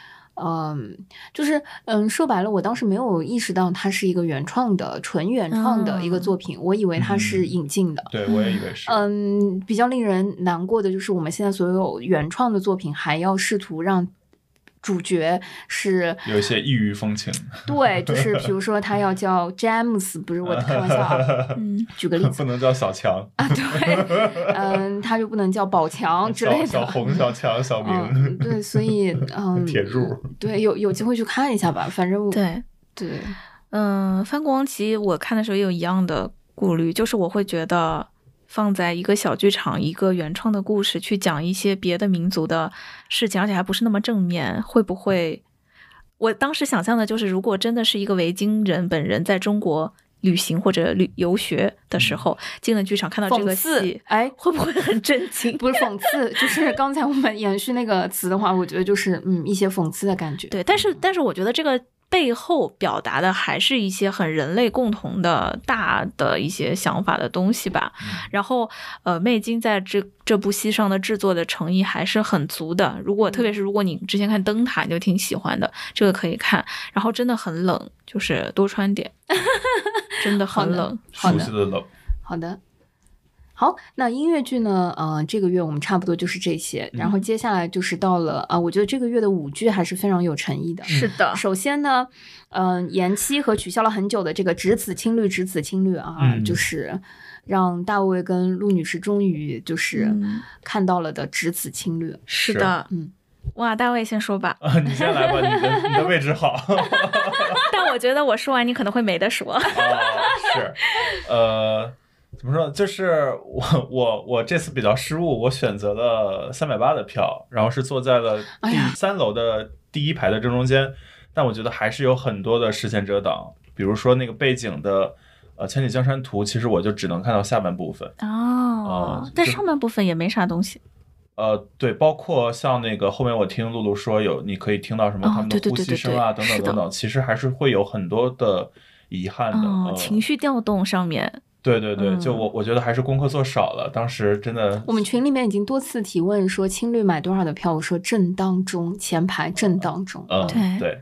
Speaker 3: 就是嗯，说白了，我当时没有意识到它是一个原创的、纯原创的一个
Speaker 1: 嗯
Speaker 3: 作品，我以为它是
Speaker 2: 嗯
Speaker 3: 引进的。
Speaker 2: 对我也以为是，
Speaker 3: 嗯，比较令人难过的就是，我们现在所有原创的作品还要试图让主角是
Speaker 2: 有一些异域风情，
Speaker 3: 对，就是比如说他要叫詹姆斯，不是我开玩笑啊，
Speaker 1: 嗯。
Speaker 3: 举个例子。
Speaker 2: 不能叫小强，
Speaker 3: 啊，对，嗯，他就不能叫宝强之类的，
Speaker 2: 小小红、小强、小明，
Speaker 3: 嗯，对，所以嗯，
Speaker 2: 铁柱，
Speaker 3: 对，有有机会去看一下吧，反正我
Speaker 1: 对，
Speaker 3: 对，
Speaker 1: 嗯，翻国王旗我看的时候也有一样的顾虑，就是我会觉得放在一个小剧场、一个原创的故事去讲一些别的民族的事情，而且还不是那么正面，会不会？我当时想象的就是，如果真的是一个维京人本人在中国旅行或者旅游学的时候，进了剧场看到这个戏，，
Speaker 3: 哎。
Speaker 1: 会不会很震惊？
Speaker 3: 不是讽刺，就是刚才我们延续那个词的话，我觉得就是嗯一些讽刺的感觉。
Speaker 1: 对，但是但是我觉得这个背后表达的还是一些很人类共同的大的一些想法的东西吧。然后呃，魅晶在这这部戏上的制作的诚意还是很足的。如果特别是如果你之前看灯塔你就挺喜欢的，这个可以看。然后真的很冷，就是多穿点，真的很冷。
Speaker 3: 好的
Speaker 2: 熟悉的冷，
Speaker 3: 好的，好，那音乐剧呢？呃，这个月我们差不多就是这些，然后接下来就是到了啊、呃我觉得这个月的舞剧还是非常有诚意的。
Speaker 1: 是的，
Speaker 3: 首先呢，嗯、延期和取消了很久的这个只此青绿，只此青绿啊，
Speaker 2: 嗯
Speaker 3: 就是让大卫跟陆女士终于就是
Speaker 1: 嗯
Speaker 3: 看到了的只此青绿。
Speaker 2: 是
Speaker 1: 是的，
Speaker 3: 嗯，
Speaker 1: 哇，大卫先说吧。
Speaker 2: 啊，你先来吧，你的你的位置好。
Speaker 1: 但我觉得我说完你可能会没得说。
Speaker 2: 啊，是，呃，怎么说呢？就是我我我这次比较失误，我选择了三百八的票，然后是坐在了第三楼的第一排的正中间，但我觉得还是有很多的视线遮挡，比如说那个背景的。呃，《千里江山图》其实我就只能看到下半部分，
Speaker 1: 哦，但上半部分也没啥东西。
Speaker 2: 呃，对，包括像那个后面我听露露说有，你可以听到什么
Speaker 1: 哦
Speaker 2: 他们的呼吸声啊，等等等等，其实还是会有很多的遗憾的，
Speaker 1: 哦，
Speaker 2: 呃
Speaker 1: 情绪调动上面，
Speaker 2: 对对对，就
Speaker 1: 嗯。
Speaker 2: 我我觉得还是功课做少了，当时真的
Speaker 3: 我们群里面已经多次提问说青绿买多少的票，我说正当中前排正当中。
Speaker 2: 嗯
Speaker 1: 对。
Speaker 2: 对，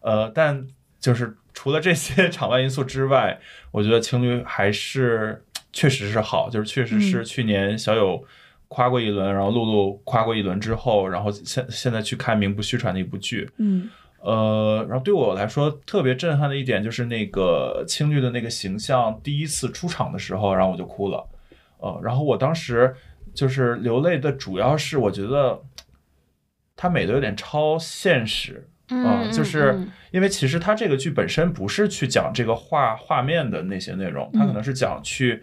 Speaker 2: 呃，但就是除了这些场外因素之外，我觉得青绿还是确实是好，就是确实是
Speaker 1: 嗯。
Speaker 2: 去年小友夸过一轮，然后露露夸过一轮之后，然后现现在去看名不虚传的一部剧，
Speaker 1: 嗯
Speaker 2: 呃，然后对我来说特别震撼的一点就是那个青绿的那个形象第一次出场的时候，然后我就哭了，呃，然后我当时就是流泪的主要是我觉得它美的有点超现实，
Speaker 3: 嗯，
Speaker 2: 就是
Speaker 3: 嗯。
Speaker 2: 因为其实它这个剧本身不是去讲这个画画面的那些内容，它可能是讲去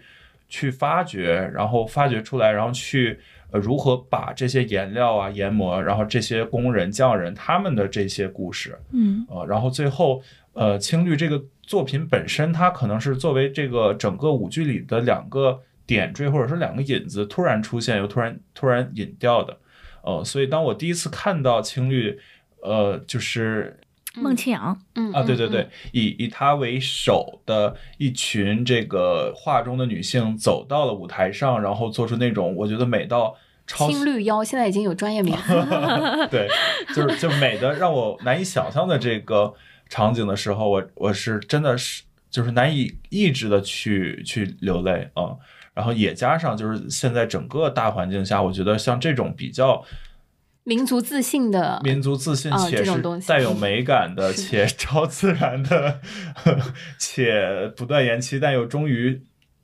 Speaker 2: 去发掘，然后发掘出来，然后去呃如何把这些颜料啊、研磨，然后这些工人、匠人他们的这些故事，
Speaker 1: 嗯。
Speaker 2: 呃，然后最后呃青绿这个作品本身，它可能是作为这个整个舞剧里的两个点缀或者说两个引子突然出现又突然突然引掉的，呃，所以当我第一次看到青绿，呃，就是
Speaker 1: 孟庆阳，
Speaker 3: 嗯
Speaker 2: 啊，对对对
Speaker 3: 嗯，
Speaker 2: 以以她为首的一群这个画中的女性走到了舞台上，然后做出那种我觉得美到超
Speaker 3: 青绿腰现在已经有专业名字了。
Speaker 2: 对，就是就美的让我难以想象的这个场景的时候，我我是真的是就是难以抑制的去去流泪啊、然后也加上就是现在整个大环境下，我觉得像这种比较
Speaker 3: 民族自信的
Speaker 2: 民族自信
Speaker 3: 啊
Speaker 2: 且是
Speaker 3: 这种东西
Speaker 2: 带有美感的，且 超自然的，且不断延期，但又终于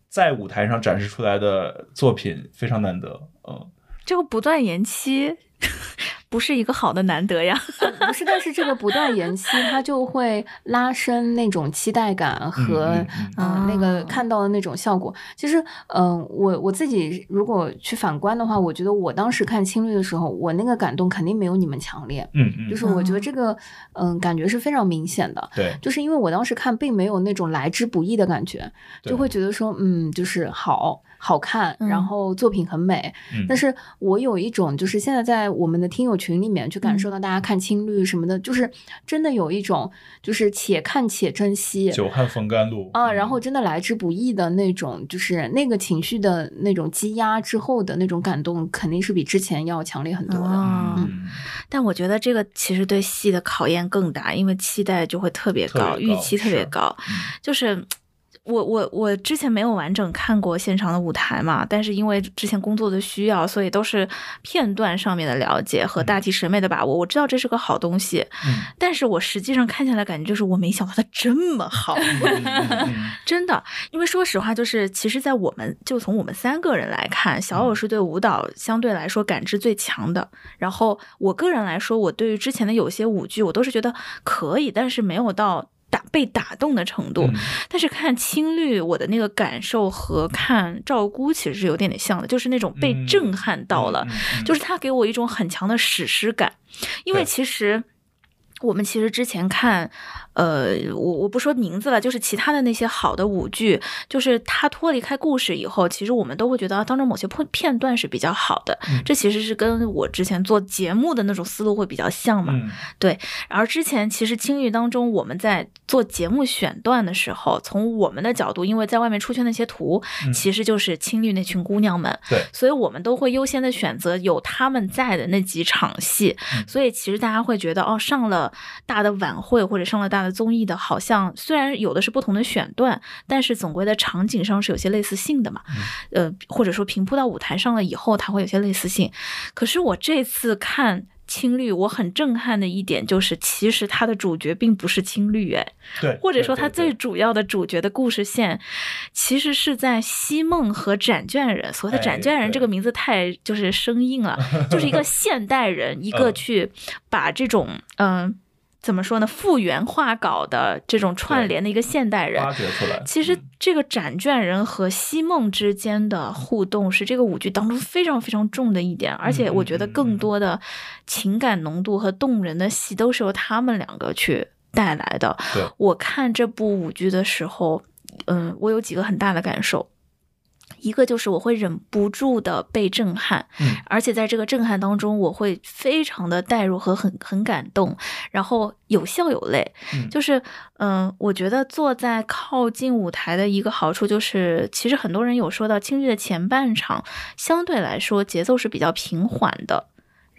Speaker 2: 在舞台上展示出来的作品非常难得。嗯，
Speaker 1: 这个不断延期，不是一个好的难得呀。
Speaker 3: 不是，但是这个不断延期，它就会拉伸那种期待感和
Speaker 2: 嗯
Speaker 3: 嗯、
Speaker 2: 嗯
Speaker 3: 那个
Speaker 1: 哦
Speaker 3: 看到的那种效果。其实，嗯、我我自己如果去反观的话，我觉得我当时看青绿的时候，我那个感动肯定没有你们强烈。
Speaker 2: 嗯嗯，
Speaker 3: 就是我觉得这个，嗯，感觉是非常明显的。
Speaker 2: 对，
Speaker 3: 就是因为我当时看，并没有那种来之不易的感觉，就会觉得说，嗯，就是好好看，然
Speaker 1: 嗯
Speaker 3: 后作品很美。
Speaker 2: 嗯
Speaker 3: 但是我有一种，就是现在在我们的听友群里面去感受到大家看青绿什么的，就是真的有一种，就是且看且珍惜。
Speaker 2: 久旱逢甘露
Speaker 3: 啊，然后真的来之不易的那种，就是那个情绪的那种积压之后的那种感动，肯定是比之前要强烈很多的。
Speaker 1: 哦
Speaker 2: 嗯，
Speaker 1: 但我觉得这个其实对戏的考验更大，因为期待就会特别高，
Speaker 2: 特别高
Speaker 1: 预期特别
Speaker 2: 是
Speaker 1: 高。
Speaker 2: 嗯
Speaker 1: 就是我我我之前没有完整看过现场的舞台嘛，但是因为之前工作的需要，所以都是片段上面的了解和大体审美的把握。我知道这是个好东西，
Speaker 2: 嗯
Speaker 1: 但是我实际上看下来感觉就是我没想到它这么好。真的，因为说实话，就是其实，在我们就从我们三个人来看，小友是对舞蹈相对来说感知最强的。然后我个人来说，我对于之前的有些舞剧，我都是觉得可以，但是没有到打被打动的程度。
Speaker 2: 嗯
Speaker 1: 但是看青绿，我的那个感受和看赵姑其实是有点点像的，就是那种被
Speaker 2: 嗯
Speaker 1: 震撼到了，就是他给我一种很强的史诗感，因为其实。我们其实之前看，呃，我我不说名字了，就是其他的那些好的舞剧，就是它脱离开故事以后，其实我们都会觉得啊当中某些片片段是比较好的，
Speaker 2: 嗯。
Speaker 1: 这其实是跟我之前做节目的那种思路会比较像嘛。
Speaker 2: 嗯。
Speaker 1: 而之前其实青玉当中，我们在做节目选段的时候，从我们的角度，因为在外面出圈那些图，
Speaker 2: 嗯
Speaker 1: 其实就是青绿那群姑娘们，
Speaker 2: 对。
Speaker 1: 所以我们都会优先的选择有他们在的那几场戏，
Speaker 2: 嗯。
Speaker 1: 所以其实大家会觉得哦，上了大的晚会或者上了大的综艺的，好像虽然有的是不同的选段，但是总归在场景上是有些类似性的嘛，呃，或者说平铺到舞台上了以后，它会有些类似性。可是我这次看。青绿，我很震撼的一点就是，其实它的主角并不是青绿，哎，
Speaker 2: 对，
Speaker 1: 或者说它最主要的主角的故事线，其实是在西梦和展卷人。所谓的
Speaker 2: 哎
Speaker 1: 展卷人这个名字太就是生硬了，就是一个现代人，一个
Speaker 2: 嗯
Speaker 1: 去把这种嗯、怎么说呢复原画稿的这种串联的一个现代人
Speaker 2: 挖。掘出来。
Speaker 1: 其实
Speaker 2: 嗯
Speaker 1: 这个展卷人和西梦之间的互动是这个舞剧当中非常非常重的一点，而且我觉得更多的情感浓度和动人的戏都是由他们两个去带来的。我看这部舞剧的时候，嗯，我有几个很大的感受。一个就是我会忍不住的被震撼，
Speaker 2: 嗯
Speaker 1: 而且在这个震撼当中，我会非常的带入和很很感动，然后有笑有泪。
Speaker 2: 嗯
Speaker 1: 就是，嗯、我觉得坐在靠近舞台的一个好处就是，其实很多人有说到青剧的前半场相对来说节奏是比较平缓的，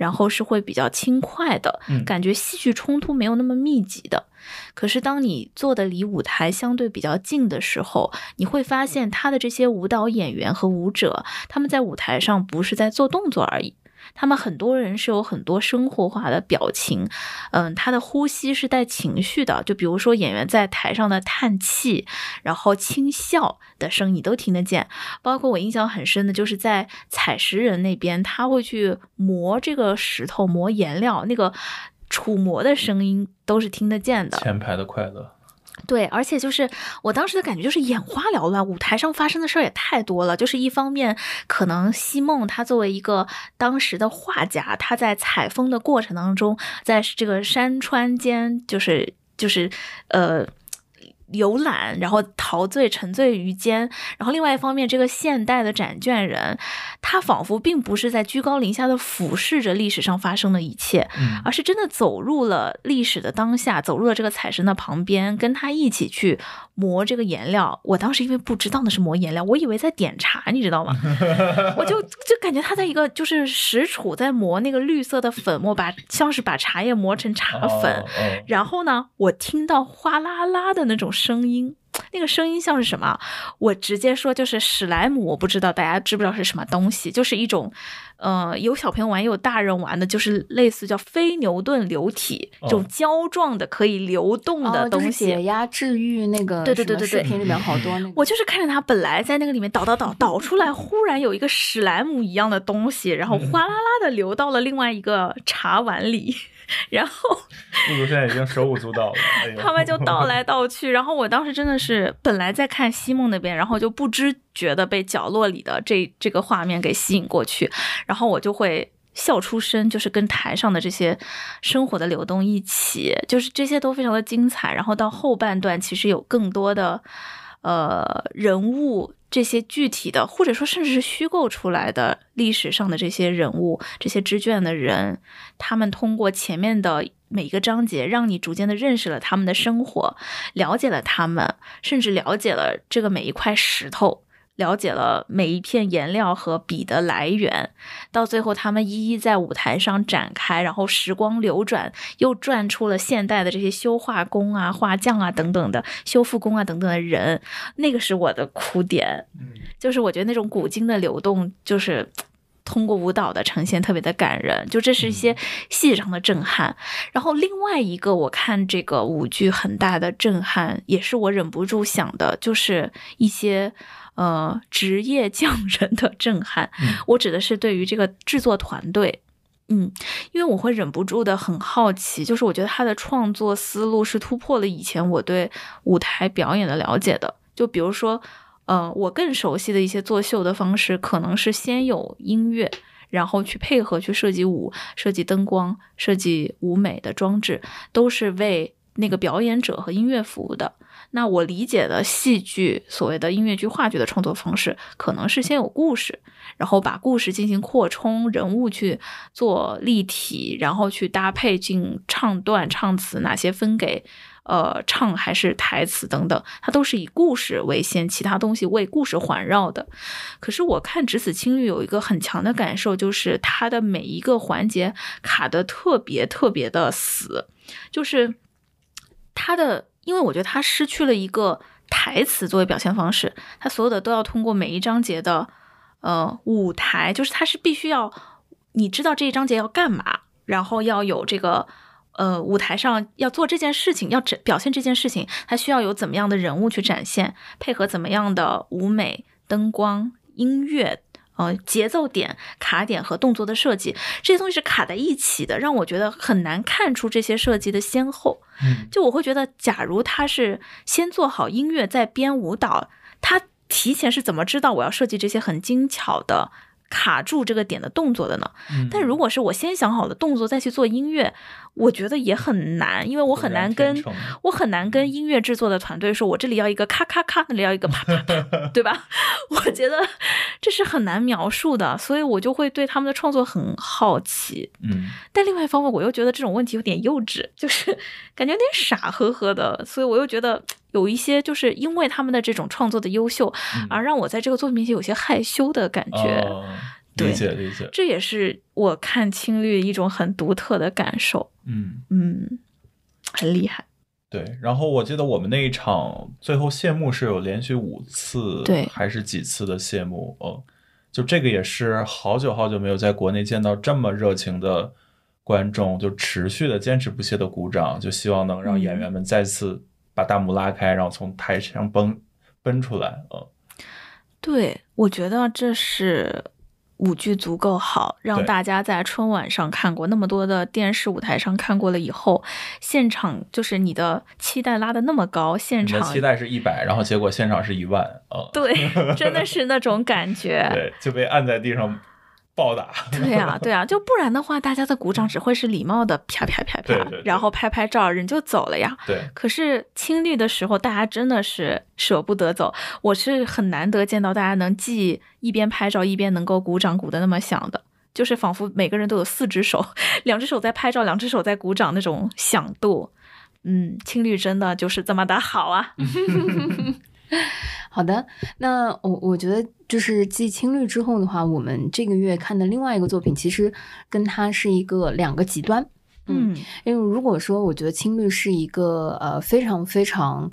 Speaker 1: 然后是会比较轻快的，
Speaker 2: 嗯
Speaker 1: 感觉戏剧冲突没有那么密集的。可是当你坐的离舞台相对比较近的时候，你会发现他的这些舞蹈演员和舞者，他们在舞台上不是在做动作而已。他们很多人是有很多生活化的表情，嗯，他的呼吸是带情绪的，就比如说演员在台上的叹气，然后轻笑的声音你都听得见。包括我印象很深的就是在采石人那边，他会去磨这个石头，磨颜料，那个杵磨的声音都是听得见的。
Speaker 2: 前排的快乐，
Speaker 1: 对，而且就是我当时的感觉就是眼花缭乱，舞台上发生的事儿也太多了。就是一方面，可能西梦他作为一个当时的画家，他在采风的过程当中，在这个山川间，就是就是呃。游览，然后陶醉、沉醉于间。然后另外一方面，这个现代的展卷人，他仿佛并不是在居高临下的俯视着历史上发生的一切，
Speaker 2: 嗯
Speaker 1: 而是真的走入了历史的当下，走入了这个彩神的旁边，跟他一起去磨这个颜料。我当时因为不知道那是磨颜料，我以为在点茶，你知道吗？我就就感觉他在一个就是石杵在磨那个绿色的粉末，把像是把茶叶磨成茶粉。
Speaker 2: 哦哦
Speaker 1: 然后呢，我听到哗啦啦的那种声音，那个声音像是什么？我直接说就是史莱姆，我不知道大家知不知道是什么东西，就是一种，呃，有小朋友玩，也有大人玩的，就是类似叫非牛顿流体这种
Speaker 2: 哦
Speaker 1: 胶状的可以流动的
Speaker 3: 哦就是
Speaker 1: 东西。
Speaker 3: 解压治愈那个
Speaker 1: 对对对对对
Speaker 3: 视频里面好多那个，
Speaker 1: 我就是看着它本来在那个里面倒倒倒倒出来，忽然有一个史莱姆一样的东西，然后哗啦啦的流到了另外一个茶碗里，然后
Speaker 2: 露露现在已经手舞足蹈了，哎
Speaker 1: 他们就倒 来倒去，然后我当时真的是本来在看西梦那边，然后就不知觉的被角落里的这这个画面给吸引过去，然后我就会。笑出声，就是跟台上的这些生活的流动一起，就是这些都非常的精彩。然后到后半段，其实有更多的呃人物，这些具体的，或者说甚至是虚构出来的历史上的这些人物，这些知卷的人，他们通过前面的每一个章节，让你逐渐的认识了他们的生活，了解了他们，甚至了解了这个每一块石头。了解了每一片颜料和笔的来源，到最后他们一一在舞台上展开，然后时光流转，又转出了现代的这些修画工啊、画匠啊等等的修复工啊等等的人，那个是我的哭点。
Speaker 2: 嗯
Speaker 1: 就是我觉得那种古今的流动，就是通过舞蹈的呈现特别的感人，就这是一些细节上的震撼。然后另外一个我看这个舞剧很大的震撼，也是我忍不住想的，就是一些。呃，职业匠人的震撼，
Speaker 2: 嗯
Speaker 1: 我指的是对于这个制作团队，嗯，因为我会忍不住的很好奇，就是我觉得他的创作思路是突破了以前我对舞台表演的了解的。就比如说，呃，我更熟悉的一些作秀的方式，可能是先有音乐，然后去配合去设计舞、设计灯光、设计舞美的装置，都是为那个表演者和音乐服务的。那我理解的戏剧，所谓的音乐剧、话剧的创作方式，可能是先有故事，然后把故事进行扩充，人物去做立体，然后去搭配进唱段、唱词，哪些分给呃唱还是台词等等，它都是以故事为先，其他东西为故事环绕的。可是我看《只此青绿》有一个很强的感受，就是它的每一个环节卡的特别特别的死，就是它的，因为我觉得它失去了一个台词作为表现方式，它所有的都要通过每一章节的呃舞台，就是它是必须要你知道这一章节要干嘛，然后要有这个。呃，舞台上要做这件事情，要展表现这件事情，它需要有怎么样的人物去展现，配合怎么样的舞美、灯光、音乐，呃，节奏点、卡点和动作的设计，这些东西是卡在一起的，让我觉得很难看出这些设计的先后。
Speaker 2: 嗯
Speaker 1: 就我会觉得，假如他是先做好音乐再编舞蹈，他提前是怎么知道我要设计这些很精巧的卡住这个点的动作的呢？
Speaker 2: 嗯
Speaker 1: 但如果是我先想好了动作再去做音乐，我觉得也很难，因为我很难跟我很难跟音乐制作的团队说，我这里要一个咔咔咔，那里要一个啪啪啪，对吧？我觉得这是很难描述的，所以我就会对他们的创作很好奇。
Speaker 2: 嗯
Speaker 1: 但另外一方面，我又觉得这种问题有点幼稚，就是感觉有点傻呵呵的，所以我又觉得有一些就是因为他们的这种创作的优秀，
Speaker 2: 嗯
Speaker 1: 而让我在这个作品面前有些害羞的感觉。
Speaker 2: 理解理解，
Speaker 1: 这也是我看青绿一种很独特的感受，
Speaker 2: 嗯。
Speaker 1: 嗯，很厉害。
Speaker 2: 对，然后我记得我们那一场最后谢幕是有连续五次，
Speaker 1: 对
Speaker 2: 还是几次的谢幕？哦，就这个也是好久好久没有在国内见到这么热情的观众，就持续的坚持不懈的鼓掌，就希望能让
Speaker 1: 嗯
Speaker 2: 演员们再次把大幕拉开，然后从台上蹦奔出来。嗯，
Speaker 1: 对，我觉得这是舞剧足够好，让大家在春晚上看过那么多的电视舞台上看过了以后，现场就是你的期待拉的那么高，现场
Speaker 2: 期待是一百，然后结果现场是一万，嗯，
Speaker 1: 对，真的是那种感觉。
Speaker 2: 对，就被按在地上暴打。
Speaker 1: 对呀、对呀、就不然的话，大家的鼓掌只会是礼貌的啪啪啪啪，
Speaker 2: 对对对
Speaker 1: 然后拍拍照，人就走了呀。
Speaker 2: 对，
Speaker 1: 可是青绿的时候，大家真的是舍不得走。我是很难得见到大家能既一边拍照一边能够鼓掌鼓得那么响的，就是仿佛每个人都有四只手，两只手在拍照，两只手在鼓掌那种响度。嗯，青绿真的就是这么的好啊。
Speaker 3: 好的，那我我觉得就是继青绿之后的话，我们这个月看的另外一个作品，其实跟它是一个两个极端。
Speaker 1: 嗯
Speaker 3: 因为如果说我觉得青绿是一个呃非常非常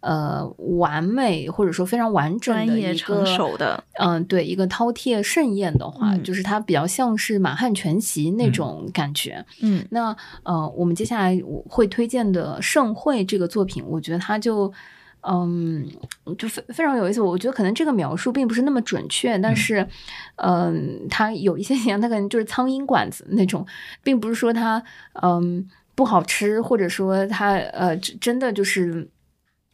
Speaker 3: 呃完美或者说非常完整的
Speaker 1: 专业
Speaker 3: 一个
Speaker 1: 成熟的，
Speaker 3: 嗯、对一个饕餮盛宴的话，
Speaker 1: 嗯
Speaker 3: 就是它比较像是满汉全席那
Speaker 2: 嗯
Speaker 3: 种感觉。
Speaker 1: 嗯
Speaker 3: 那呃，我们接下来我会推荐的《盛会》这个作品，我觉得它就。嗯，就非非常有意思。我觉得可能这个描述并不是那么准确，但
Speaker 2: 嗯
Speaker 3: 是，嗯、它有一些像它可能就是苍蝇馆子那种，并不是说它嗯不好吃，或者说它呃真真的就是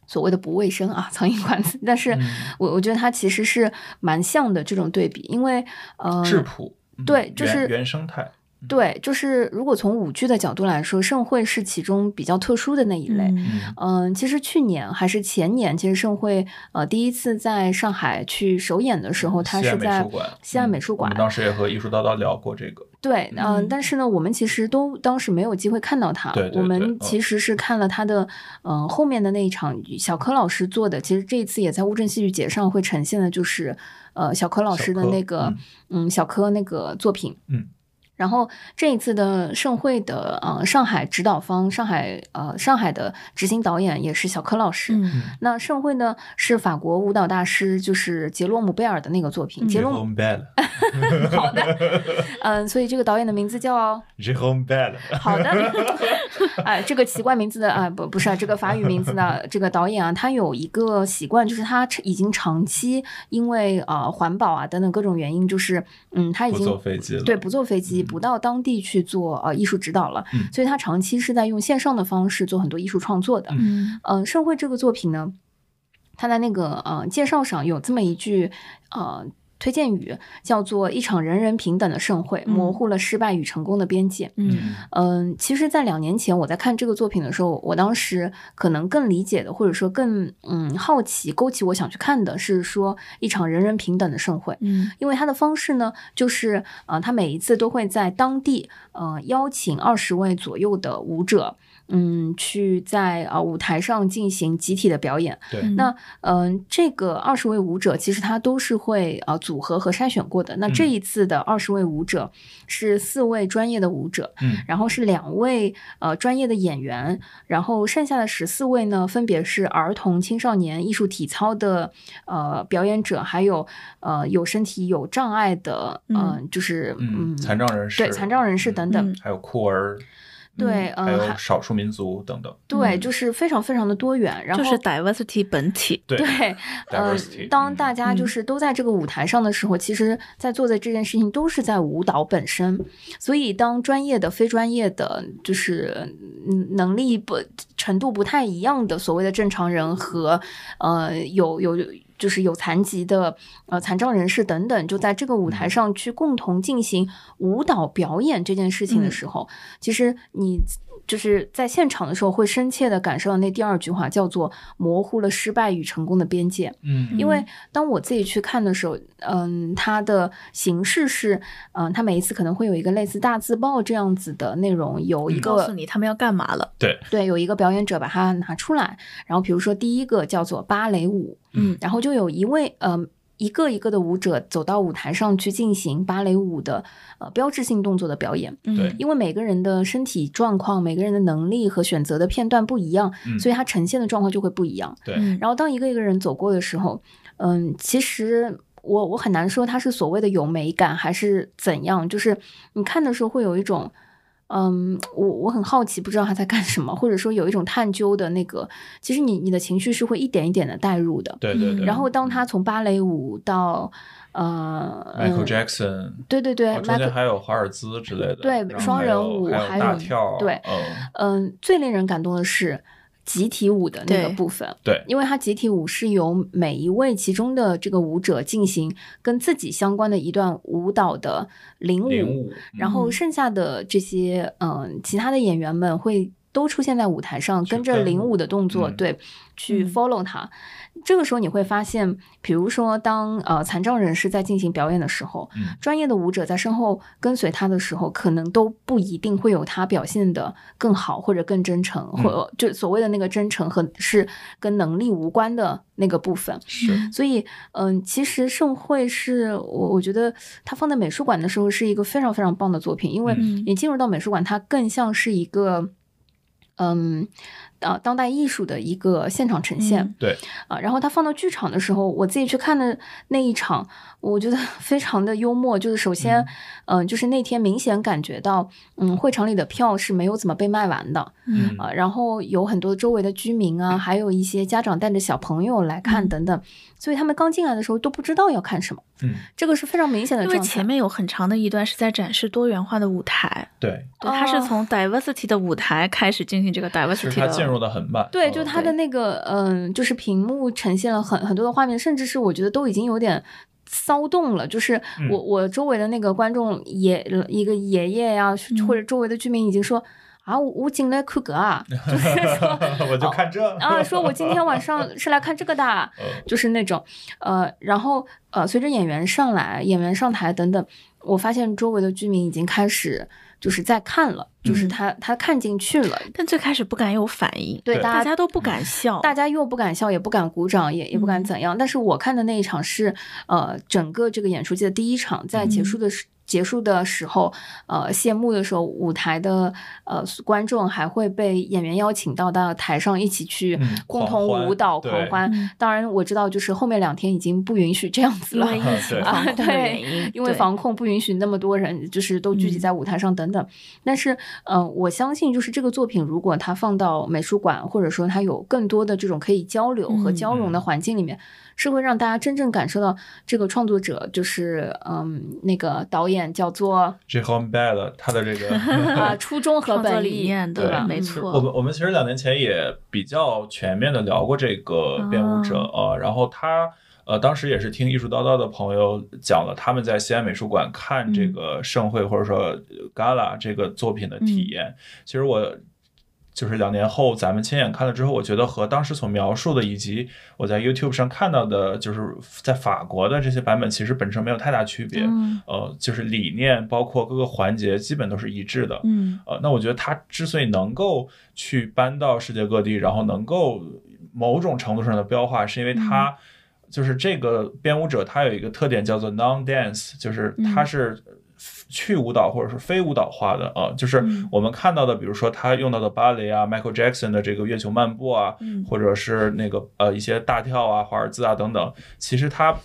Speaker 3: 所谓的不卫生啊，苍蝇馆子。但是
Speaker 2: 嗯
Speaker 3: 我我觉得它其实是蛮像的这种对比，因为呃
Speaker 2: 质朴，
Speaker 3: 对就是
Speaker 2: 原生态，
Speaker 3: 对，就是如果从舞剧的角度来说，盛会是其中比较特殊的那一类。
Speaker 1: 嗯。
Speaker 3: 其实去年还是前年，其实盛会呃第一次在上海去首演的时候，它
Speaker 2: 西安美
Speaker 3: 是在
Speaker 2: 术馆，
Speaker 3: 西安美
Speaker 2: 嗯
Speaker 3: 术馆
Speaker 2: 我们当时也和艺术叨叨聊过这个，
Speaker 3: 对，嗯、
Speaker 1: 嗯。
Speaker 3: 但是呢，我们其实都当时没有机会看到他，
Speaker 2: 对对
Speaker 3: 我们其实是看了他的，嗯、后面的那一场小柯老师做的，其实这一次也在乌镇戏剧节上会呈现的，就是呃小柯老师的那个，
Speaker 2: 嗯。
Speaker 3: 嗯小柯那个作品，
Speaker 2: 嗯。
Speaker 3: 然后这一次的盛会的呃上海指导方，上海呃上海的执行导演也是小柯老师。
Speaker 1: 嗯。
Speaker 3: 那盛会呢是法国舞蹈大师，就是杰洛姆贝尔的那个作品。
Speaker 1: 嗯
Speaker 3: 杰洛姆 好的，嗯，所以这个导演的名字叫
Speaker 2: Jérôme Bell，
Speaker 3: 好的，哎，这个奇怪名字的啊，不不是啊，这个法语名字的这个导演啊，他有一个习惯，就是他已经长期因为呃环保啊等等各种原因，就是嗯，他已
Speaker 2: 不
Speaker 3: 经
Speaker 2: 坐飞机了，
Speaker 3: 对不坐飞机，
Speaker 2: 嗯
Speaker 3: 不到当地去做呃艺术指导了，
Speaker 2: 嗯
Speaker 3: 所以他长期是在用线上的方式做很多艺术创作的。
Speaker 1: 嗯
Speaker 3: 嗯、盛会这个作品呢，他在那个呃介绍上有这么一句呃推荐语，叫做“一场人人平等的盛会，
Speaker 1: 嗯
Speaker 3: 模糊了失败与成功的边界”。
Speaker 1: 嗯
Speaker 3: 嗯，其实，在两年前我在看这个作品的时候，我当时可能更理解的，或者说更嗯好奇，勾起我想去看的是说一场人人平等的盛会。
Speaker 1: 嗯
Speaker 3: 因为它的方式呢，就是呃，他每一次都会在当地呃邀请二十位左右的舞者，嗯，去在呃舞台上进行集体的表演。
Speaker 2: 对，
Speaker 1: 嗯
Speaker 3: 那嗯、这个二十位舞者其实他都是会呃组合和筛选过的。那这
Speaker 2: 嗯。
Speaker 3: 一次的二十位舞者是四位专业的舞者，
Speaker 2: 嗯。
Speaker 3: 然后是两位呃专业的演员，然后剩下的十四位呢，分别是儿童、青少年艺术体操的呃表演者，还有呃有身体有障碍的，嗯、
Speaker 1: 嗯
Speaker 3: 就是
Speaker 2: 嗯，残障人士，
Speaker 3: 对残障人士等等，
Speaker 1: 嗯。
Speaker 2: 还有酷儿，
Speaker 3: 对，
Speaker 2: 还
Speaker 3: 呃，
Speaker 2: 有少数民族等等，
Speaker 3: 对，
Speaker 1: 嗯
Speaker 3: 就是非常非常的多元，然后
Speaker 1: 就是 diversity 本体，
Speaker 2: 对
Speaker 3: 对，呃
Speaker 2: diversity，，
Speaker 3: 当
Speaker 2: 嗯
Speaker 3: 大家就
Speaker 1: 嗯
Speaker 3: 是都在这个舞台上的时候，其实在做的这件事情都是在舞蹈本身。所以，当专业的、非专业的，就是嗯能力不程度不太一样的所谓的正常人和呃有有。就是有残疾的呃残障人士等等，就在这个舞台上去共同进行舞蹈表演这件事情的
Speaker 1: 嗯。
Speaker 3: 时候，其实你就是在现场的时候会深切的感受到那第二句话叫做模糊了失败与成功的边界。
Speaker 2: 嗯
Speaker 3: 因为当我自己去看的时候，嗯，它的形式是，嗯，它每一次可能会有一个类似大字报这样子的内容，有一个告、
Speaker 1: 诉你他们要干嘛了。
Speaker 2: 对，
Speaker 3: 对，有一个表演者把它拿出来，然后比如说第一个叫做芭蕾舞，
Speaker 1: 嗯
Speaker 3: 然后就有一位呃一个一个的舞者走到舞台上去进行芭蕾舞的呃标志性动作的表演，
Speaker 1: 嗯。
Speaker 2: 对。
Speaker 3: 因为每个人的身体状况、每个人的能力和选择的片段不一样，
Speaker 2: 嗯。
Speaker 3: 所以它呈现的状况就会不一样。
Speaker 2: 对，
Speaker 1: 嗯。
Speaker 3: 然后当一个一个人走过的时候，嗯，其实我我很难说他是所谓的有美感还是怎样，就是你看的时候会有一种。嗯，我我很好奇，不知道他在干什么，或者说有一种探究的那个，其实你你的情绪是会一点一点的带入的。
Speaker 2: 对对对。
Speaker 3: 然后当他从芭蕾舞到呃
Speaker 2: Michael
Speaker 3: 嗯
Speaker 2: Jackson，
Speaker 3: 对对对
Speaker 2: 哦中间还有华尔兹之类的，
Speaker 3: 对双人舞还有
Speaker 2: 大跳，
Speaker 3: 对
Speaker 2: 嗯，
Speaker 3: 嗯，最令人感动的是集体舞的那个部分，
Speaker 2: 对，
Speaker 3: 因为它集体舞是由每一位其中的这个舞者进行跟自己相关的一段舞蹈的领舞，
Speaker 2: 领舞，
Speaker 3: 然后
Speaker 1: 嗯。
Speaker 3: 剩下的这些嗯、其他的演员们会。都出现在舞台上，
Speaker 2: 跟
Speaker 3: 跟着领舞的动作，
Speaker 2: 嗯
Speaker 3: 对，去
Speaker 1: 嗯
Speaker 3: follow 他。这个时候你会发现，比如说当呃残障人士在进行表演的时候，
Speaker 2: 嗯
Speaker 3: 专业的舞者在身后跟随他的时候，可能都不一定会有他表现的更好或者更真诚，
Speaker 2: 嗯
Speaker 3: 或者就所谓的那个真诚和是跟能力无关的那个部分。
Speaker 2: 是
Speaker 3: 所以，嗯，其实盛会是我我觉得它放在美术馆的时候是一个非常非常棒的作品，因为
Speaker 1: 嗯
Speaker 3: 你进入到美术馆，它更像是一个，嗯。呃，当代艺术的一个现场呈现
Speaker 1: 嗯
Speaker 2: 对，
Speaker 3: 啊、然后他放到剧场的时候，我自己去看的那一场，我觉得 非常的幽默。就是首先，嗯、就是那天明显感觉到，嗯，会场里的票是没有怎么被卖完的，
Speaker 1: 嗯
Speaker 3: 啊，然后有很多周围的居民啊，还有一些家长带着小朋友来看
Speaker 1: 嗯
Speaker 3: 等等，所以他们刚进来的时候都不知道要看什么，
Speaker 2: 嗯，
Speaker 3: 这个是非常明显的
Speaker 1: 因为。前面有很长的一段是在展示多元化的舞台，
Speaker 2: 对，
Speaker 1: 对，它是
Speaker 3: 哦
Speaker 1: 从 diversity 的舞台开始进行这个 diversity 的，
Speaker 2: 他进入的很慢，
Speaker 3: 对，
Speaker 2: 嗯
Speaker 3: 就它的那个嗯，就是屏幕呈现了很很多的画面，甚至是我觉得都已经有点。骚动了，就是
Speaker 2: 嗯
Speaker 3: 我我周围的那个观众爷一个爷爷呀、
Speaker 1: 嗯
Speaker 3: 或者周围的居民已经说啊，我我进来看个啊，就是说
Speaker 2: 我就看这
Speaker 3: 啊，说我今天晚上是来看这个的，
Speaker 2: 呃
Speaker 3: 就是那种呃，然后呃，随着演员上来、演员上台等等，我发现周围的居民已经开始就是在看了，就是
Speaker 1: 嗯
Speaker 3: 他他看进去了，
Speaker 1: 但最开始不敢有反应，
Speaker 2: 对
Speaker 1: 大
Speaker 3: 家
Speaker 1: 家都不敢笑，
Speaker 3: 大家又不敢笑，也不敢鼓掌，也也不敢
Speaker 1: 嗯
Speaker 3: 怎样。但是我看的那一场是，呃，整个这个演出季的第一场，在结束的时、结束的时候，呃，谢幕的时候，舞台的呃观众还会被演员邀请到到台上一起去
Speaker 2: 嗯
Speaker 3: 共同舞蹈、
Speaker 2: 对
Speaker 3: 狂欢。
Speaker 1: 嗯
Speaker 3: 当然，我知道就是后面两天已经不允许这样子了。
Speaker 1: 因为疫 情
Speaker 2: 对
Speaker 1: 防控的
Speaker 3: 对
Speaker 1: 原因，
Speaker 3: 因为防控不允许那么多人，就是都聚集
Speaker 1: 嗯
Speaker 3: 在舞台上等等。但是，呃，我相信就是这个作品，如果它放到美术馆，或者说它有更多的这种可以交流和
Speaker 1: 嗯
Speaker 3: 交融的环境里面，是会让大家真正感受到这个创作者，就是嗯，那个导演叫做
Speaker 2: 他的这个
Speaker 3: 啊、初衷和本意，
Speaker 1: 理念
Speaker 3: 对吧？嗯
Speaker 1: 没错
Speaker 2: 我们我们其实两年前也比较全面的聊过这个编舞者
Speaker 1: 啊
Speaker 2: 呃，然后他呃当时也是听艺术叨叨的朋友讲了他们在西安美术馆看这个盛会或者说 Gala 这个作品的体验。其实我就是两年后咱们亲眼看了之后，我觉得和当时所描述的以及我在 YouTube 上看到的，就是在法国的这些版本，其实本身没有太大区别。
Speaker 1: 嗯
Speaker 2: 呃，就是理念包括各个环节基本都是一致的。
Speaker 1: 嗯
Speaker 2: 呃，那我觉得他之所以能够去搬到世界各地，然后能够某种程度上的标化，是因为他就是这个编舞者，他有一个特点叫做 non dance，就是他
Speaker 1: 嗯
Speaker 2: 是去舞蹈或者是非舞蹈化的啊、呃就是
Speaker 1: 嗯。
Speaker 2: 我们看到的，比如说他用到的芭蕾啊，Michael Jackson 的这个月球漫步啊，
Speaker 1: 嗯。
Speaker 2: 或者是那个呃一些大跳啊、华尔兹啊等等，其实他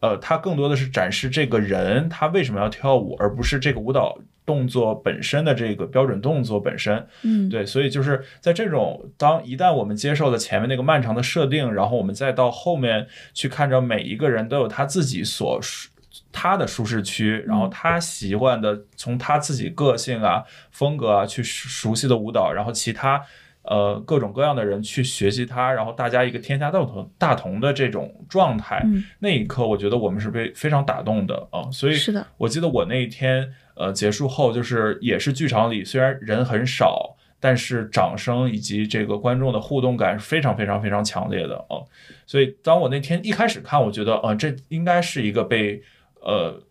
Speaker 2: 呃他更多的是展示这个人他为什么要跳舞，而不是这个舞蹈动作本身的这个标准动作本身。
Speaker 1: 嗯，
Speaker 2: 对，所以就是在这种当一旦我们接受了前面那个漫长的设定，然后我们再到后面去看着每一个人都有他自己所舒他的舒适区，然后他习惯的从他自己个性啊、风格啊去熟熟悉的舞蹈，然后其他。呃，各种各样的人去学习他，然后大家一个天下大同大同的这种状态，
Speaker 1: 嗯
Speaker 2: 那一刻，我觉得我们是被非常打动的啊、所以
Speaker 1: 是的，
Speaker 2: 我记得我那一天呃结束后，就是也是剧场里虽然人很少，但是掌声以及这个观众的互动感是非常非常非常强烈的啊、所以当我那天一开始看，我觉得啊、呃这应该是一个被呃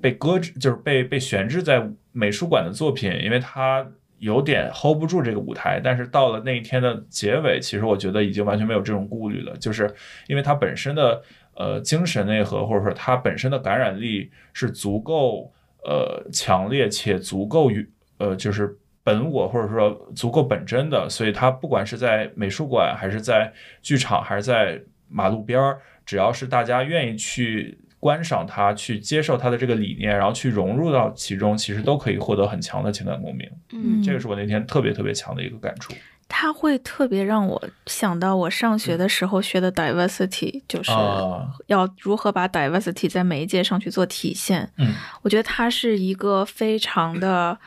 Speaker 2: 被搁置，就是被被悬置在美术馆的作品，因为它。有点 hold 不住这个舞台，但是到了那一天的结尾，其实我觉得已经完全没有这种顾虑了，就是因为它本身的呃精神内核，或者说它本身的感染力是足够呃强烈且足够于呃就是本我或者说足够本真的，所以它不管是在美术馆还是在剧场还是在马路边儿，只要是大家愿意去。观赏它，去接受它的这个理念，然后去融入到其中，其实都可以获得很强的情感共鸣。
Speaker 3: 嗯
Speaker 2: 这个是我那天特别特别强的一个感触。
Speaker 1: 它会特别让我想到我上学的时候学的 diversity，就是
Speaker 2: 啊
Speaker 1: 要如何把 diversity 在媒介上去做体现。
Speaker 2: 嗯，
Speaker 1: 我觉得它是一个非常的。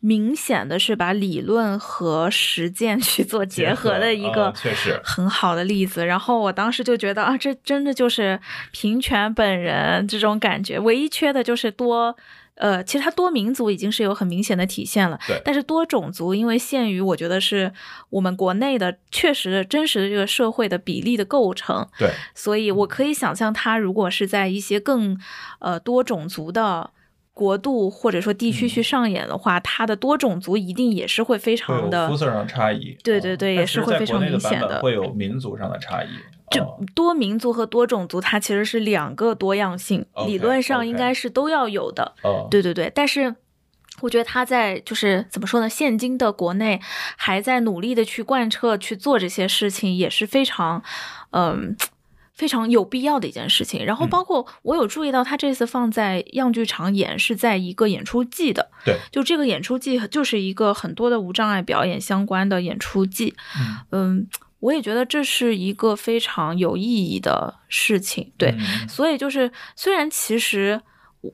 Speaker 1: 明显的是把理论和实践去做结合的一个
Speaker 2: 啊确实
Speaker 1: 很好的例子。然后我当时就觉得啊，这真的就是平权本人这种感觉，唯一缺的就是多呃，其实它多民族已经是有很明显的体现了，
Speaker 2: 对。
Speaker 1: 但是多种族因为限于我觉得是我们国内的确实真实的这个社会的比例的构成，
Speaker 2: 对，
Speaker 1: 所以我可以想象，它如果是在一些更呃多种族的国度或者说地区去上演的话，它的多种族一定也是会非常的
Speaker 2: 肤色上差异。
Speaker 1: 对对对
Speaker 2: 嗯
Speaker 1: 也是会非常明显的
Speaker 2: 会有民族上的差异。
Speaker 1: 就
Speaker 2: 嗯
Speaker 1: 多民族和多种族，它其实是两个多样性理论上应该是都要有的。
Speaker 2: 哦，
Speaker 1: 对对对，但是。我觉得他在就是怎么说呢？现今的国内还在努力的去贯彻去做这些事情，也是非常，嗯、非常有必要的一件事情。然后
Speaker 2: 嗯
Speaker 1: 包括我有注意到，他这次放在样剧场演是在一个演出季的，
Speaker 2: 对，
Speaker 1: 就这个演出季就是一个很多的无障碍表演相关的演出季。
Speaker 2: 嗯
Speaker 1: 嗯，我也觉得这是一个非常有意义的事情。对，
Speaker 2: 嗯
Speaker 1: 所以就是虽然其实。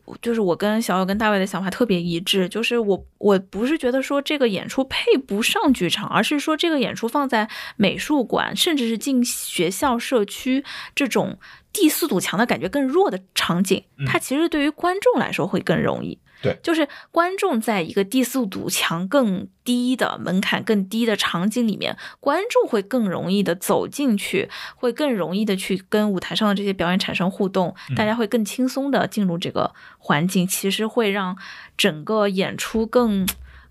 Speaker 1: 我就是我跟小友跟大卫的想法特别一致，就是我我不是觉得说这个演出配不上剧场，而是说这个演出放在美术馆，甚至是进学校社区这种第四堵墙的感觉更弱的场景，
Speaker 2: 嗯
Speaker 1: 它其实对于观众来说会更容易。
Speaker 2: 对。
Speaker 1: 就是观众在一个第四堵墙更低的门槛更低的场景里面，观众会更容易的走进去，会更容易的去跟舞台上的这些表演产生互动，
Speaker 2: 嗯。
Speaker 1: 大家会更轻松的进入这个环境，其实会让整个演出更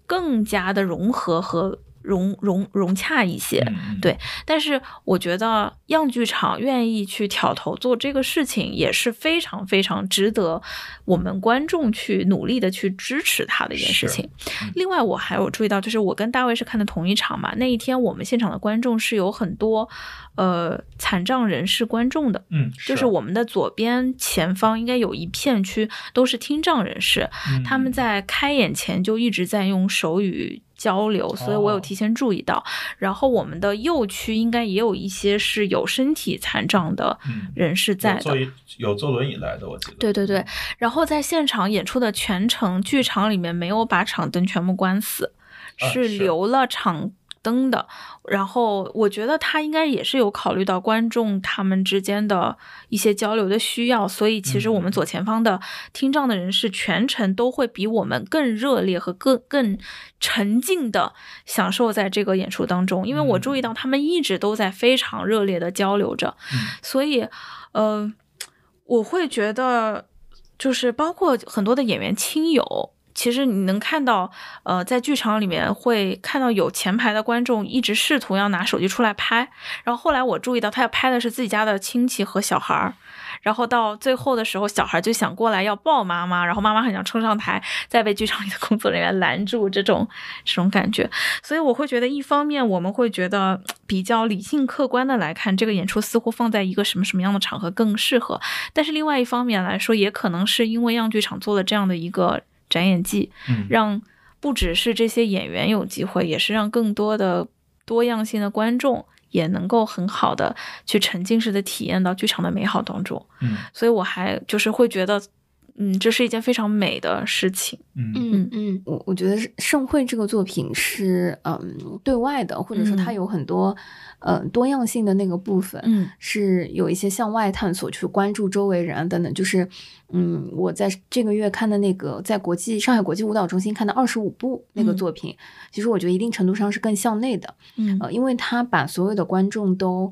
Speaker 1: 更加的融合和融融融洽一些。对但是我觉得样剧场愿意去挑头做这个事情，也是非常非常值得我们观众去努力的去支持它的一件事情。
Speaker 2: 嗯
Speaker 1: 另外，我还有注意到，就是我跟大卫是看的同一场嘛，那一天我们现场的观众是有很多呃残障人士观众的。
Speaker 2: 嗯，
Speaker 1: 就是我们的左边前方应该有一片区都是听障人士，
Speaker 2: 嗯
Speaker 1: 他们在开演前就一直在用手语交流，所以我有
Speaker 2: 哦
Speaker 1: 提前注意到。然后我们的右区应该也有一些是有身体残障的
Speaker 2: 嗯
Speaker 1: 人士在的。
Speaker 2: 有坐椅有坐轮椅来的，我记得。
Speaker 1: 对对对，然后在现场演出的全程，剧场里面没有把场灯全部关死，
Speaker 2: 是
Speaker 1: 留了场灯的。然后我觉得他应该也是有考虑到观众他们之间的一些交流的需要，所以其实我们
Speaker 2: 嗯。
Speaker 1: 左前方的听障的人士全程都会比我们更热烈和更更沉浸的享受在这个演出当中，因为我注意到他们一直都在非常热烈的交流着，
Speaker 2: 嗯。
Speaker 1: 所以，呃，我会觉得，就是包括很多的演员亲友，其实你能看到，呃，在剧场里面会看到有前排的观众一直试图要拿手机出来拍，然后后来我注意到他要拍的是自己家的亲戚和小孩儿。然后到最后的时候，小孩就想过来要抱妈妈，然后妈妈很想冲上台，再被剧场里的工作人员拦住，这种这种感觉。所以我会觉得，一方面我们会觉得比较理性客观的来看，这个演出似乎放在一个什么什么样的场合更适合。但是另外一方面来说，也可能是因为样剧场做了这样的一个展演季，
Speaker 2: 嗯
Speaker 1: 让不只是这些演员有机会，也是让更多的多样性的观众也能够很好的去沉浸式的体验到剧场的美好当中。
Speaker 2: 嗯
Speaker 1: 所以我还就是会觉得，嗯，这是一件非常美的事情。
Speaker 2: 嗯
Speaker 3: 嗯嗯，我我觉得是盛会这个作品是嗯对外的，或者说它
Speaker 1: 嗯
Speaker 3: 有很多呃多样性的那个部分，
Speaker 1: 嗯
Speaker 3: 是有一些向外探索，去关注周围人啊等等。就是嗯，我在这个月看的那个在国际上海国际舞蹈中心看的二十五部那个
Speaker 1: 嗯
Speaker 3: 作品，其实我觉得一定程度上是更向内的，
Speaker 1: 嗯
Speaker 3: 呃，因为他把所有的观众都。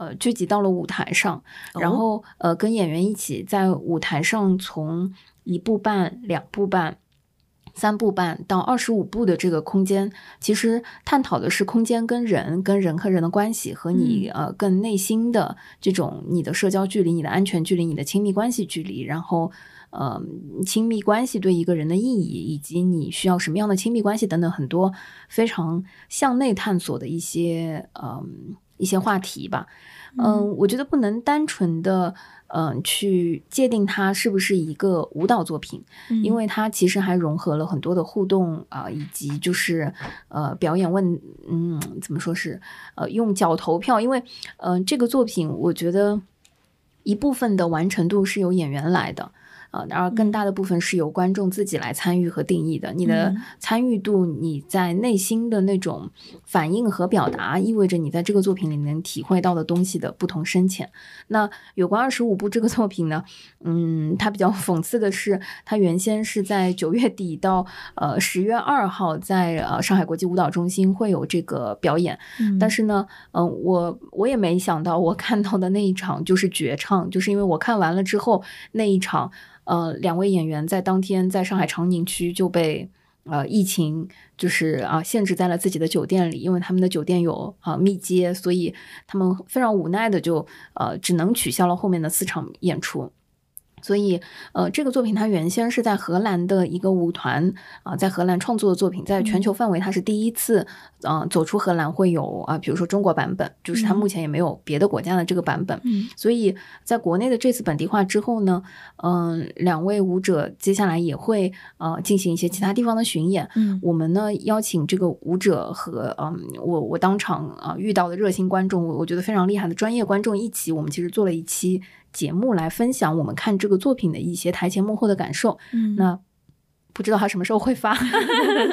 Speaker 3: 呃，聚集到了舞台上，然
Speaker 1: 哦
Speaker 3: 后呃，跟演员一起在舞台上从一步半、两步半、三步半到二十五步的这个空间，其实探讨的是空间跟人、跟人和人的关系，和你、呃更内心的这种你的社交距离、你的安全距离、你的亲密关系距离，然后。呃，亲密关系对一个人的意义，以及你需要什么样的亲密关系等等，很多非常向内探索的一些嗯、一些话题吧。嗯，我觉得不能单纯的嗯、去界定它是不是一个舞蹈作品，
Speaker 1: 嗯。
Speaker 3: 因为它其实还融合了很多的互动啊、以及就是呃表演问嗯怎么说是呃用脚投票，因为嗯、呃这个作品我觉得一部分的完成度是由演员来的。呃，然而更大的部分是由观众自己来参与和定义的。你的
Speaker 1: 嗯
Speaker 3: 参与度，你在内心的那种反应和表达，意味着你在这个作品里能体会到的东西的不同深浅。那有关二十五部这个作品呢，嗯，它比较讽刺的是，它原先是在九月底到呃十月二号在呃上海国际舞蹈中心会有这个表演，
Speaker 1: 嗯
Speaker 3: 但是呢，嗯、我我也没想到，我看到的那一场就是绝唱，就是因为我看完了之后那一场，呃，两位演员在当天在上海长宁区就被。呃，疫情就是啊、限制在了自己的酒店里，因为他们的酒店有啊、密接，所以他们非常无奈的就呃只能取消了后面的四场演出。所以，呃，这个作品它原先是在荷兰的一个舞团啊、在荷兰创作的作品，在全球范围它是第一次，呃，走出荷兰会有啊、比如说中国版本，就是它
Speaker 1: 嗯
Speaker 3: 目前也没有别的国家的这个版本。
Speaker 1: 嗯
Speaker 3: 所以在国内的这次本地化之后呢，嗯、两位舞者接下来也会呃进行一些其他地方的巡演。
Speaker 1: 嗯
Speaker 3: 我们呢邀请这个舞者和嗯，我我当场啊、遇到的热心观众，我我觉得非常厉害的专业观众一起，我们其实做了一期节目来分享我们看这个作品的一些台前幕后的感受。
Speaker 1: 嗯
Speaker 3: 那不知道他什么时候会发，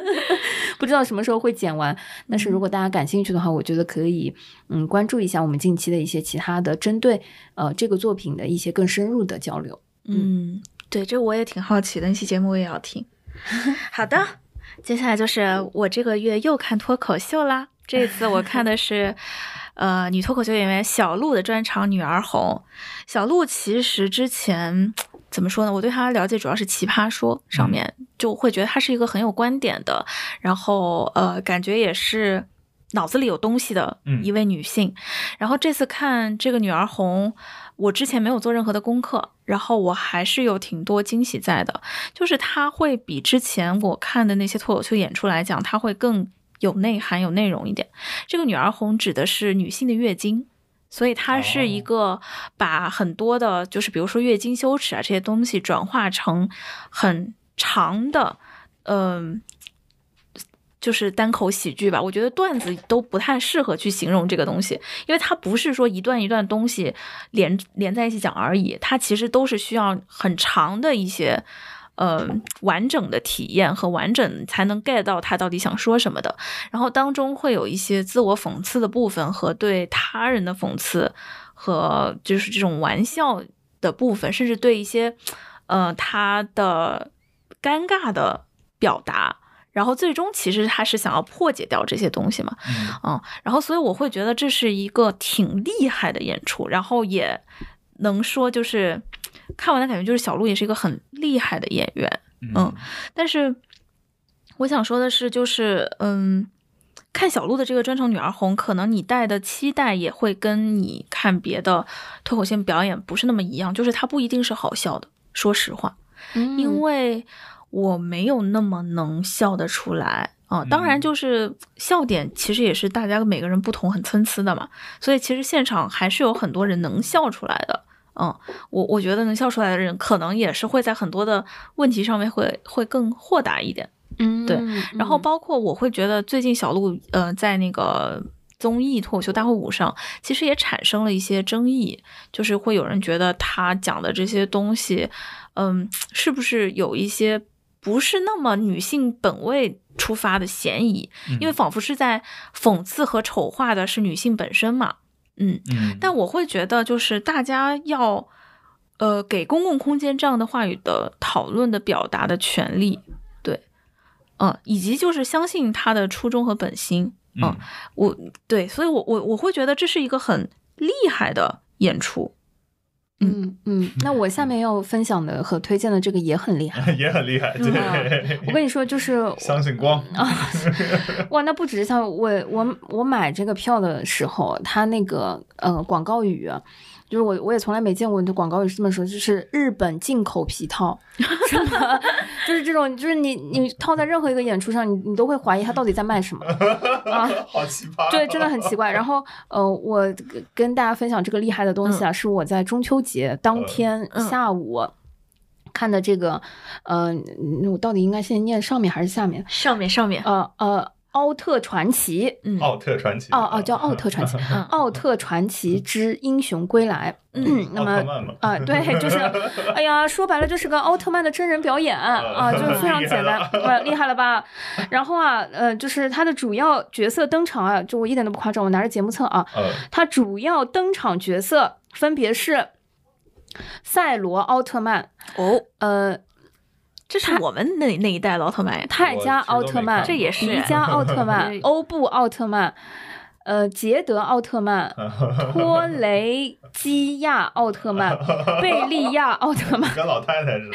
Speaker 3: 不知道什么时候会剪完。但是如果大家感兴趣的话，我觉得可以嗯关注一下我们近期的一些其他的针对呃这个作品的一些更深入的交流。
Speaker 1: 嗯，对，这我也挺好奇的，那期节目我也要听。好的，接下来就是我这个月又看脱口秀啦。这次我看的是，呃，女脱口秀演员小鹿的专场《女儿红》。小鹿其实之前 怎么说呢？我对她了解主要是《奇葩说》上面，就会觉得她是一个很有观点的，然后呃，感觉也是脑子里有东西的
Speaker 2: 嗯
Speaker 1: 一位女性。然后这次看这个《女儿红》，我之前没有做任何的功课，然后我还是有挺多惊喜在的，就是她会比之前我看的那些脱口秀演出来讲，她会更有内涵、有内容一点。这个女儿红指的是女性的月经。所以它是一个把很多的，就是比如说月经羞耻啊这些东西转化成很长的，嗯、就是单口喜剧吧。我觉得段子都不太适合去形容这个东西，因为它不是说一段一段东西连连在一起讲而已，它其实都是需要很长的一些。呃，完整的体验和完整才能 get 到他到底想说什么的。然后当中会有一些自我讽刺的部分和对他人的讽刺，和就是这种玩笑的部分，甚至对一些呃他的尴尬的表达。然后最终其实他是想要破解掉这些东西嘛，
Speaker 2: 嗯
Speaker 1: 嗯，然后所以我会觉得这是一个挺厉害的演出，然后也能说就是看完的感觉就是小鹿也是一个很厉害的演员，嗯但是我想说的是，就是嗯，看小鹿的这个专场《女儿红》，可能你带的期待也会跟你看别的脱口秀表演不是那么一样，就是它不一定是好笑的，说实话，
Speaker 3: 嗯
Speaker 1: 因为我没有那么能笑得出来。啊、当然，
Speaker 2: 嗯
Speaker 1: 就是笑点其实也是大家每个人不同，很参差的嘛。所以其实现场还是有很多人能笑出来的。嗯，我我觉得能笑出来的人，可能也是会在很多的问题上面会会更豁达一点。
Speaker 3: 嗯
Speaker 1: 对然后
Speaker 3: 嗯
Speaker 1: 包括我会觉得最近小鹿呃在那个综艺脱口秀大会舞上，其实也产生了一些争议，就是会有人觉得他讲的这些东西，嗯，是不是有一些不是那么女性本位出发的嫌疑？因为仿佛是在讽刺和丑化的是女性本身嘛。嗯，
Speaker 2: 嗯，
Speaker 1: 但我会觉得，就是大家要，呃，给公共空间这样的话语的讨论的表达的权利，对，嗯，以及就是相信他的初衷和本心，
Speaker 2: 嗯。
Speaker 1: 我对，所以我我我会觉得这是一个很厉害的演出，
Speaker 3: 嗯。嗯，那我下面要分享的和推荐的这个也很厉害。
Speaker 2: 也很厉害，对，
Speaker 3: 我跟你说，就是
Speaker 2: 相信光。
Speaker 3: 啊，哇，那不只是像我我我买这个票的时候，它那个呃广告语啊，就是我我也从来没见过你的广告语是这么说，就是日本进口皮套，什么 就是这种，就是你你套在任何一个演出上，你你都会怀疑他到底在卖什么 啊。
Speaker 2: 好奇葩，
Speaker 3: 对，真的很奇怪。然后，呃，我跟跟大家分享这个厉害的东西啊，是我在中秋节当天
Speaker 1: 嗯
Speaker 3: 下午看的这个，呃，嗯我到底应该先念上面还是下面？
Speaker 1: 上面上面，
Speaker 3: 呃呃，奥特传奇》。
Speaker 1: 嗯。
Speaker 2: 奥特传奇。
Speaker 3: 哦哦，叫奥特传奇，
Speaker 1: 嗯。
Speaker 3: 奥特传奇之英雄归来。嗯，那么啊，对，就是，哎呀，说白了就是个奥特曼的真人表演啊，就是非常简单，呃，厉害了吧？然后啊，呃，就是他的主要角色登场啊，就我一点都不夸张，我拿着节目册啊，
Speaker 2: 呃，
Speaker 3: 他主要登场角色分别是赛罗奥特曼，
Speaker 1: 哦，
Speaker 3: 呃，
Speaker 1: 这是我们那那一代的奥特曼呀。
Speaker 3: 泰迦奥特曼，
Speaker 2: 这
Speaker 1: 这也是
Speaker 3: 迪迦奥特曼，欧布奥特曼，呃，捷德奥特曼，托雷基亚奥特曼，贝利亚奥特曼。
Speaker 2: 跟老太太似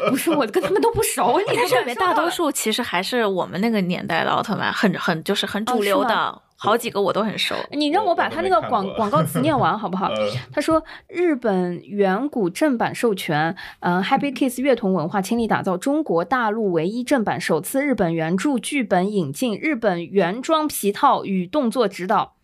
Speaker 2: 的。
Speaker 3: 不是我跟他们都不熟，你
Speaker 1: 但是
Speaker 3: 这
Speaker 1: 大多数其实还是我们那个年代的奥特曼，很很就是很主流的，好几个我都很熟。
Speaker 3: 你让我把他那个广广告词念完好不好？
Speaker 2: 呃，
Speaker 3: 他说，日本远古正版授权，嗯、h a p p y Kiss 乐童文化倾力打造中国大陆唯一正版，首次日本原著剧本引进，日本原装皮套与动作指导，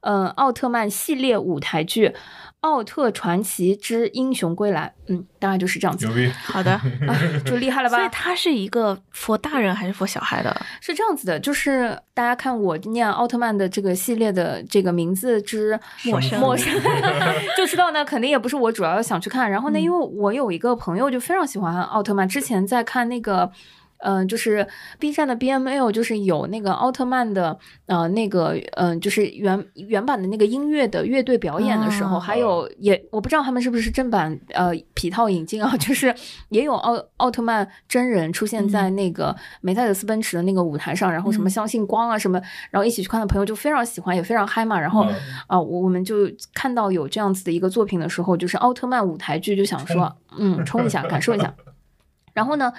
Speaker 3: 嗯、奥特曼系列舞台剧《奥特传奇之英雄归来》，嗯，大概就是这样子
Speaker 2: 牛，逼！
Speaker 1: 好的，啊
Speaker 3: 就厉害了吧
Speaker 1: 所以
Speaker 3: 吧？
Speaker 1: 它是一个 for 大人还是 for 小孩的？
Speaker 3: 是这样子的，就是大家看我念奥特曼的这个系列的这个名字之
Speaker 1: 陌生
Speaker 3: 陌生，就知道呢，肯定也不是我主要想去看。然后呢，
Speaker 1: 嗯
Speaker 3: 因为我有一个朋友就非常喜欢奥特曼，之前在看那个。嗯、就是 B 站的 BML，就是有那个奥特曼的，呃，那个，嗯、就是原原版的那个音乐的乐队表演的时候，
Speaker 1: 哦
Speaker 3: 还有也我不知道他们是不是正版呃皮套引进啊，就是也有奥奥特曼真人出现在那个梅赛德斯奔驰的那个舞台上，然后什么
Speaker 1: 嗯。
Speaker 3: 相信光啊什么，然后一起去看的朋友就非常喜欢，也非常嗨嘛，然后
Speaker 2: 嗯。
Speaker 3: 啊、我我们就看到有这样子的一个作品的时候，就是奥特曼舞台剧，就想说，嗯，冲一下，感受一下。然后呢，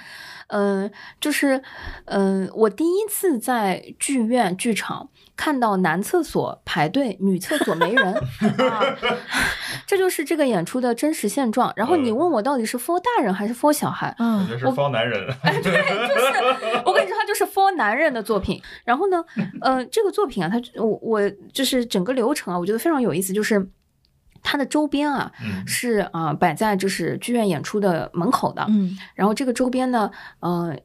Speaker 3: 嗯、就是，嗯、我第一次在剧院剧场看到男厕所排队，女厕所没人 啊，这就是这个演出的真实现状。然后你问我到底是 for 大人还是 for 小孩？
Speaker 2: 我
Speaker 1: 嗯
Speaker 2: 觉得是方男人。
Speaker 3: 对，就是我跟你说，它就是 for 男人的作品。然后呢，呃，这个作品啊，它我我就是整个流程啊，我觉得非常有意思，就是它的周边啊
Speaker 2: 嗯，
Speaker 3: 是啊、摆在就是剧院演出的门口的。
Speaker 1: 嗯
Speaker 3: 然后这个周边呢，呃，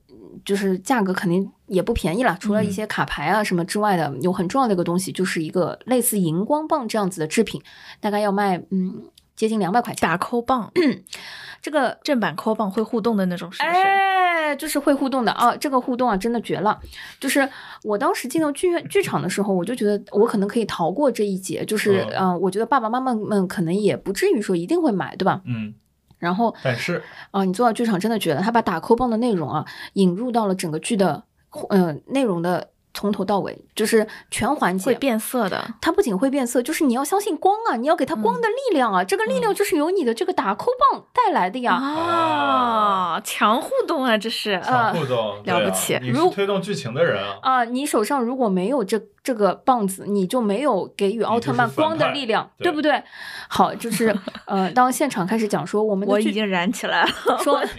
Speaker 3: 就是价格肯定也不便宜了，除了
Speaker 2: 嗯
Speaker 3: 一些卡牌啊什么之外的，有很重要的一个东西，就是一个类似荧光棒这样子的制品，大概要卖嗯接近两百块钱。
Speaker 1: 打扣棒，
Speaker 3: 这个
Speaker 1: 正版扣棒会互动的那种，是不是？
Speaker 3: 哎，就是会互动的啊！这个互动啊，真的绝了。就是我当时进到剧院剧场的时候，我就觉得我可能可以逃过这一劫。就是
Speaker 2: 嗯
Speaker 3: 呃，我觉得爸爸妈妈们可能也不至于说一定会买，对吧？
Speaker 2: 嗯，
Speaker 3: 然后
Speaker 2: 但是
Speaker 3: 啊，你坐到剧场真的觉得他把打扣棒的内容啊引入到了整个剧的呃内容的从头到尾，就是全环节
Speaker 1: 会变色的。
Speaker 3: 它不仅会变色，就是你要相信光啊，你要给它光的力量啊，这个力量就是由你的这个打扣棒带来的呀。
Speaker 1: 啊，强互动啊，这是。
Speaker 2: 强互动，
Speaker 1: 了不起
Speaker 2: 你是推动剧情的人啊。
Speaker 3: 啊，你手上如果没有这这个棒子，你就没有给予奥特曼光的力量，对不对？好，就是 呃，当现场开始讲说我们的剧
Speaker 1: 我已经燃起来了。
Speaker 3: 说。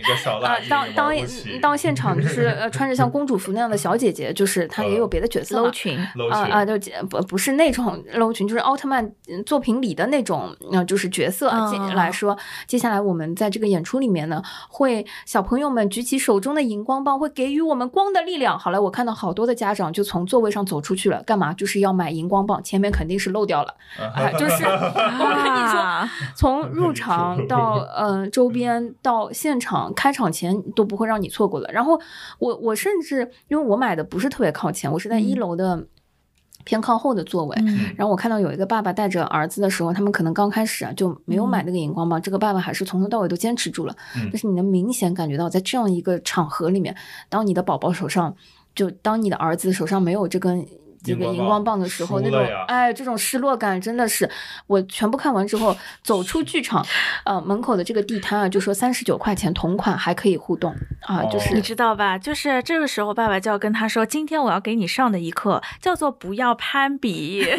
Speaker 3: 当当当现场就是呃穿着像公主服那样的小姐姐，就是她也有别的角色嘛
Speaker 1: 搂裙，
Speaker 3: 啊啊，就不不是那种 low 群，就是奥特曼嗯作品里的那种，呃，就是角色
Speaker 1: 嗯
Speaker 3: 接来说，接下来我们在这个演出里面呢，会小朋友们举起手中的荧光棒，会给予我们光的力量。好了，我看到好多的家长就从座位上走出去了，干嘛？就是要买荧光棒，前面肯定是漏掉了，哎，就是 我跟你说。
Speaker 1: 啊
Speaker 3: 从 入场到呃周边到现场开场前都不会让你错过的。然后我我甚至因为我买的不是特别靠前，我是在一
Speaker 1: 嗯
Speaker 3: 楼的偏靠后的座位。
Speaker 1: 嗯
Speaker 3: 然后我看到有一个爸爸带着儿子的时候，他们可能刚开始啊就没有买那个荧光棒，这个爸爸还是从头到尾都坚持住了。
Speaker 2: 嗯
Speaker 3: 但是你能明显感觉到，在这样一个场合里面，当你的宝宝手上，就当你的儿子手上没有这根。这个
Speaker 2: 荧光棒
Speaker 3: 的时候，那种哎，这种失落感真的是，我全部看完之后 走出剧场，呃，门口的这个地摊啊，就说三十九块钱同款还可以互动啊，就
Speaker 2: 哦
Speaker 3: 是
Speaker 1: 你知道吧？就是这个时候，爸爸就要跟他说：“今天我要给你上的一课叫做不要攀比。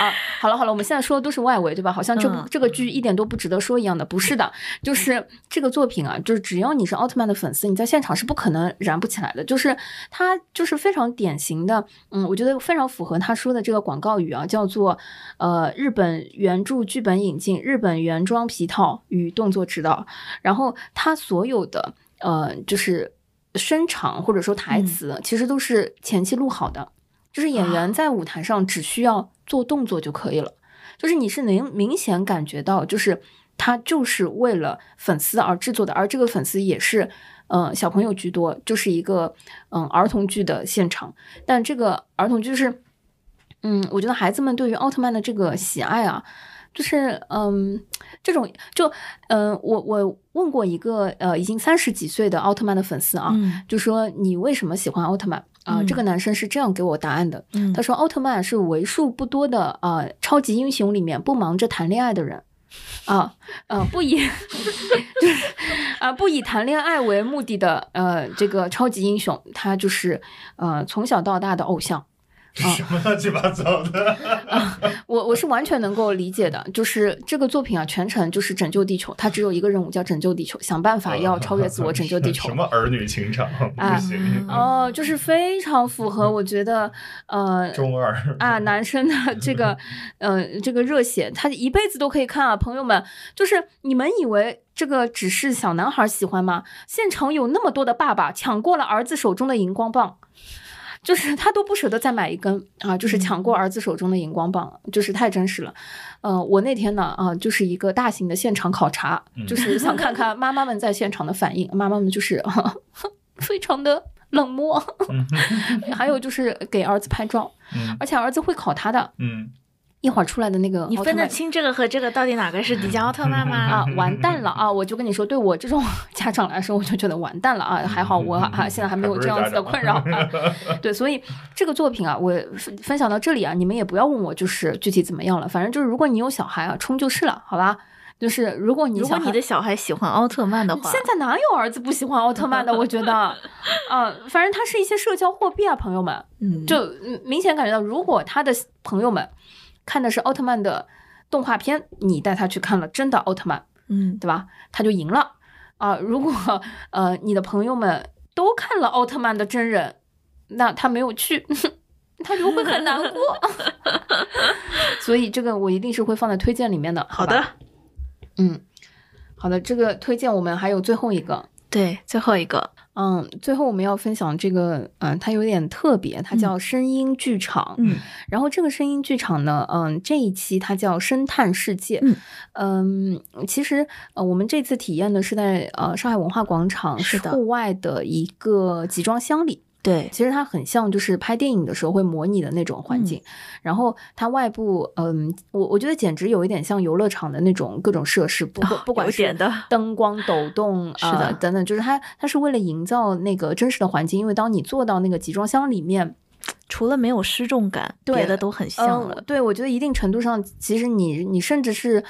Speaker 3: 啊，好了好了，我们现在说的都是外围，对吧？好像这部、
Speaker 1: 嗯
Speaker 3: 这个剧一点都不值得说一样的，不是的，就是这个作品啊，就是只要你是奥特曼的粉丝，你在现场是不可能燃不起来的。就是它就是非常典型的，嗯，我觉得非常符合他说的这个广告语啊，叫做呃日本原著剧本引进，日本原装皮套与动作指导，然后他所有的呃就是。声场或者说台词，其实都是前期录好的，就是演员在舞台上只需要做动作就可以了，就是你是能明显感觉到，就是他就是为了粉丝而制作的，而这个粉丝也是。嗯，小朋友居多，就是一个嗯儿童剧的现场。但这个儿童剧是，嗯，我觉得孩子们对于奥特曼的这个喜爱啊，就是嗯，这种就嗯，我我问过一个呃已经三十几岁的奥特曼的粉丝啊，就说你为什么喜欢奥特曼啊？这个男生是这样给我答案的，他说奥特曼是为数不多的啊超级英雄里面不忙着谈恋爱的人。啊，呃，不以 就是啊，不以谈恋爱为目的的，呃，这个超级英雄，他就是呃从小到大的偶像。
Speaker 2: 什么乱七八糟的？
Speaker 3: 我我是完全能够理解的，就是这个作品啊，全程就是拯救地球，它只有一个任务叫拯救地球，想办法要超越自我，拯救地球。
Speaker 2: 什么儿女情长？不行
Speaker 3: 哦，就是非常符合，我觉得呃，
Speaker 2: 中二
Speaker 3: 啊，男生的这个 呃这个热血，他一辈子都可以看啊，朋友们，就是你们以为这个只是小男孩喜欢吗？现场有那么多的爸爸抢过了儿子手中的荧光棒。就是他都不舍得再买一根啊！就是抢过儿子手中的荧光棒，就是太真实了。嗯，我那天呢啊，就是一个大型的现场考察，就是想看看妈妈们在现场的反应。妈妈们就是 非常的冷漠，还有就是给儿子拍照，而且儿子会考他的。嗯。一会儿出来的那个，
Speaker 1: 你分得清这个和这个到底哪个是迪迦奥特曼吗？
Speaker 3: 啊，完蛋了啊！我就跟你说，对我这种家长来说，我就觉得完蛋了啊！还好我啊 现在还没有这样子的困扰啊。对，所以这个作品啊，我分享到这里啊，你们也不要问我就是具体怎么样了，反正就是如果你有小孩啊，冲就是了，好吧？就是如果你
Speaker 1: 如果你的小孩喜欢奥特曼的话，
Speaker 3: 现在哪有儿子不喜欢奥特曼的？我觉得，啊，反正它是一些社交货币啊，朋友们，嗯，就明显感觉到，如果他的朋友们。看的是奥特曼的动画片，你带他去看了真的奥特曼，嗯，对吧？他就赢了啊！如果呃你的朋友们都看了奥特曼的真人，那他没有去，他就会很难过。所以这个我一定是会放在推荐里面的。
Speaker 1: 好的，
Speaker 3: 嗯，好的，这个推荐我们还有最后一个，
Speaker 1: 对，最后一个。
Speaker 3: 嗯，最后我们要分享这个，嗯，它有点特别，它叫声音剧场。嗯，然后这个声音剧场呢，嗯，这一期它叫声探世界。嗯，嗯，其实呃，我们这次体验的是在呃上海文化广场户外的一个集装箱里。
Speaker 1: 对，
Speaker 3: 其实它很像，就是拍电影的时候会模拟的那种环境。然后它外部，嗯，我我觉得简直有一点像游乐场的那种各种设施，不不管是灯光抖动啊等等，就是它它是为了营造那个真实的环境。因为当你坐到那个集装箱里面，
Speaker 1: 除了没有失重感，别的都很像了。
Speaker 3: 对，我觉得一定程度上，其实你你甚至是。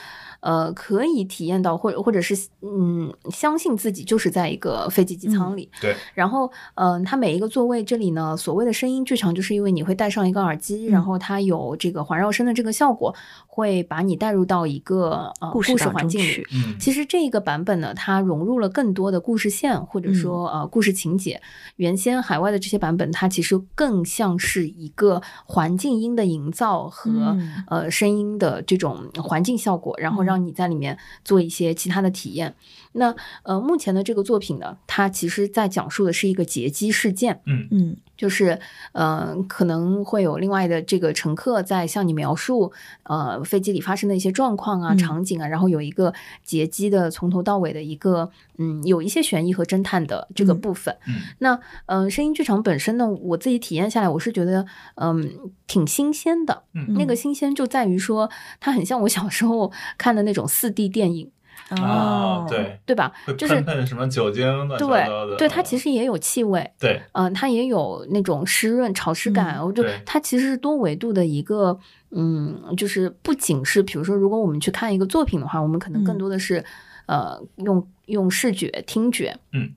Speaker 3: 呃，可以体验到，或者或者是，嗯，相信自己就是在一个飞机机舱里。
Speaker 2: 对。
Speaker 3: 然后，嗯，它每一个座位这里呢，所谓的声音剧场，就是因为你会戴上一个耳机，然后它有这个环绕声的这个效果，会把你带入到一个呃故事环境里。嗯。其实这个版本呢，它融入了更多的故事线，或者说呃故事情节。原先海外的这些版本，它其实更像是一个环境音的营造和呃声音的这种环境效果，然后让。让你在里面做一些其他的体验。那呃，目前的这个作品呢，它其实在讲述的是一个劫机事件。
Speaker 2: 嗯
Speaker 3: 嗯，就是呃，可能会有另外的这个乘客在向你描述呃飞机里发生的一些状况啊、场景啊，然后有一个劫机的从头到尾的一个嗯，有一些悬疑和侦探的这个部分。
Speaker 2: 嗯，
Speaker 3: 那嗯，声音剧场本身呢，我自己体验下来，我是觉得嗯挺新鲜的。
Speaker 2: 嗯，
Speaker 3: 那个新鲜就在于说，它很像我小时候看的那种四 D 电影。
Speaker 2: 哦，对。
Speaker 3: 对吧？就是
Speaker 2: 喷喷什么酒精的，
Speaker 3: 对对，它其实也有气味，
Speaker 2: 对，
Speaker 3: 嗯，它也有那种湿润潮湿感，我就它其实是多维度的一个，嗯，就是不仅是比如说，如果我们去看一个作品的话，我们可能更多的是呃用用视觉、听觉，
Speaker 2: 嗯，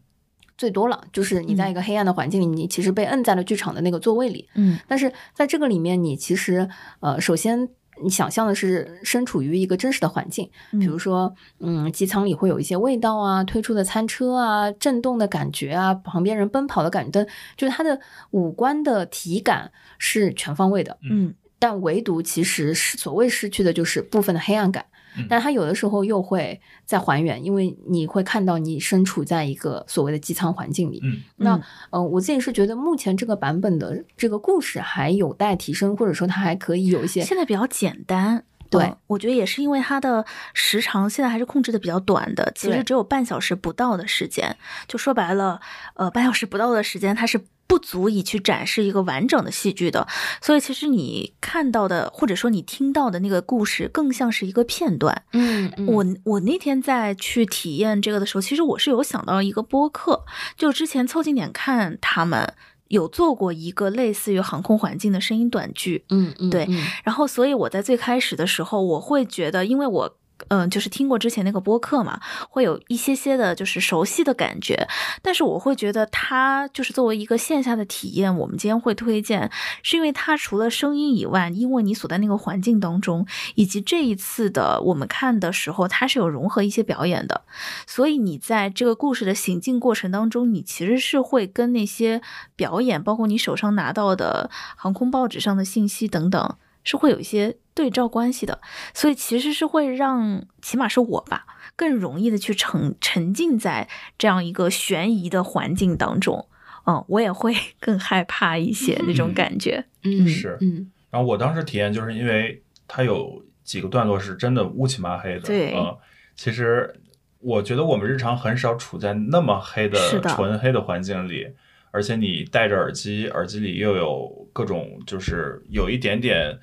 Speaker 3: 最多了。就是你在一个黑暗的环境里，你其实被摁在了剧场的那个座位里，
Speaker 1: 嗯，
Speaker 3: 但是在这个里面，你其实呃，首先。你想象的是身处于一个真实的环境，比如说，嗯，机舱里会有一些味道啊，推出的餐车啊，震动的感觉啊，旁边人奔跑的感觉，就是它的五官的体感是全方位的，
Speaker 1: 嗯，
Speaker 3: 但唯独其实是所谓失去的就是部分的黑暗感，
Speaker 2: 嗯
Speaker 3: 但它有的时候又会再还原，因为你会看到你身处在一个所谓的机舱环境里。
Speaker 2: 嗯
Speaker 3: 那
Speaker 1: 嗯
Speaker 3: 呃，我自己是觉得目前这个版本的这个故事还有待提升，或者说它还可以有一些
Speaker 1: 现在比较简单。
Speaker 3: 对
Speaker 1: 嗯我觉得也是因为它的时长现在还是控制的比较短的，其实只有半小时不到的时间。就说白了，呃，半小时不到的时间，它是不足以去展示一个完整的戏剧的。所以其实你看到的，或者说你听到的那个故事，更像是一个片段。
Speaker 3: 嗯，嗯
Speaker 1: 我我那天在去体验这个的时候，其实我是有想到一个播客，就之前凑近点看他们有做过一个类似于航空环境的声音短剧，
Speaker 3: 嗯嗯
Speaker 1: 对
Speaker 3: 嗯
Speaker 1: 然后，所以我在最开始的时候，我会觉得，因为我。嗯，就是听过之前那个播客嘛，会有一些些的，就是熟悉的感觉。但是我会觉得它就是作为一个线下的体验，我们今天会推荐，是因为它除了声音以外，因为你所在那个环境当中，以及这一次的我们看的时候，它是有融合一些表演的，所以你在这个故事的行进过程当中，你其实是会跟那些表演，包括你手上拿到的航空报纸上的信息等等。是会有一些对照关系的，所以其实是会让，起码是我吧，更容易的去沉沉浸在这样一个悬疑的环境当中。嗯，我也会 更害怕一些那种感觉。
Speaker 3: 嗯
Speaker 2: 是
Speaker 3: 嗯
Speaker 2: 然后我当时体验就是因为它有几个段落是真的乌漆麻黑的，
Speaker 1: 对
Speaker 2: 嗯，其实我觉得我们日常很少处在那么黑的
Speaker 1: 的
Speaker 2: 纯黑的环境里，而且你戴着耳机，耳机里又有各种就是有一点点。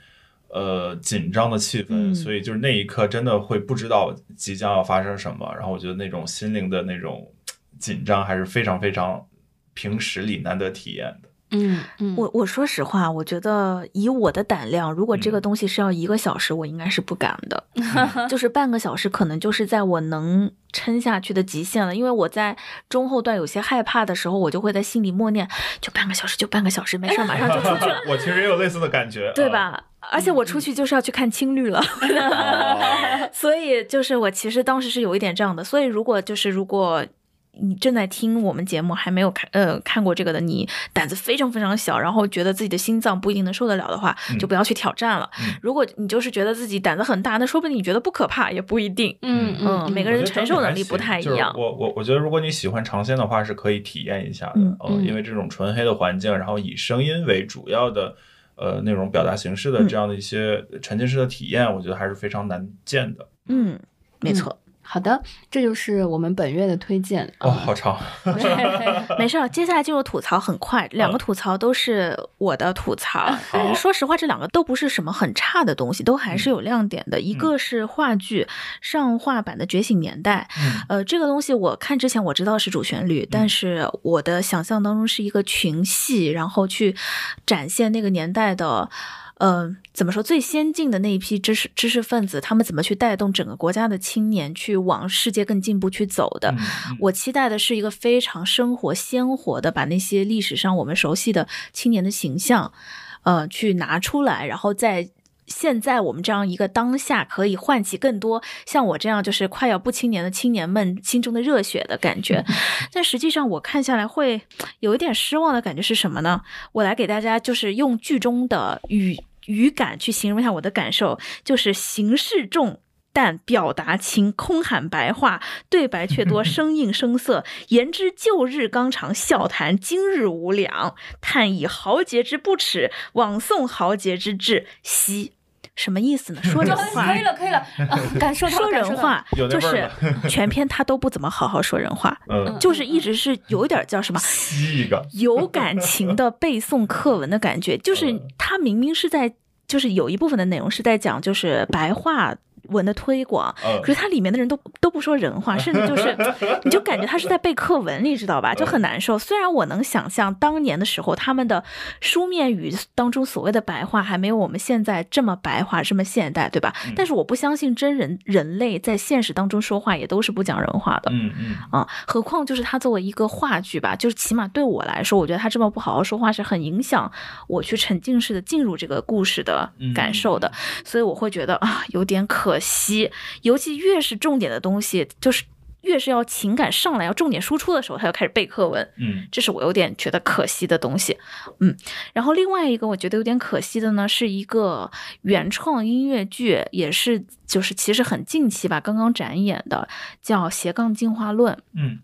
Speaker 2: 呃，紧张的气氛，
Speaker 1: 嗯
Speaker 2: 所以就是那一刻真的会不知道即将要发生什么，然后我觉得那种心灵的那种紧张还是非常非常平实里难得体验的。
Speaker 3: 嗯嗯，
Speaker 1: 我我说实话，我觉得以我的胆量，如果这个
Speaker 2: 嗯
Speaker 1: 东西是要一个小时，我应该是不敢的。就是半个小时，可能就是在我能撑下去的极限了。因为我在中后段有些害怕的时候，我就会在心里默念：就半个小时，就半个小时，没事儿，马上就出去了，
Speaker 2: 我其实也有类似的感觉，
Speaker 1: 对
Speaker 2: 啊？
Speaker 1: 吧？而且我出去就是要去看青绿了。
Speaker 2: 哦
Speaker 1: 所以就是我其实当时是有一点这样的，所以如果就是如果你正在听我们节目还没有看呃看过这个的，你胆子非常非常小，然后觉得自己的心脏不一定能受得了的话，
Speaker 2: 嗯
Speaker 1: 就不要去挑战了。
Speaker 2: 嗯
Speaker 1: 如果你就是觉得自己胆子很大，那说不定你觉得不可怕，也不一定。
Speaker 3: 嗯
Speaker 1: 嗯每个人承受能力不太一样
Speaker 2: 我我我觉得，如果你喜欢尝鲜的话，是可以体验一下的。
Speaker 1: 嗯
Speaker 3: 嗯
Speaker 2: 因为这种纯黑的环境，然后以声音为主要的呃那种表达形式的
Speaker 1: 嗯
Speaker 2: 这样的一些沉浸式的体验，我觉得还是非常难见的。
Speaker 1: 嗯，没错。
Speaker 3: 好的，这就是我们本月的推荐。
Speaker 2: 哦，
Speaker 3: 啊
Speaker 2: 好长。
Speaker 1: 没事儿，接下来进入吐槽，很快，两个
Speaker 2: 嗯
Speaker 1: 吐槽都是我的吐槽。
Speaker 2: 好
Speaker 1: 说实话，这两个都不是什么很差的东西，都还是有亮点的。一个是话剧上画版的《觉醒年代》，
Speaker 2: 嗯
Speaker 1: 呃，这个东西我看之前我知道是主旋律，但是我的想象当中是一个群戏，然后去展现那个年代的。呃，怎么说最先进的那一批知识知识分子，他们怎么去带动整个国家的青年去往世界更进步去走的？
Speaker 2: 嗯嗯
Speaker 1: 我期待的是一个非常生活鲜活的，把那些历史上我们熟悉的青年的形象，呃，去拿出来，然后在现在我们这样一个当下，可以唤起更多像我这样就是快要不青年的青年们心中的热血的感觉。但实际上我看下来会有一点失望的感觉是什么呢？我来给大家就是用剧中的语语感去形容一下我的感受，就是形式重。但表达轻，空喊白话，对白却多，生硬生涩。言之旧日纲常笑谈，今日无两。叹以豪杰之不耻，枉送豪杰之志。惜，什么意思呢？说人话
Speaker 3: 可以。了，可以了，啊感受
Speaker 1: 说人，话就是全篇他都不怎么好好说人话，
Speaker 2: 嗯，
Speaker 1: 就是一直是有一点叫什么。有感情的背诵课文的感觉，就是
Speaker 2: 嗯
Speaker 1: 他明明是在，就是有一部分的内容是在讲就是白话。文的推广，
Speaker 2: 嗯
Speaker 1: 可是它里面的人都都不说人话，甚至就是，你就感觉他是在背课文，你知道吧？就很难受。虽然我能想象当年的时候，他们的书面语当中所谓的白话还没有我们现在这么白话、这么现代，对吧？
Speaker 2: 嗯
Speaker 1: 但是我不相信真人人类在现实当中说话也都是不讲人话的。
Speaker 2: 嗯嗯
Speaker 1: 啊，何况就是他作为一个话剧吧，就是起码对我来说，我觉得他这么不好好说话是很影响我去沉浸式的进入这个故事的感受的，所以我会觉得啊有点可惜，尤其越是重点的东西，就是。越是要情感上来要重点输出的时候，他就开始背课文。
Speaker 2: 嗯
Speaker 1: 这是我有点觉得可惜的东西，嗯，然后另外一个我觉得有点可惜的呢，是一个原创音乐剧，也是就是其实很近期吧，刚刚展演的，叫《斜杠进化论》。
Speaker 2: 嗯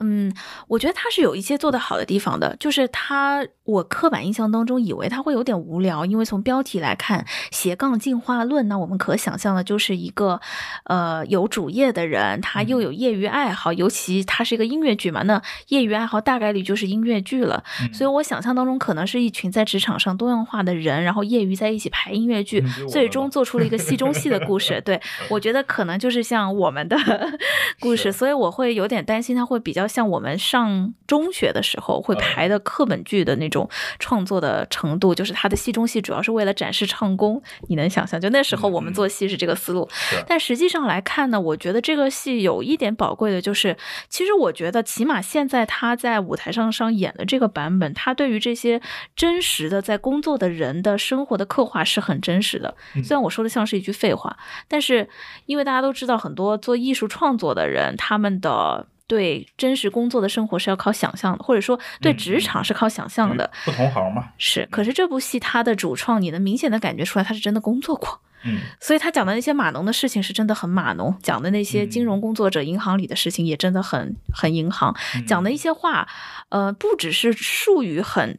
Speaker 1: 嗯，我觉得他是有一些做得好的地方的，就是他我刻板印象当中以为他会有点无聊，因为从标题来看，斜杠进化论，那我们可想象的就是一个呃有主业的人，他又有业余爱好，尤其他是一个音乐剧嘛，那业余爱好大概率就是音乐剧了，
Speaker 2: 嗯。
Speaker 1: 所以我想象当中可能是一群在职场上多样化的人，然后业余在一起排音乐剧
Speaker 2: 嗯，
Speaker 1: 最终做出了一个戏中戏的故事。对我觉得可能就是像我们的 故事，所以我会有点担心它会比较像我们上中学的时候会排的课本剧的那种创作的程度，就是它的戏中戏主要是为了展示唱功，你能想象？就那时候我们
Speaker 2: 嗯
Speaker 1: 做戏是这个思路，
Speaker 2: 是
Speaker 1: 但实际上来看呢，我觉得这个戏有一点宝贵的就是，其实我觉得起码现在他在舞台上上演的这个版本，他对于这些真实的在工作的人的生活的刻画是很真实的。
Speaker 2: 嗯
Speaker 1: 虽然我说的像是一句废话，但是因为大家都知道，很多做艺术创作的人，他们的。对真实工作的生活是要靠想象的，或者说对
Speaker 2: 嗯
Speaker 1: 职场是靠想象的，
Speaker 2: 不同行嘛，
Speaker 1: 是。可是这部戏它的主创，你能明显的感觉出来，他是真的工作过，
Speaker 2: 嗯
Speaker 1: 所以他讲的那些码农的事情是真的很码农，讲的那些金融工作者、银行里的事情也真的很很银行，
Speaker 2: 嗯
Speaker 1: 讲的一些话，呃，不只是术语很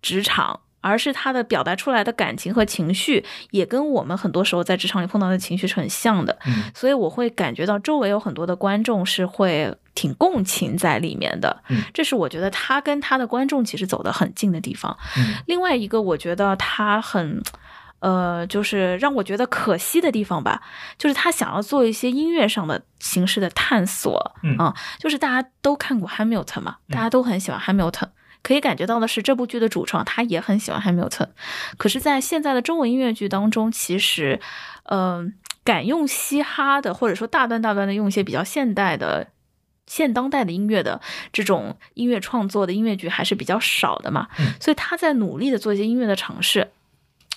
Speaker 1: 职场。而是他的表达出来的感情和情绪，也跟我们很多时候在职场里碰到的情绪是很像的，
Speaker 2: 嗯
Speaker 1: 所以我会感觉到周围有很多的观众是会挺共情在里面的，
Speaker 2: 嗯
Speaker 1: 这是我觉得他跟他的观众其实走得很近的地方。
Speaker 2: 嗯
Speaker 1: 另外一个，我觉得他很。呃，就是让我觉得可惜的地方吧，就是他想要做一些音乐上的形式的探索，
Speaker 2: 嗯
Speaker 1: 啊，就是大家都看过《Hamilton》嘛，
Speaker 2: 嗯
Speaker 1: 大家都很喜欢《Hamilton》，可以感觉到的是，这部剧的主创他也很喜欢《Hamilton》，可是，在现在的中文音乐剧当中，其实，嗯、敢用嘻哈的，或者说大段大段的用一些比较现代的。现当代的音乐的这种音乐创作的音乐剧还是比较少的嘛，
Speaker 2: 嗯
Speaker 1: 所以他在努力的做一些音乐的尝试，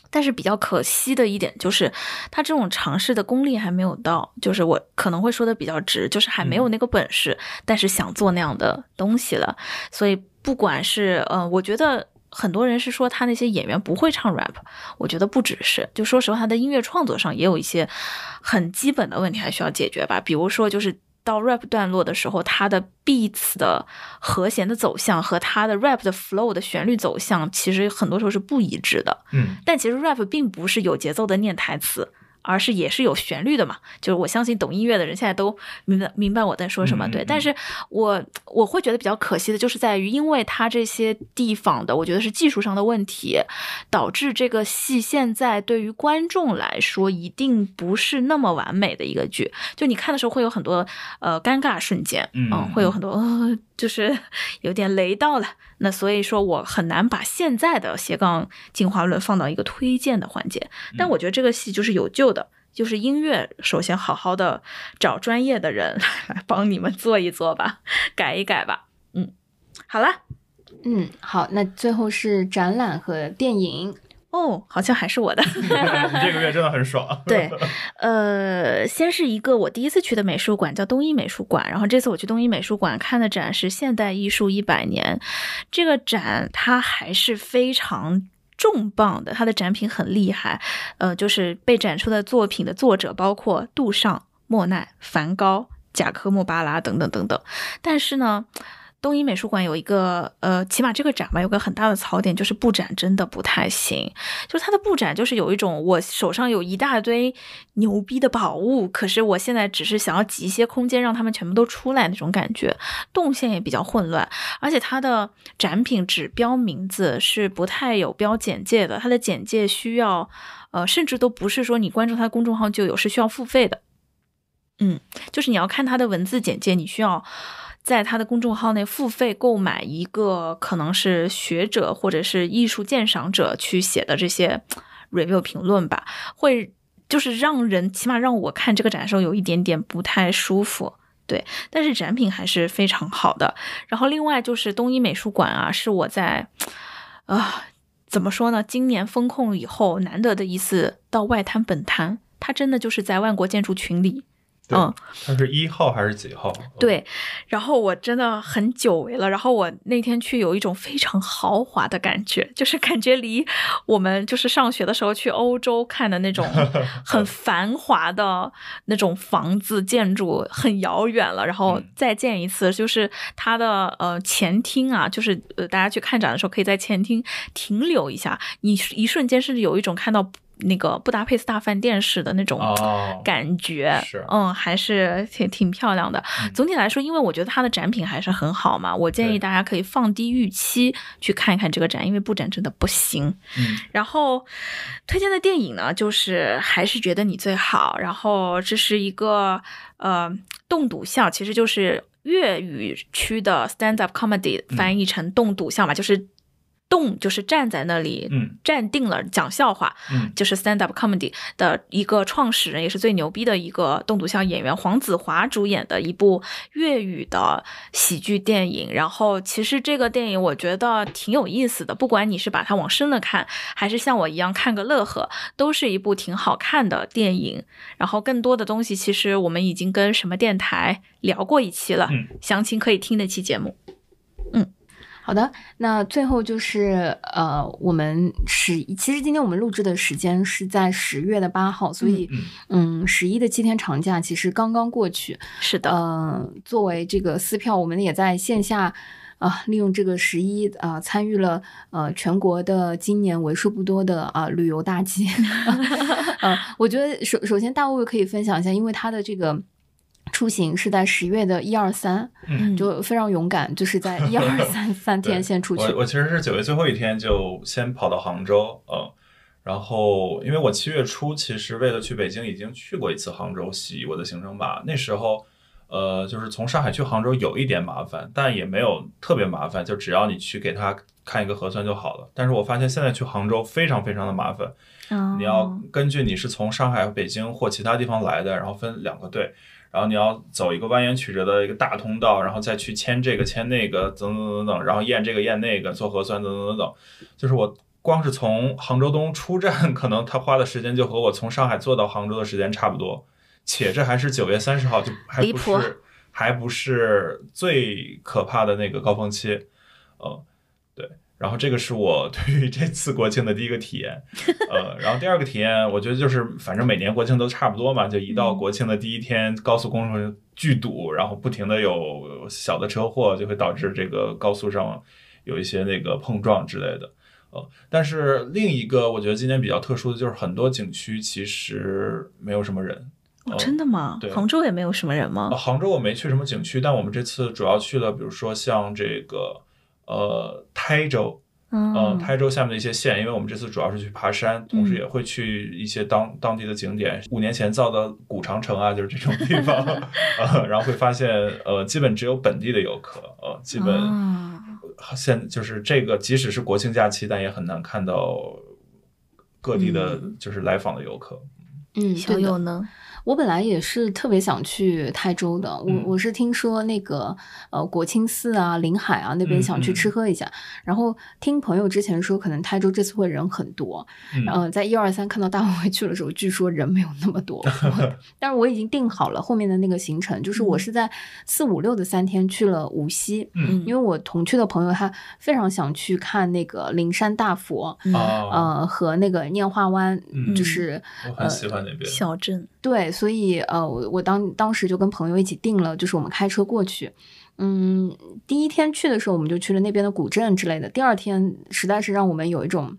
Speaker 1: 但是比较可惜的一点就是，他这种尝试的功力还没有到，就是我可能会说的比较直，就是还没有那个本事，但是想做那样的东西了。所以不管是呃，我觉得。很多人是说他那些演员不会唱 rap，我觉得不只是，就说实话，他的音乐创作上也有一些很基本的问题还需要解决吧。比如说，就是到 rap 段落的时候，他的 beats 的和弦的走向和他的 rap 的 flow 的旋律走向，其实很多时候是不一致的。
Speaker 2: 嗯
Speaker 1: 但其实 rap 并不是有节奏的念台词，而是也是有旋律的嘛。就是我相信懂音乐的人现在都明白明白我在说什么。对，但是我我会觉得比较可惜的就是在于，因为它这些地方的，我觉得是技术上的问题，导致这个戏现在对于观众来说一定不是那么完美的一个剧。就你看的时候会有很多呃尴尬瞬间，
Speaker 2: 嗯
Speaker 1: 嗯，会有很多呃，就是 有点雷到了。那所以说我很难把现在的斜杠进化论放到一个推荐的环节，但我觉得这个戏就是有救的。就是音乐，首先好好的找专业的人来帮你们做一做吧，改一改吧。嗯，好了，
Speaker 3: 嗯，好，那最后是展览和电影。
Speaker 1: 哦，好像还是我的。
Speaker 2: 你 这个月真的很爽。
Speaker 1: 对，呃，先是一个我第一次去的美术馆，叫东一美术馆。然后这次我去东一美术馆看的展是《现代艺术一百年》，这个展它还是非常。重磅的，它的展品很厉害，呃，就是被展出的作品的作者包括杜尚、莫奈、梵高、贾科莫巴拉等等等等。但是呢，东一美术馆有一个呃，起码这个展吧，有个很大的槽点，就是布展真的不太行。就是它的布展，就是有一种我手上有一大堆牛逼的宝物，可是我现在只是想要挤一些空间，让他们全部都出来那种感觉，动线也比较混乱，而且它的展品只标名字是不太有标简介的，它的简介需要呃，甚至都不是说你关注它公众号就有，是需要付费的。嗯，就是你要看它的文字简介，你需要。在他的公众号内付费购买一个可能是学者或者是艺术鉴赏者去写的这些 review 评论吧，会就是让人起码让我看这个展的时候有一点点不太舒服。对，但是展品还是非常好的。然后另外就是东一美术馆啊，是我在啊、怎么说呢？今年封控以后难得的一次到外滩本滩，它真的就是在万国建筑群里嗯，
Speaker 2: 它是一号还是几号？
Speaker 1: 对，然后我真的很久违了，然后我那天去有一种非常豪华的感觉，就是感觉离我们就是上学的时候去欧洲看的那种 很繁华的那种房子建筑很遥远了，然后
Speaker 2: 嗯
Speaker 1: 再见一次，就是它的呃前厅啊，就是呃大家去看展的时候可以在前厅停留一下，你一瞬间甚至有一种看到那个布达佩斯大饭店似的那种
Speaker 2: 哦
Speaker 1: 感觉，
Speaker 2: 是
Speaker 1: 嗯，还是挺挺漂亮的。
Speaker 2: 嗯
Speaker 1: 总体来说，因为我觉得它的展品还是很好嘛，我建议大家可以放低预期去看一看这个展，因为布展真的不行。
Speaker 2: 嗯
Speaker 1: 然后推荐的电影呢，就是还是觉得你最好。然后这是一个呃冻笃笑，其实就是粤语区的 stand up comedy
Speaker 2: 嗯
Speaker 1: 翻译成冻笃笑嘛，就是冻就是站在那里。
Speaker 2: 嗯
Speaker 1: 站定了讲笑话，
Speaker 2: 嗯
Speaker 1: 就是 stand up comedy 的一个创始人，也是最牛逼的一个动笃笑演员黄子华主演的一部粤语的喜剧电影。然后其实这个电影我觉得挺有意思的，不管你是把它往深了看，还是像我一样看个乐呵，都是一部挺好看的电影。然后更多的东西，其实我们已经跟什么电台聊过一期了，
Speaker 2: 嗯
Speaker 1: 详情可以听那期节目。
Speaker 3: 好的，那最后就是呃，我们十其实今天我们录制的时间是在十月的八号，所以嗯，十一的七天长假其实刚刚过去。
Speaker 1: 是的，
Speaker 3: 呃，作为这个撕票，我们也在线下。啊，利用这个十一啊，参与了呃全国的今年为数不多的啊旅游大 计。呃，我觉得首首先大卫可以分享一下，因为他的这个出行是在十月的一二三，
Speaker 1: 嗯，
Speaker 3: 就非常勇敢，就是在 一二三三天先出去。
Speaker 2: 我我其实是九月最后一天就先跑到杭州，嗯，然后因为我七月初其实为了去北京已经去过一次杭州洗我的行程码，那时候呃就是从上海去杭州有一点麻烦，但也没有特别麻烦，就只要你去给他看一个核酸就好了。但是我发现现在去杭州非常非常的麻烦，
Speaker 1: 哦。
Speaker 2: 你要根据你是从上海、北京或其他地方来的，然后分两个队，然后你要走一个蜿蜒曲折的一个大通道，然后再去签这个签那个，等等等等，然后验这个验那个，做核酸等等等等。就是我光是从杭州东出站，可能他花的时间就和我从上海坐到杭州的时间差不多，且这还是九月三十号，就还不是还不是最可怕的那个高峰期，呃，对。然后这个是我对于这次国庆的第一个体验，呃，然后第二个体验，我觉得就是反正每年国庆都差不多嘛，就一到国庆的第一天，高速公路上巨堵，然后不停的有小的车祸，就会导致这个高速上有一些那个碰撞之类的。呃，但是另一个我觉得今年比较特殊的就是很多景区其实没有什么人。
Speaker 1: 哦真的吗
Speaker 2: 对？
Speaker 1: 杭州也没有什么人吗
Speaker 2: 呃？杭州我没去什么景区，但我们这次主要去了，比如说像这个呃台州，嗯，
Speaker 1: 嗯，
Speaker 2: 台州下面的一些县，因为我们这次主要是去爬山，同时也会去一些当当地的景点，五年前造的古长城啊，就是这种地方，呃，然后会发现，呃，基本只有本地的游客，呃，基本
Speaker 1: 啊
Speaker 2: 现就是这个，即使是国庆假期，但也很难看到各地的就是来访的游客。
Speaker 3: 嗯，
Speaker 1: 小友呢？
Speaker 3: 我本来也是特别想去泰州的，我
Speaker 2: 嗯。
Speaker 3: 我是听说那个呃国清寺啊、临海啊那边
Speaker 2: 嗯
Speaker 3: 想去
Speaker 2: 嗯。
Speaker 3: 吃喝一下，然后听朋友之前说，可能泰州这次会人很多，
Speaker 2: 嗯。
Speaker 3: 呃，在一二三看到大会去的时候，据说人没有那么多，但是我已经定好了后面的那个行程，就是我
Speaker 1: 嗯。
Speaker 3: 是在四五六的三天去了无锡，
Speaker 2: 嗯。
Speaker 3: 因为我同去的朋友他非常想去看那个灵山大佛，
Speaker 1: 嗯。
Speaker 2: 啊，
Speaker 3: 呃和那个拈花湾，
Speaker 2: 嗯。
Speaker 3: 就是
Speaker 2: 我很喜欢那边。
Speaker 1: 小镇，
Speaker 3: 对，所以呃，我我当当时就跟朋友一起定了，就是我们开车过去。嗯，第一天去的时候，我们就去了那边的古镇之类的。第二天实在是让我们有一种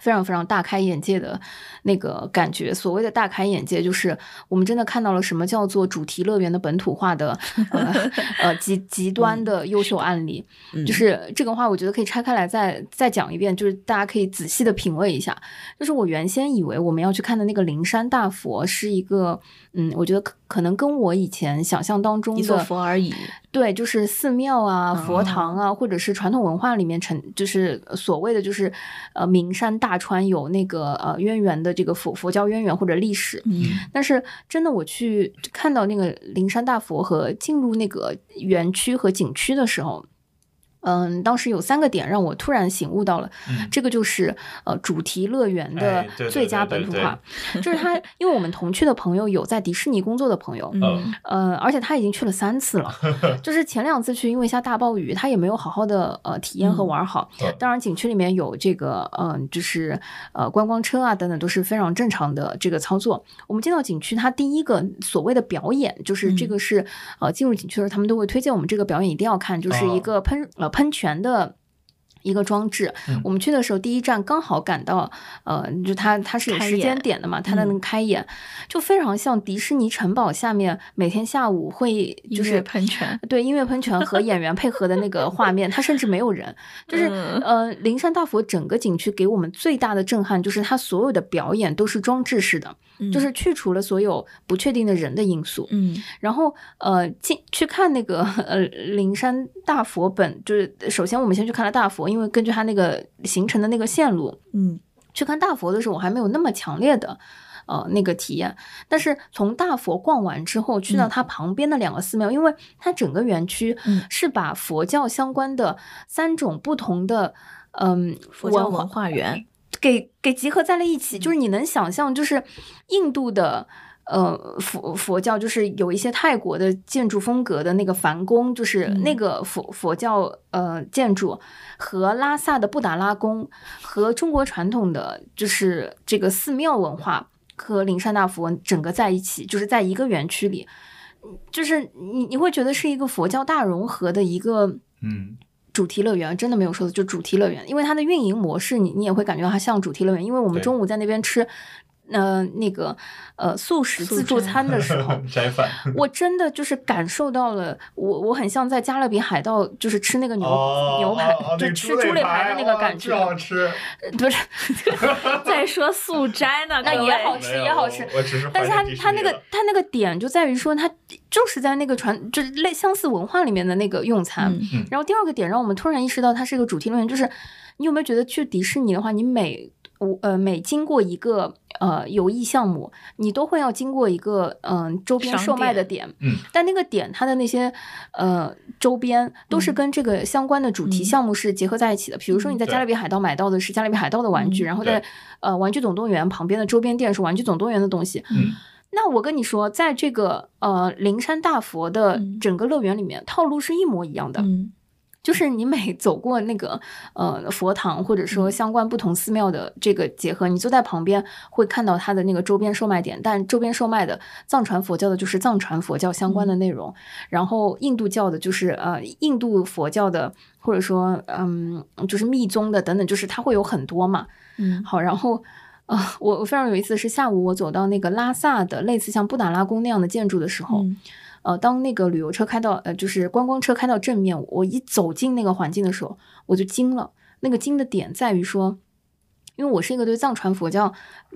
Speaker 3: 非常非常大开眼界的那个感觉。所谓的大开眼界，就是我们真的看到了什么叫做主题乐园的本土化的呃呃极极端的优秀案例。
Speaker 1: 嗯
Speaker 3: 就是这个话，我觉得可以拆开来再再讲一遍，就是大家可以仔细的品味一下。就是我原先以为我们要去看的那个灵山大佛是一个，嗯，我觉得可可能跟我以前想象当中的
Speaker 1: 一座佛而已。
Speaker 3: 对，就是寺庙啊、佛堂
Speaker 1: 哦
Speaker 3: 啊，或者是传统文化里面成，就是所谓的就是呃名山大川有那个呃渊源的这个佛佛教渊源或者历史。
Speaker 1: 嗯
Speaker 3: 但是真的我去看到那个灵山大佛和进入那个园区和景区的时候，嗯，当时有三个点让我突然醒悟到了，
Speaker 2: 嗯。
Speaker 3: 这个就是呃主题乐园的最佳
Speaker 2: 对对
Speaker 3: 本土化，就是他，因为我们同去的朋友有在迪士尼工作的朋友，
Speaker 1: 嗯。
Speaker 3: 呃，而且他已经去了三次了，就是前两次去因为下大暴雨，他也没有好好的呃体验和玩好。
Speaker 2: 嗯。
Speaker 3: 当然，景区里面有这个嗯、呃就是呃观光车啊等等都是非常正常的这个操作。我们进到景区，他第一个所谓的表演，就是这个是、呃进入景区的时候，他们都会推荐我们这个表演一定要看，就是一个喷、呃喷泉的。一个装置，
Speaker 2: 嗯。
Speaker 3: 我们去的时候，第一站刚好赶到，呃，就它它是有时间点的嘛，它的那个开演，就非常像迪士尼城堡下面每天下午会就是
Speaker 1: 音乐喷泉，
Speaker 3: 对音乐喷泉和 演员配合的那个画面，它甚至没有人，就是、
Speaker 1: 嗯
Speaker 3: 呃，灵山大佛整个景区给我们最大的震撼就是它所有的表演都是装置式的，就是去除了所有不确定的人的因素。
Speaker 1: 嗯
Speaker 3: 然后呃，进去看那个呃灵山大佛本，就是首先我们先去看了大佛，因为根据它那个形成的那个线路，
Speaker 1: 嗯
Speaker 3: 去看大佛的时候，我还没有那么强烈的。呃，那个体验，但是从大佛逛完之后，去到
Speaker 1: 嗯
Speaker 3: 它旁边的两个寺庙，因为它整个园区
Speaker 1: 嗯
Speaker 3: 是把佛教相关的三种不同的嗯
Speaker 1: 佛教
Speaker 3: 文
Speaker 1: 文化园，
Speaker 3: 给给集合在了一起，就是你能想象，就是印度的。呃，佛佛教就是有一些泰国的建筑风格的那个梵宫，就是
Speaker 1: 嗯。
Speaker 3: 那个佛佛教呃建筑，和拉萨的布达拉宫，和中国传统的就是这个寺庙文化和灵山大佛整个在一起，就是在一个园区里，就是你你会觉得是一个佛教大融合的一个
Speaker 2: 嗯
Speaker 3: 主题乐园，真的没有说的，就主题乐园，因为它的运营模式你，你也会感觉到它像主题乐园，因为我们中午在那边吃，呃，那个呃素食自助餐的时候，
Speaker 2: 斋饭
Speaker 3: 我真的就是感受到了，我我很像在加勒比海盗，就是吃那个牛、牛排，就吃猪肋排的那个感觉，
Speaker 2: 好吃。
Speaker 3: 呃不是，
Speaker 1: 在说素斋呢，
Speaker 3: 那也好吃也好吃
Speaker 2: 我只是
Speaker 3: 但是它
Speaker 2: 怀念迪士
Speaker 3: 它那个
Speaker 2: 尼了
Speaker 3: 它那个点就在于说，它就是在那个传就是类相似文化里面的那个用餐。
Speaker 1: 嗯
Speaker 3: 然后第二个点让我们突然意识到它是一个主题乐园，就是你有没有觉得去迪士尼的话，你每我呃每经过一个呃游艺项目，你都会要经过一个嗯、周边售卖的
Speaker 1: 店
Speaker 3: 点，
Speaker 2: 嗯，
Speaker 3: 但那个点它的那些呃周边都是跟这个相关的主题
Speaker 1: 嗯。
Speaker 3: 项目是结合在一起的。比如说你在加勒比海盗买到的是加勒比海盗的玩具，
Speaker 1: 嗯。
Speaker 3: 然后在呃玩具总动员旁边的周边店是玩具总动员的东西。
Speaker 2: 嗯。
Speaker 3: 那我跟你说，在这个呃灵山大佛的
Speaker 1: 嗯。
Speaker 3: 整个乐园里面，套路是一模一样的。
Speaker 1: 嗯
Speaker 3: 就是你每走过那个呃佛堂，或者说相关不同寺庙的这个结合，你坐在旁边会看到它的那个周边售卖点，但周边售卖的藏传佛教的就是藏传佛教相关的内容，然后印度教的就是呃印度佛教的，或者说嗯就是密宗的等等，就是它会有很多嘛。
Speaker 1: 嗯
Speaker 3: 好，然后。啊、我我非常有意思的是，下午我走到那个拉萨的类似像布达拉宫那样的建筑的时候，
Speaker 1: 嗯
Speaker 3: 呃，当那个旅游车开到呃，就是观光车开到正面，我一走进那个环境的时候，我就惊了。那个惊的点在于说，因为我是一个对藏传佛教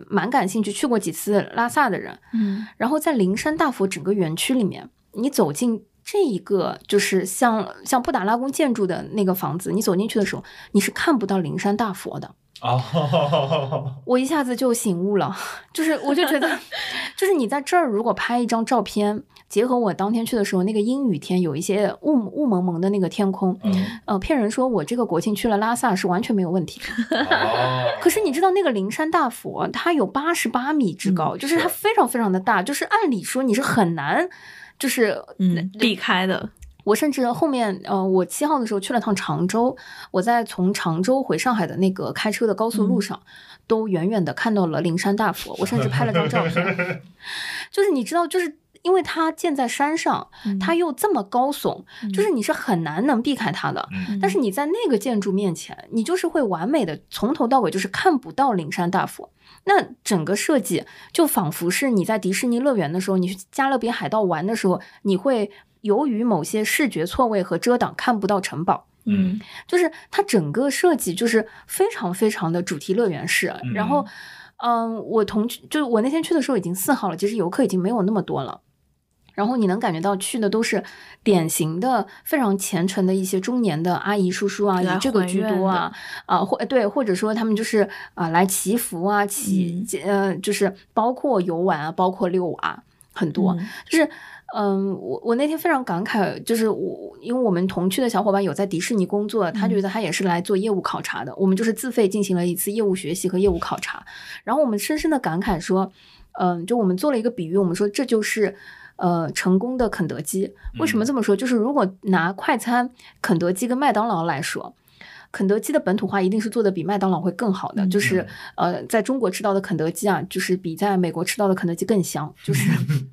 Speaker 3: 蛮感兴趣，去过几次拉萨的人，
Speaker 1: 嗯
Speaker 3: 然后在灵山大佛整个园区里面，你走进这一个就是像像布达拉宫建筑的那个房子，你走进去的时候，你是看不到灵山大佛的。
Speaker 2: 哦，
Speaker 3: 我一下子就醒悟了，就是我就觉得，就是你在这儿如果拍一张照片，结合我当天去的时候那个阴雨天，有一些雾雾蒙蒙的那个天空，
Speaker 2: 嗯。
Speaker 3: 呃，骗人说我这个国庆去了拉萨是完全没有问题。可是你知道那个灵山大佛，它有八十八米之高，就是它非常非常的大，就是按理说你是很难，就是
Speaker 1: 嗯，避开的，
Speaker 3: 我甚至后面，呃，我七号的时候去了趟常州，我在从常州回上海的那个开车的高速路上，都远远的看到了灵山大佛，我甚至拍了张照片。就是你知道，就是因为它建在山上，
Speaker 1: 嗯
Speaker 3: 它又这么高耸，就是你是很难能避开它的。
Speaker 2: 嗯
Speaker 3: 但是你在那个建筑面前，你就是会完美的从头到尾就是看不到灵山大佛。那整个设计就仿佛是你在迪士尼乐园的时候，你去加勒比海盗玩的时候，你会由于某些视觉错位和遮挡看不到城堡。
Speaker 1: 嗯
Speaker 3: 就是它整个设计就是非常非常的主题乐园式。
Speaker 2: 嗯
Speaker 3: 然后，嗯，我同就是我那天去的时候已经四号了，其实游客已经没有那么多了。然后你能感觉到去的都是典型的非常虔诚的一些中年的阿姨叔叔啊，以这个居多啊，啊或对，或者说他们就是啊、来祈福啊，祈、呃就是包括游玩啊，包括遛娃、很多。
Speaker 1: 嗯
Speaker 3: 就是嗯，我我那天非常感慨，就是我因为我们同去的小伙伴有在迪士尼工作，他觉得他也是来做业务考察的。我们就是自费进行了一次业务学习和业务考察，然后我们深深的感慨说，嗯，就我们做了一个比喻，我们说这就是呃成功的肯德基。为什么这么说？就是如果拿快餐肯德基跟麦当劳来说。肯德基的本土化一定是做的比麦当劳会更好的，就是呃，在中国吃到的肯德基啊，就是比在美国吃到的肯德基更香，就是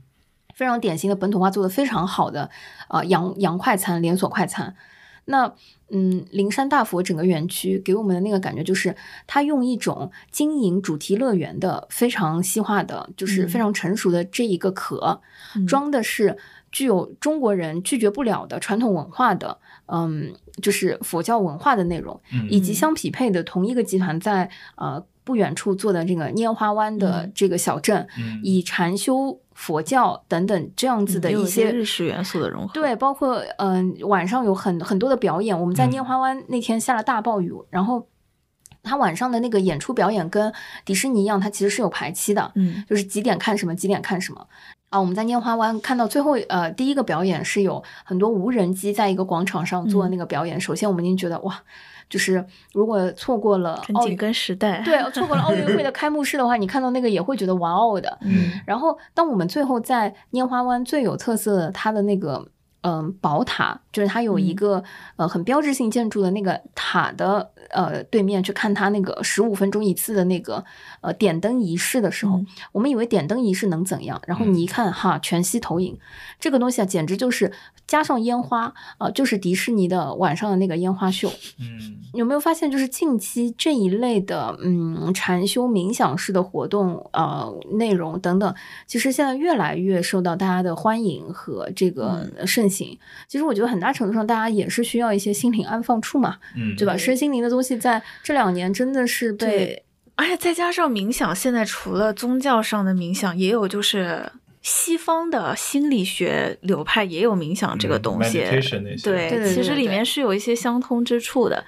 Speaker 3: 非常典型的本土化做的非常好的呃洋洋快餐连锁快餐。那嗯，灵山大佛整个园区给我们的那个感觉就是，它用一种经营主题乐园的非常细化的，就是非常成熟的这一个壳，装的是具有中国人拒绝不了的传统文化的，嗯。就是佛教文化的内容，以及相匹配的同一个集团在呃不远处做的这个拈花湾的这个小镇，以禅修、佛教等等这样子的一些
Speaker 1: 日式元素的融合。
Speaker 3: 对，包括嗯晚上有很很多的表演。我们在拈花湾那天下了大暴雨，然后他晚上的那个演出表演跟迪士尼一样，它其实是有排期的，
Speaker 1: 嗯，
Speaker 3: 就是几点看什么，几点看什么。啊，我们在拈花湾看到最后，呃，第一个表演是有很多无人机在一个广场上做那个表演。首先，我们已经觉得哇，就是如果错过了
Speaker 1: 奥紧跟时代，
Speaker 3: 对，错过了奥运会的开幕式的话，你看到那个也会觉得哇哦的。
Speaker 1: 嗯。
Speaker 3: 然后，当我们最后在拈花湾最有特色的它的那个。嗯，宝塔就是它有一个呃很标志性建筑的那个塔的呃对面去看他那个十五分钟一次的那个呃点灯仪式的时候，我们以为点灯仪式能怎样？然后你一看哈，全息投影这个东西啊，简直就是加上烟花啊，就是迪士尼的晚上的那个烟花秀。
Speaker 2: 嗯，
Speaker 3: 有没有发现就是近期这一类的嗯禅修冥想式的活动呃内容等等，其实现在越来越受到大家的欢迎和这个盛。行，其实我觉得很大程度上，大家也是需要一些心灵安放处嘛，
Speaker 2: 嗯，
Speaker 3: 对吧？身心灵的东西在这两年真的是被，
Speaker 1: 而且再加上冥想，现在除了宗教上的冥想，也有就是西方的心理学流派也有冥想这个东西，
Speaker 3: 对，
Speaker 1: 其实里面是有一些相通之处的，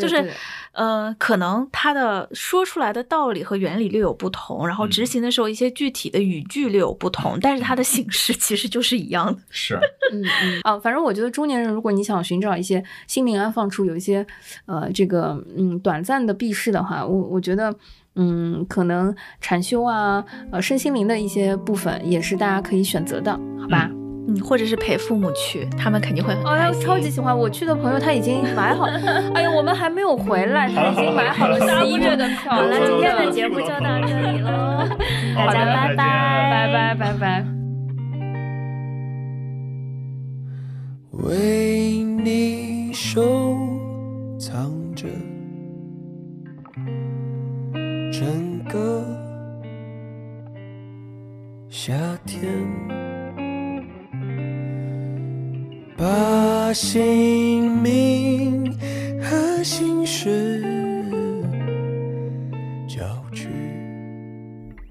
Speaker 1: 就是。呃，可能他的说出来的道理和原理略有不同，然后执行的时候一些具体的语句略有不同，但是它的形式其实就是一样的。
Speaker 2: 是，
Speaker 3: 嗯嗯。啊，反正我觉得中年人，如果你想寻找一些心灵安放处，有一些呃这个嗯短暂的避世的话，我我觉得嗯可能禅修啊呃身心灵的一些部分也是大家可以选择的，好吧？
Speaker 1: 嗯，或者是陪父母去，他们肯定会很
Speaker 3: 哎呀，超级喜欢！我去的朋友他已经买好，哎呀，我们还没有回来，他已经买好了十一月的票。
Speaker 1: 好了，今天的节目就到这里喽，大家拜拜
Speaker 3: 拜拜拜拜。
Speaker 4: 为你收藏着整个夏天。把姓名和心事交织。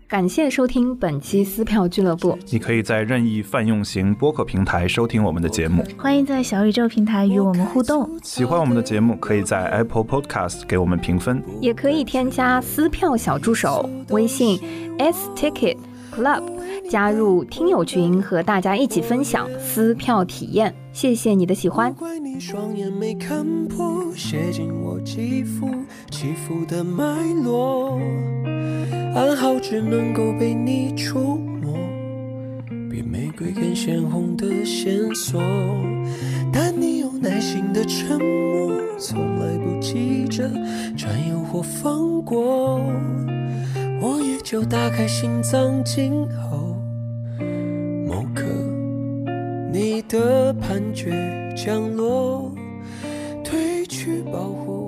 Speaker 3: 感谢收听本期撕票俱乐部。
Speaker 2: 你可以在任意泛用型播客平台收听我们的节目。
Speaker 1: 欢迎在小宇宙平台与我们互动。
Speaker 2: 喜欢我们的节目，可以在 Apple Podcast 给我们评分，
Speaker 3: 也可以添加撕票小助手微信 s ticket club，加入听友群，和大家一起分享撕票体验。谢谢你的喜欢。
Speaker 4: 怪你双眼没看破写进我肌肤起伏的脉络。暗号只能够被你触摸比玫瑰更鲜红的线索。但你有耐心的沉默从来不急着占有或放过。我也就打开心脏静候你的判决降落，褪去保护。